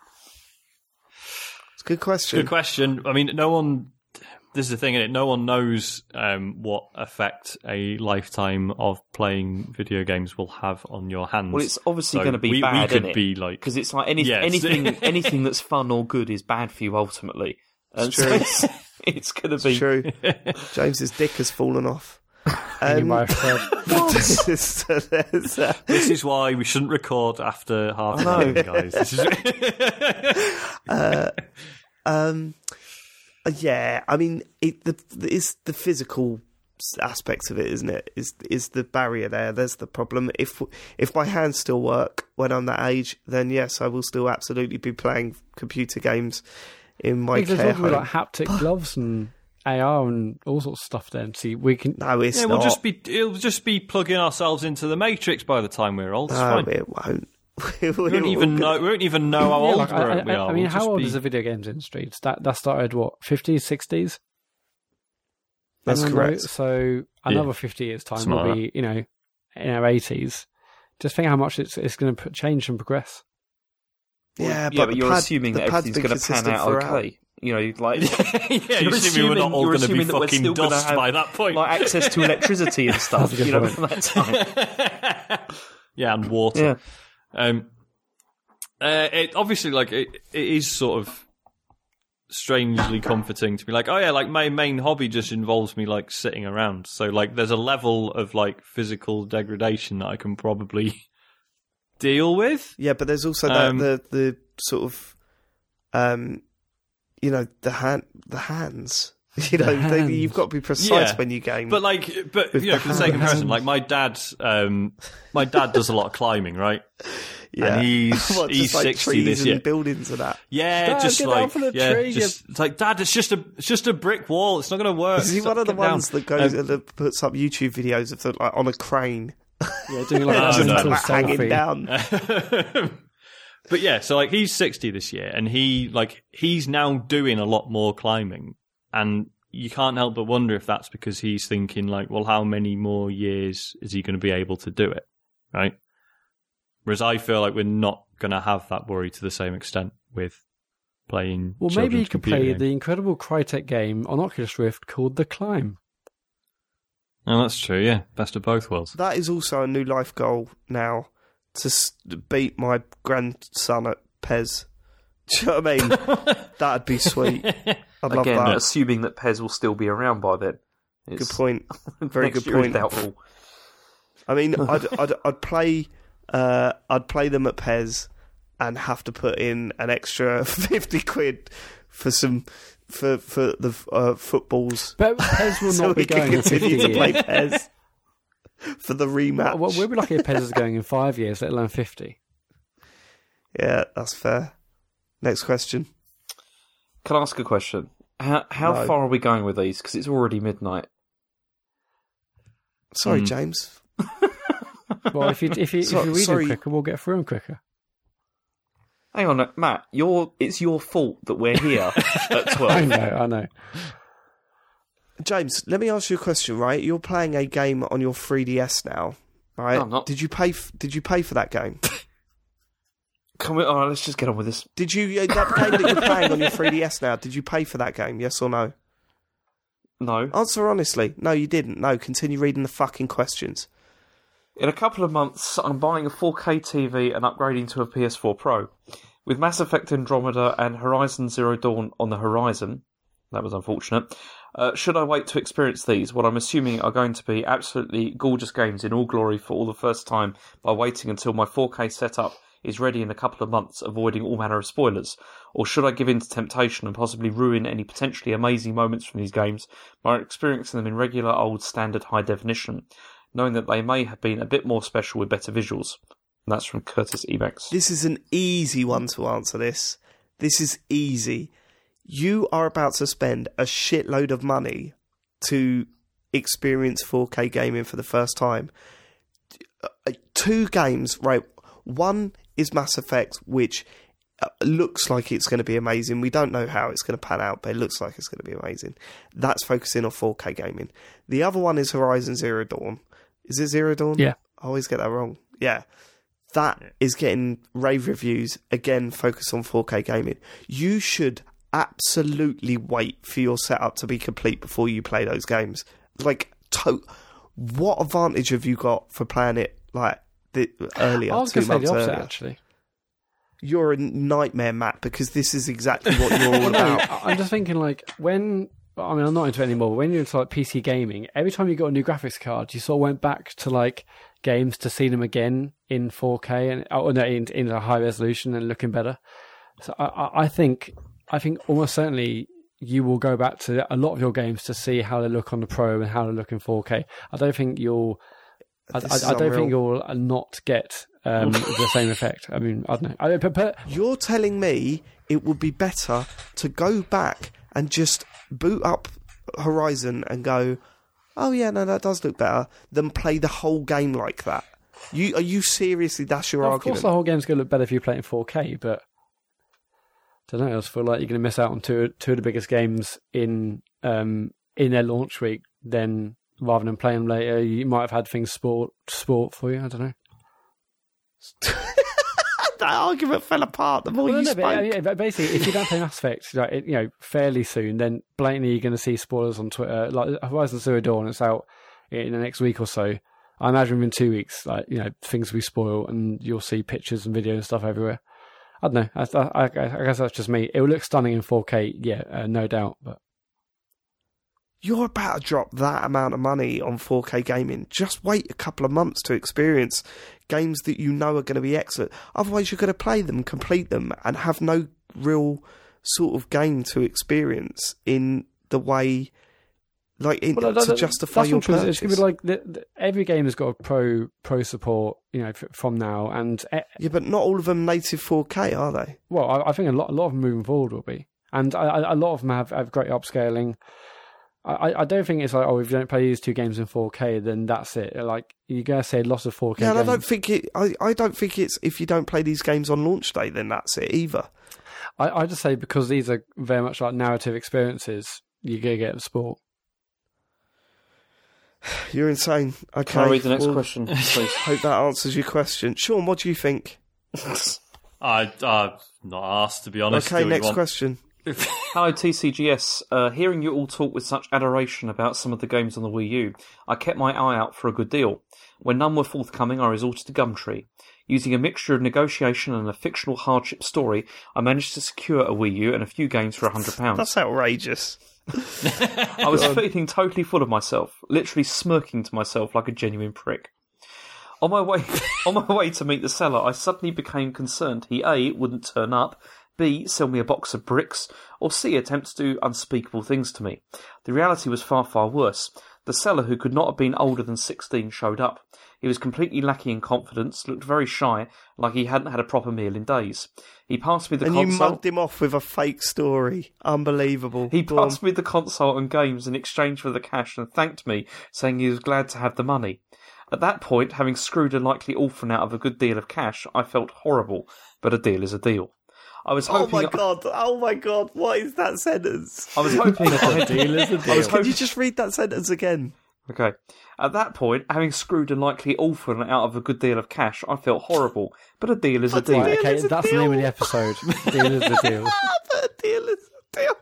It's a good question. Good question. I mean, no one. This is the thing, is it? No one knows um, what effect a lifetime of playing video games will have on your hands. Well, it's obviously So going to be we, bad, We could isn't it? be like, because it's like any, Yes. anything anything that's fun or good is bad for you ultimately. And so true. it's, it's going to be True. James's dick has fallen off. You Um, might have said. uh, this is why we shouldn't record after half I know. time, guys. This is um, uh, yeah, I mean, it, the it's the physical aspects of it, isn't it? Is is the barrier there? There's the problem. If if my hands still work when I'm that age, then yes, I will still absolutely be playing computer games in my Because care home. like haptic gloves and AR and all sorts of stuff. Then see, we can. no, it's Yeah, not. we'll just be it'll just be plugging ourselves into the matrix by the time we're old. It's no, fine. it won't. We won't even know. We won't even know how Yeah, old like, we're, I, we I- are. I mean, We'll how old be- is the video games industry? That that started what fifties, sixties. That's correct. So another fifty years time Something will be, you know, in our eighties. Just think how much it's it's going to change and progress. Yeah, yeah, but, but you're pad, assuming that everything's going to pan out throughout. okay. You know, like yeah, You're you're assuming we're not all going to be assuming that we're fucking dust have, by that point. like access to electricity and stuff. That's a good you know, point. from that time. yeah, and water. Um, uh, it obviously like it, it is sort of strangely comforting to be like, oh yeah, like my main hobby just involves me like sitting around. So like, there's a level of like physical degradation that I can probably deal with. Yeah, but there's also Um, that the the sort of, um, you know, the hand the hands. You know, they, you've got to be precise Yeah. when you game. But like, but With you know, the for the sake of hands. comparison, like my dad, um, my dad does a lot of climbing, right? yeah, and he's What, he's like sixty trees this and year. buildings and that. Yeah, Dad, just get like down from the yeah, tree, just, it's like Dad, it's just a it's just a brick wall. It's not going to work. Is he Just one of the get down." ones that goes Um, that puts up YouTube videos of the, like on a crane, Yeah, doing like No, a just no. like, hanging down? but yeah, so like he's 60 this year and he like he's now doing a lot more climbing and you can't help but wonder if that's because he's thinking like, well, how many more years is he going to be able to do it? Right? Whereas I feel like we're not going to have that worry to the same extent with playing Well, maybe you could play games. the incredible Crytek game on Oculus Rift called The Climb. Oh, that's true, yeah. Best of both worlds. That is also a new life goal now to beat my grandson at PES. Do you know what I mean? That'd be sweet. I'd love Again, that. assuming that PES will still be around by then. Good point. Very good point. Doubtful. I mean, I'd, I'd I'd play uh, I'd play them at PES and have to put in an extra fifty quid for some for for the uh, footballs. But PES will so not be can going continue to play. PES for the rematch. Well, we'll be lucky if PES is going in five years, let alone 50. Yeah, that's fair. Next question. Can I ask a question? How how No. far are we going with these? Because it's already midnight. Sorry, Hmm. James. Well, if you if you, So- if you read sorry. them quicker, we'll get through them quicker. Hang on, Mat. You're it's your fault that we're here at twelve. I know, I know. James, let me ask you a question. Right, you're playing a game on your 3DS now, right? No, I'm not. Did you pay? F- did you pay for that game? Come on, let's just get on with this. Did you uh, that game that you're playing on your 3DS now? Did you pay for that game? Yes or no? No, Answer honestly. No, you didn't. No, continue reading the fucking questions. in a couple of months, I'm buying a 4K TV and upgrading to a PS4 Pro. With Mass Effect Andromeda and Horizon Zero Dawn on the horizon, that was unfortunate. Uh, should I wait to experience these? What I'm assuming are going to be absolutely gorgeous games in all glory for all the first time by waiting until my 4K setup is ready in a couple of months, avoiding all manner of spoilers? Or should I give in to temptation and possibly ruin any potentially amazing moments from these games by experiencing them in regular old standard high definition, knowing that they may have been a bit more special with better visuals? And that's from Curtis Ebax. This is an easy one to answer this. This is easy. You are about to spend a shitload of money to experience 4K gaming for the first time. Uh, Two games, right? One is Mass Effect, which uh, looks like it's going to be amazing. We don't know how it's going to pan out, but it looks like it's going to be amazing. That's focusing on 4K gaming. The other one is Horizon Zero Dawn. Is it Zero Dawn? Yeah. I always get that wrong. Yeah. That is getting rave reviews, again, focus on 4K gaming. You should absolutely wait for your setup to be complete before you play those games. Like, to- what advantage have you got for playing it like the, earlier? I was two going to say months the opposite, earlier? actually. You're a nightmare, Mat, because this is exactly what you're all about. I'm just thinking like when I mean I'm not into it anymore. But when you're into like PC gaming, every time you got a new graphics card, you sort of went back to like games to see them again in 4K and oh no in, in a high resolution and looking better. So I, I, I think I think almost certainly you will go back to a lot of your games to see how they look on the Pro and how they look in 4K. I don't think you'll. I, I, I don't think you'll not get um, the same effect. I mean, I don't know. I, but, but You're telling me it would be better to go back and just boot up Horizon and go, oh yeah, no, that does look better, than play the whole game like that. You are you seriously? That's your of argument. Of course, the whole game's going to look better if you play it in 4K. But I don't know. I just feel like you're going to miss out on two two of the biggest games in um, in their launch week. Then rather than playing them later, you might have had things sport sport for you. I don't know. that argument fell apart the more Well, you no, spoke. but, yeah, but basically, if you don't play Mass Effect, like, it- you know, fairly soon, then blatantly you're going to see spoilers on Twitter. Like Horizon Zero Dawn, it's out in the next week or so. I imagine within two weeks, like you know, things will be spoiled, and you'll see pictures and video and stuff everywhere. I don't know. I, I, I I guess that's just me. It will look stunning in 4K, yeah, uh, no doubt. But You're about to drop that amount of money on 4K gaming. Just wait a couple of months to experience games that you know are going to be excellent. Otherwise, you're going to play them, complete them, and have no real sort of game to experience in the way, like, in, Well, that- to justify your purchase. It's gonna be like the, the, every game has got a pro pro support, you know, from now, and yeah, but not all of them native 4K, are they? Well, I, I think a lot, a lot of them moving forward will be, and I, I, a lot of them have, have great upscaling. I, I- I don't think it's like, oh, if you don't play these two games in 4K, then that's it. Like you're gonna say, lots of 4K. Yeah, and I don't think it. I, I don't think it's if you don't play these games on launch day, then that's it either. I, I just say because these are very much like narrative experiences, you're gonna get the sport. You're insane. Okay, Can I read the next well, question, please? Hope that answers your question. Sean, what do you think? I, I'm not asked to be honest. okay, Do what next want. question. Hello, TCGS. Uh, hearing you all talk with such adoration about some of the games on the Wii U, I kept my eye out for a good deal. When none were forthcoming, I resorted to Gumtree. Using a mixture of negotiation and a fictional hardship story, I managed to secure a Wii U and a few games for £100. That's outrageous. I was feeling totally full of myself, literally smirking to myself like a genuine prick. On my way, on my way to meet the seller, I suddenly became concerned he a wouldn't turn up, b sell me a box of bricks, or c attempt to do unspeakable things to me. The reality was far far worse. The seller, who could not have been older than sixteen, showed up. He was completely lacking in confidence, looked very shy, like he hadn't had a proper meal in days. He passed me the and you mugged him off with a fake story. Unbelievable. He Go on. passed me the console and games in exchange for the cash and thanked me, saying he was glad to have the money. At that point, having screwed a likely orphan out of a good deal of cash, I felt horrible, but a deal is a deal. I was Oh hoping. my god! Oh my god! What is that sentence? I was hoping. A deal is a deal. I was Can hoping. you just read that sentence again? Okay. At that point, having screwed a likely orphan out of a good deal of cash, I felt horrible, but a deal is a deal. Right, Deal okay, is a that's the name of deal. the episode. deal is the deal. But a deal is a deal.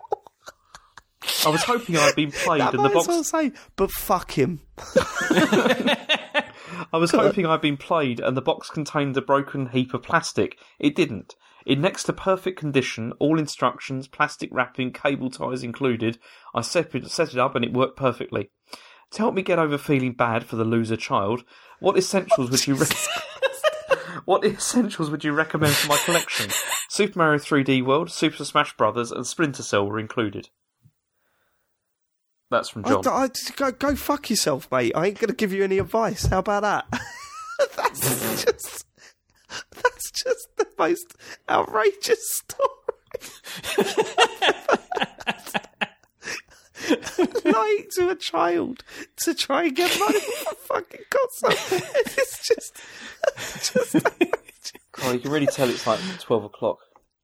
I was hoping I'd been played That and the box. as well say, but fuck him. I was hoping I'd been played and the box contained a broken heap of plastic. It didn't. In next to perfect condition, all instructions, plastic wrapping, cable ties included, I set it, set it up and it worked perfectly. To help me get over feeling bad for the loser child, what essentials would you re- What essentials would you recommend for my collection? Super Mario 3D World, Super Smash Brothers, and Splinter Cell were included. That's from I, John. I, go, go fuck yourself, mate. I ain't going to give you any advice. How about that? that's just. That's just the most outrageous story. Lying to a child to try and get money for fucking console. It's just. just Oh, you can really tell it's like 12 o'clock.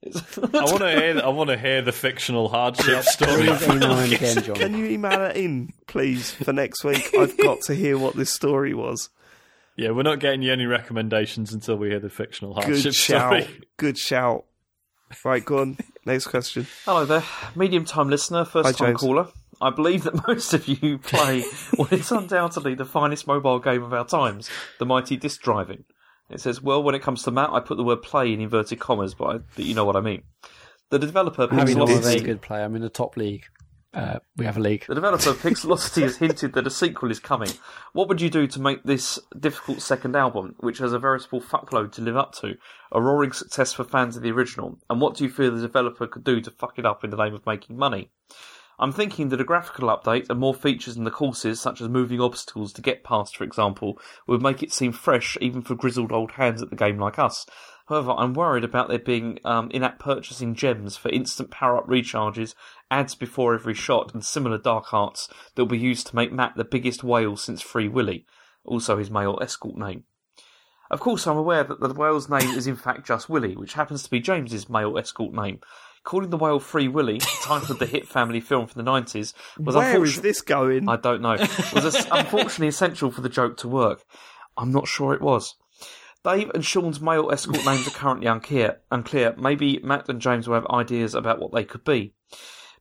I want to hear. I want to hear the fictional hardship story. Email again, John. Can you email it in, please, for next week? I've got to hear what this story was. Yeah, we're not getting you any recommendations until we hear the fictional Good shout. story. Good shout. Right, go on. Next question. Hello there, medium time listener, first Hi, time James. caller. I believe that most of you play what is undoubtedly the finest mobile game of our times, the mighty disc driving. It says, well, when it comes to Mat, I put the word play in inverted commas, but, I, but you know what I mean. The developer I'm Pixel a very good player. I'm in the top league. Uh, we have a league. The developer Pixelocity has hinted that a sequel is coming. What would you do to make this difficult second album, which has a veritable fuckload to live up to, a roaring success for fans of the original? And what do you feel the developer could do to fuck it up in the name of making money? I'm thinking that a graphical update and more features in the courses, such as moving obstacles to get past, for example, would make it seem fresh even for grizzled old hands at the game like us. However, I'm worried about there being um, in-app purchasing gems for instant power-up recharges, ads before every shot, and similar dark arts that will be used to make Mat the biggest whale since Free Willy, also his male escort name. Of course, I'm aware that the whale's name is in fact just Willy, which happens to be James's male escort name. Calling the whale Free Willy, title of the hit family film from the 90s, was Where is this going? I don't know. Was unfortunately essential for the joke to work. I'm not sure it was. Dave and Sean's male escort names are currently unclear. Unclear. Maybe Mat and James will have ideas about what they could be.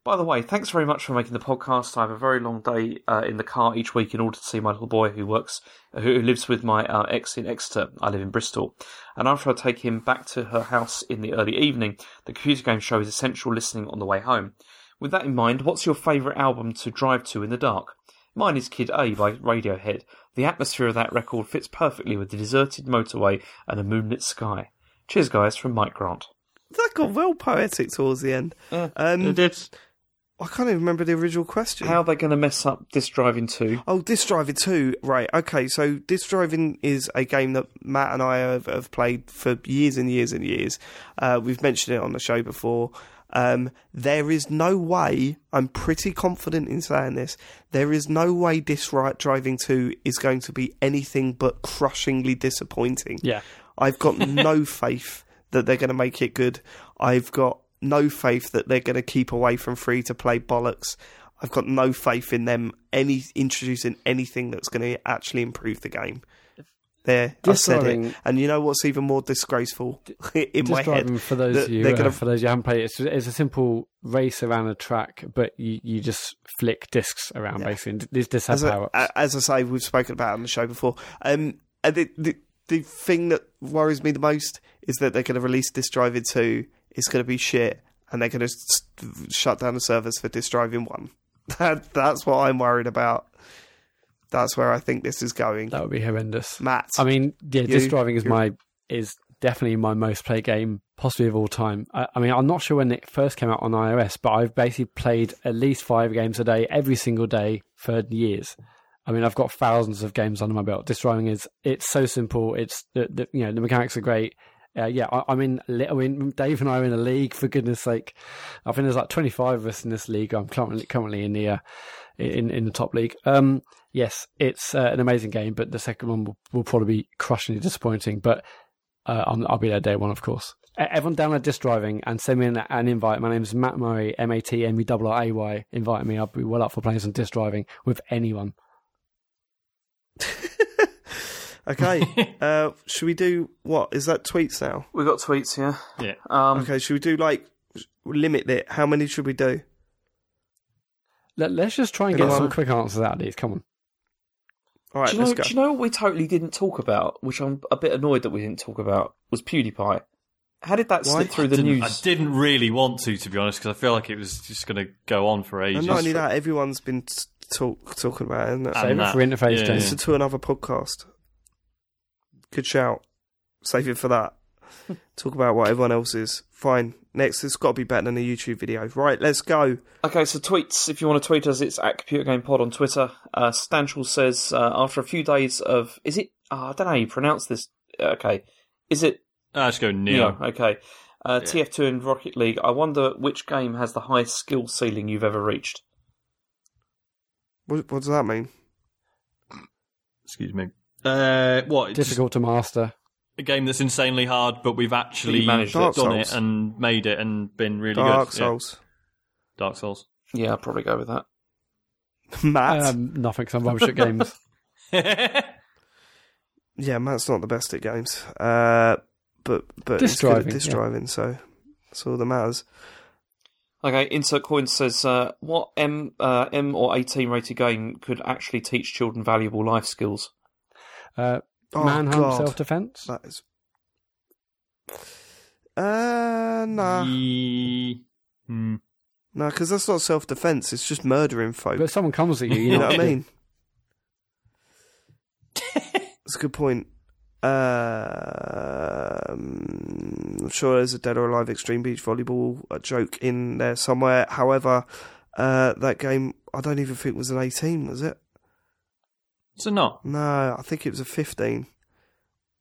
By the way, thanks very much for making the podcast. I have a very long day uh, in the car each week in order to see my little boy who works, who who lives with my uh, ex in Exeter. I live in Bristol. And after I take him back to her house in the early evening, the computer game show is essential listening on the way home. With that in mind, what's your favourite album to drive to in the dark? Mine is Kid A by Radiohead. The atmosphere of that record fits perfectly with the deserted motorway and a moonlit sky. Cheers, guys, from Mike Grant. That got well poetic towards the end. Um, It did. I can't even remember the original question. How are they going to mess up this driving too? Oh, Disc Driving 2. Right, okay, so Disc Driving is a game that Mat and I have, have played for years and years and years. Uh, we've mentioned it on the show before. Um, there is no way, I'm pretty confident in saying this, there is no way Disc Ri- Driving 2 is going to be anything but crushingly disappointing. Yeah. I've got no faith that they're going to make it good. I've got no faith that they're going to keep away from free to play bollocks. I've got no faith in them any introducing anything that's going to actually improve the game. There, I said it. And you know what's even more disgraceful in my head? For those, that you, gonna... uh, for those you haven't played, it's, it's a simple race around a track, but you, you just flick discs around yeah. basically. these discs have as, power I, as I say, we've spoken about on the show before. Um, the, the the thing that worries me the most is that they're going to release Disc Drive 2 is going to be shit, and they're going to shut down the servers for Disc Driving One. That that's what I'm worried about. That's where I think this is going. That would be horrendous, Mat. I mean, yeah, you, Disc Driving is my is definitely my most played game possibly of all time. I, I, mean, I'm not sure when it first came out on iOS, but I've basically played at least five games a day every single day for years. I mean, I've got thousands of games under my belt. Disc driving is it's so simple. It's the, the you know the mechanics are great. Uh, yeah, I, I'm in. I mean, Dave and I are in a league. For goodness' sake, I think there's like 25 of us in this league. I'm currently currently in the uh, in in the top league. Um, yes, it's uh, an amazing game, but the second one will, will probably be crushingly disappointing. But uh, I'm, I'll be there day one, of course. E- Everyone download Disc Driving and send me an, an invite. My name is Mat Murray, M A T M E R R A Y. Invite me. I'll be well up for playing some Disc Driving with anyone. Okay. uh, should we do what is that tweets now? We've got tweets here. Yeah. Um, Okay, should we do like limit it? How many should we do? Let, let's just try and get Anyone? some quick answers out of these. Come on. All right, do, you know, let's go. do you know what we totally didn't talk about, which I'm a bit annoyed that we didn't talk about, was PewDiePie. How did that slip through the Didn't- news? I didn't really want to, to be honest, because I feel like it was just going to go on for ages. and not only that, everyone's been t- talk, talking about it. Isn't it? And Save it that. for interface, Yeah, James. Listen to another podcast. Good shout. Save it for that. Talk about what everyone else is. Fine. Next, it's got to be better than a YouTube video. Right, let's go. Okay, so tweets. If you want to tweet us, it's at Computer Game Pod on Twitter. Uh, Stanchel says uh, after a few days of is it? Oh, I don't know how you pronounce this. Okay, is it I just go Nioh? Nioh. Okay. Uh, Yeah. TF2 and Rocket League. I wonder which game has the highest skill ceiling you've ever reached. What, what does that mean? Excuse me. Uh, what? It's just Difficult to master. a game that's insanely hard, but we've actually managed Dark it. done Souls. it and made it and been really Dark good. Yeah. Souls. Dark Souls. Yeah, I'll probably go with that. Mat. Um, nothing, 'cause I'm rubbish at games. yeah, Mat's not the best at games. Uh, but but Disc he's good at driving, disc yeah. driving, so that's all that matters. Okay, Insert Coin says, uh, what M uh, M or 18 rated game could actually teach children valuable life skills? Uh, Oh, Manhunt God. self defense. That is. Uh, nah. Ye- hmm. No, because that's not self defense. It's just murdering folk. But if someone comes at you, you you know, know what I mean? That's a good point. Um, I'm sure there's a Dead or Alive Extreme Beach Volleyball uh, joke in there somewhere. However, uh, that game, I don't even think was an 18, was it? So not. No, I think it was a 15.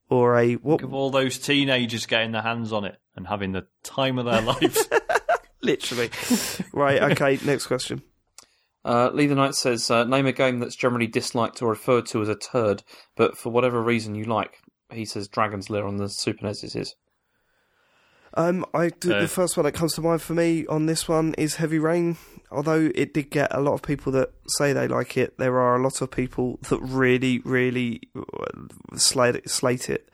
Or a. What? Think of all those teenagers getting their hands on it and having the time of their lives. Literally. right, okay, next question. Uh, Lee the Knight says, uh, name a game that's generally disliked or referred to as a turd, but for whatever reason you like. He says Dragon's Lair on the Super NES is his. Um, I do, Uh, the first one that comes to mind for me on this one is Heavy Rain. Although it did get a lot of people that say they like it, there are a lot of people that really, really uh, slate, slate it.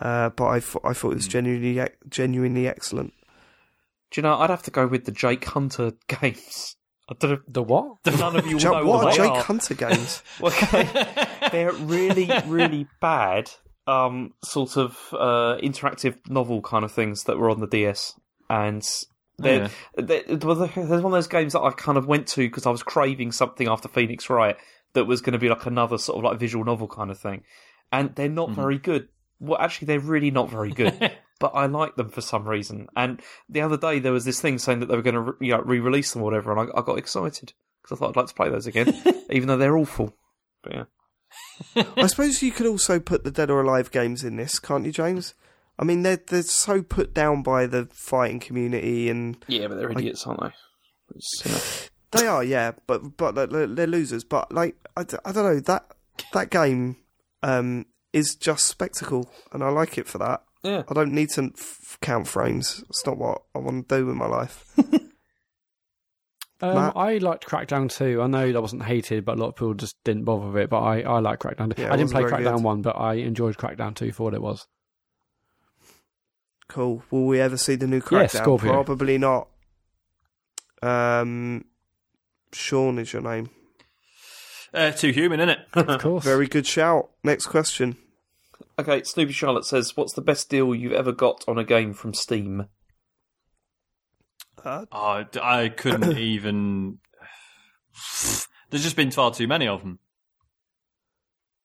Uh, but I, thought I thought it was genuinely, genuinely excellent. Do you know, I'd have to go with the Jake Hunter games. I don't know. the what? None of you will know what what are they Jake are. Hunter games? Okay. They're really, really bad, um, sort of uh, interactive novel kind of things that were on the DS, and they're, they well, there's one of those games that I kind of went to because I was craving something after Phoenix Wright that was going to be like another sort of like visual novel kind of thing, and they're not very good. Well, actually, they're really not very good. But I like them for some reason. And the other day there was this thing saying that they were going to re- you know, re-release them or whatever, and I, I got excited because I thought I'd like to play those again, even though they're awful. But yeah. I suppose you could also put the Dead or Alive games in this, can't you, James? I mean, they're they're so put down by the fighting community, and Yeah, but they're idiots, aren't they? You know. they are, yeah, but but they're, they're losers. But like, I, I don't know that that game um, is just spectacle, and I like it for that. Yeah. I don't need to f- count frames. It's not what I want to do with my life. Um, Mat? I liked Crackdown 2. I know that wasn't hated, but a lot of people just didn't bother with it. But I, I like Crackdown 2. Yeah, I didn't play Crackdown good. 1, but I enjoyed Crackdown 2 for what it was. Cool. Will we ever see the new Yeah, Crackdown? Scorpio. Probably not. Um, Sean is your name. uh, too human, isn't it? Of course. Very good shout. Next question. Okay, Snoopy Charlotte says, "What's the best deal you've ever got on a game from Steam?" Oh, d- I couldn't even. There's just been far too many of them.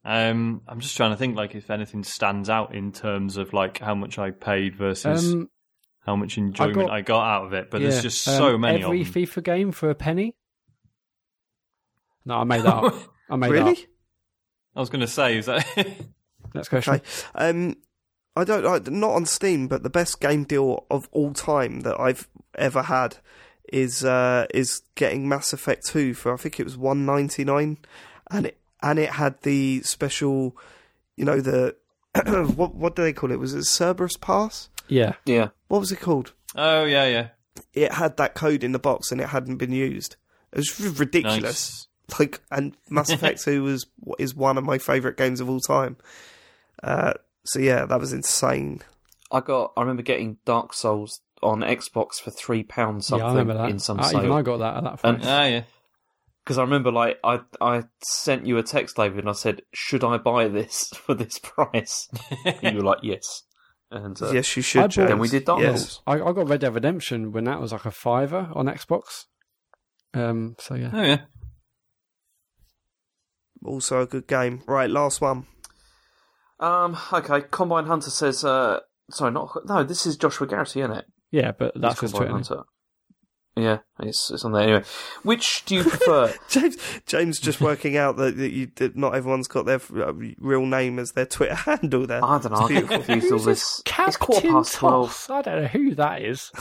Um, I'm just trying to think, like, if anything stands out in terms of like how much I paid versus Um, how much enjoyment I got, got- out of it. But yeah, there's just um, so many Every of them. FIFA game for a penny? No, I made that up. I made that really? up. I was going to say, is that Next question. Okay. Um, I don't. I, not on Steam, but the best game deal of all time that I've ever had is uh, is getting Mass Effect Two for I think it was one ninety nine, and it and it had the special, you know the what what do they call it? Was it Cerberus Pass? Yeah. Yeah, What was it called? oh yeah, yeah, It had that code in the box and it hadn't been used. It was ridiculous. nice. like and Mass Effect 2 was is one of my favorite games of all time. Uh, so yeah, that was insane. I got. I remember getting Dark Souls on Xbox for three pounds Yeah, something I remember that. in some Uh, even I got that at that And- price. Ah, yeah. Because I remember, like, I I sent you a text, David, and I said, "Should I buy this for this price?" and you were like, "Yes." And uh, yes, you should. bought- James. then we did Dark Yes. Souls. I, I got Red Dead Redemption when that was like a fiver on Xbox. Um. So yeah. Oh yeah. Also a good game. Right, last one. Um. Okay. Combine Hunter says. Uh. Sorry, not no. This is Joshua Garrity, isn't it? Yeah, but that's It's his Combine Twitter. Hunter. Yeah, it's it's on there anyway. Which do you prefer? James, James, just working out that, that you that not everyone's got their uh, real name as their Twitter handle. There, I don't know. I get confused all this. It's quarter Captain past twelve. Toss. I don't know who that is.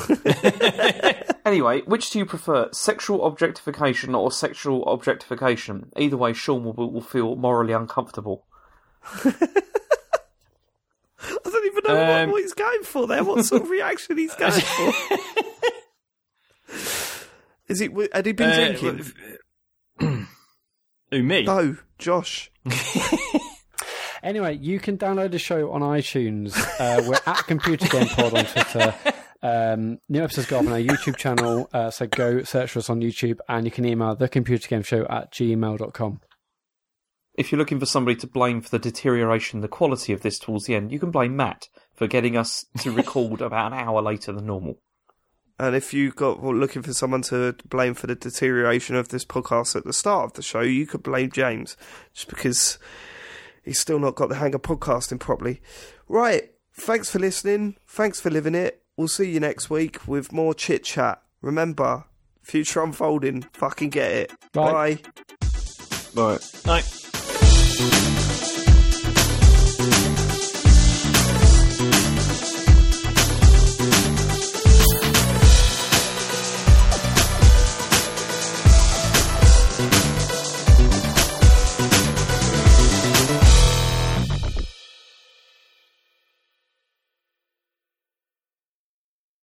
Anyway, which do you prefer, sexual objectification or sexual objectification? Either way, Sean will, will feel morally uncomfortable. I don't even know what, Um, what he's going for there. What sort of reaction he's going for? Is it? Had he been Uh, drinking? Who me? No, Josh. Anyway, you can download the show on iTunes. Uh, we're at Computer Game Pod on Twitter. Um, new episodes go up on our YouTube channel, uh, so go search for us on YouTube, and you can email the Computer Game Show at gmail.com. If you're looking for somebody to blame for the deterioration in the quality of this towards the end, you can blame Mat for getting us to record about an hour later than normal. And if you got were looking for someone to blame for the deterioration of this podcast at the start of the show, you could blame James, just because he's still not got the hang of podcasting properly. Right. Thanks for listening. Thanks for living it. We'll see you next week with more chit chat. Remember, future unfolding. Fucking get it. Bye. Bye. Bye. Right. Night.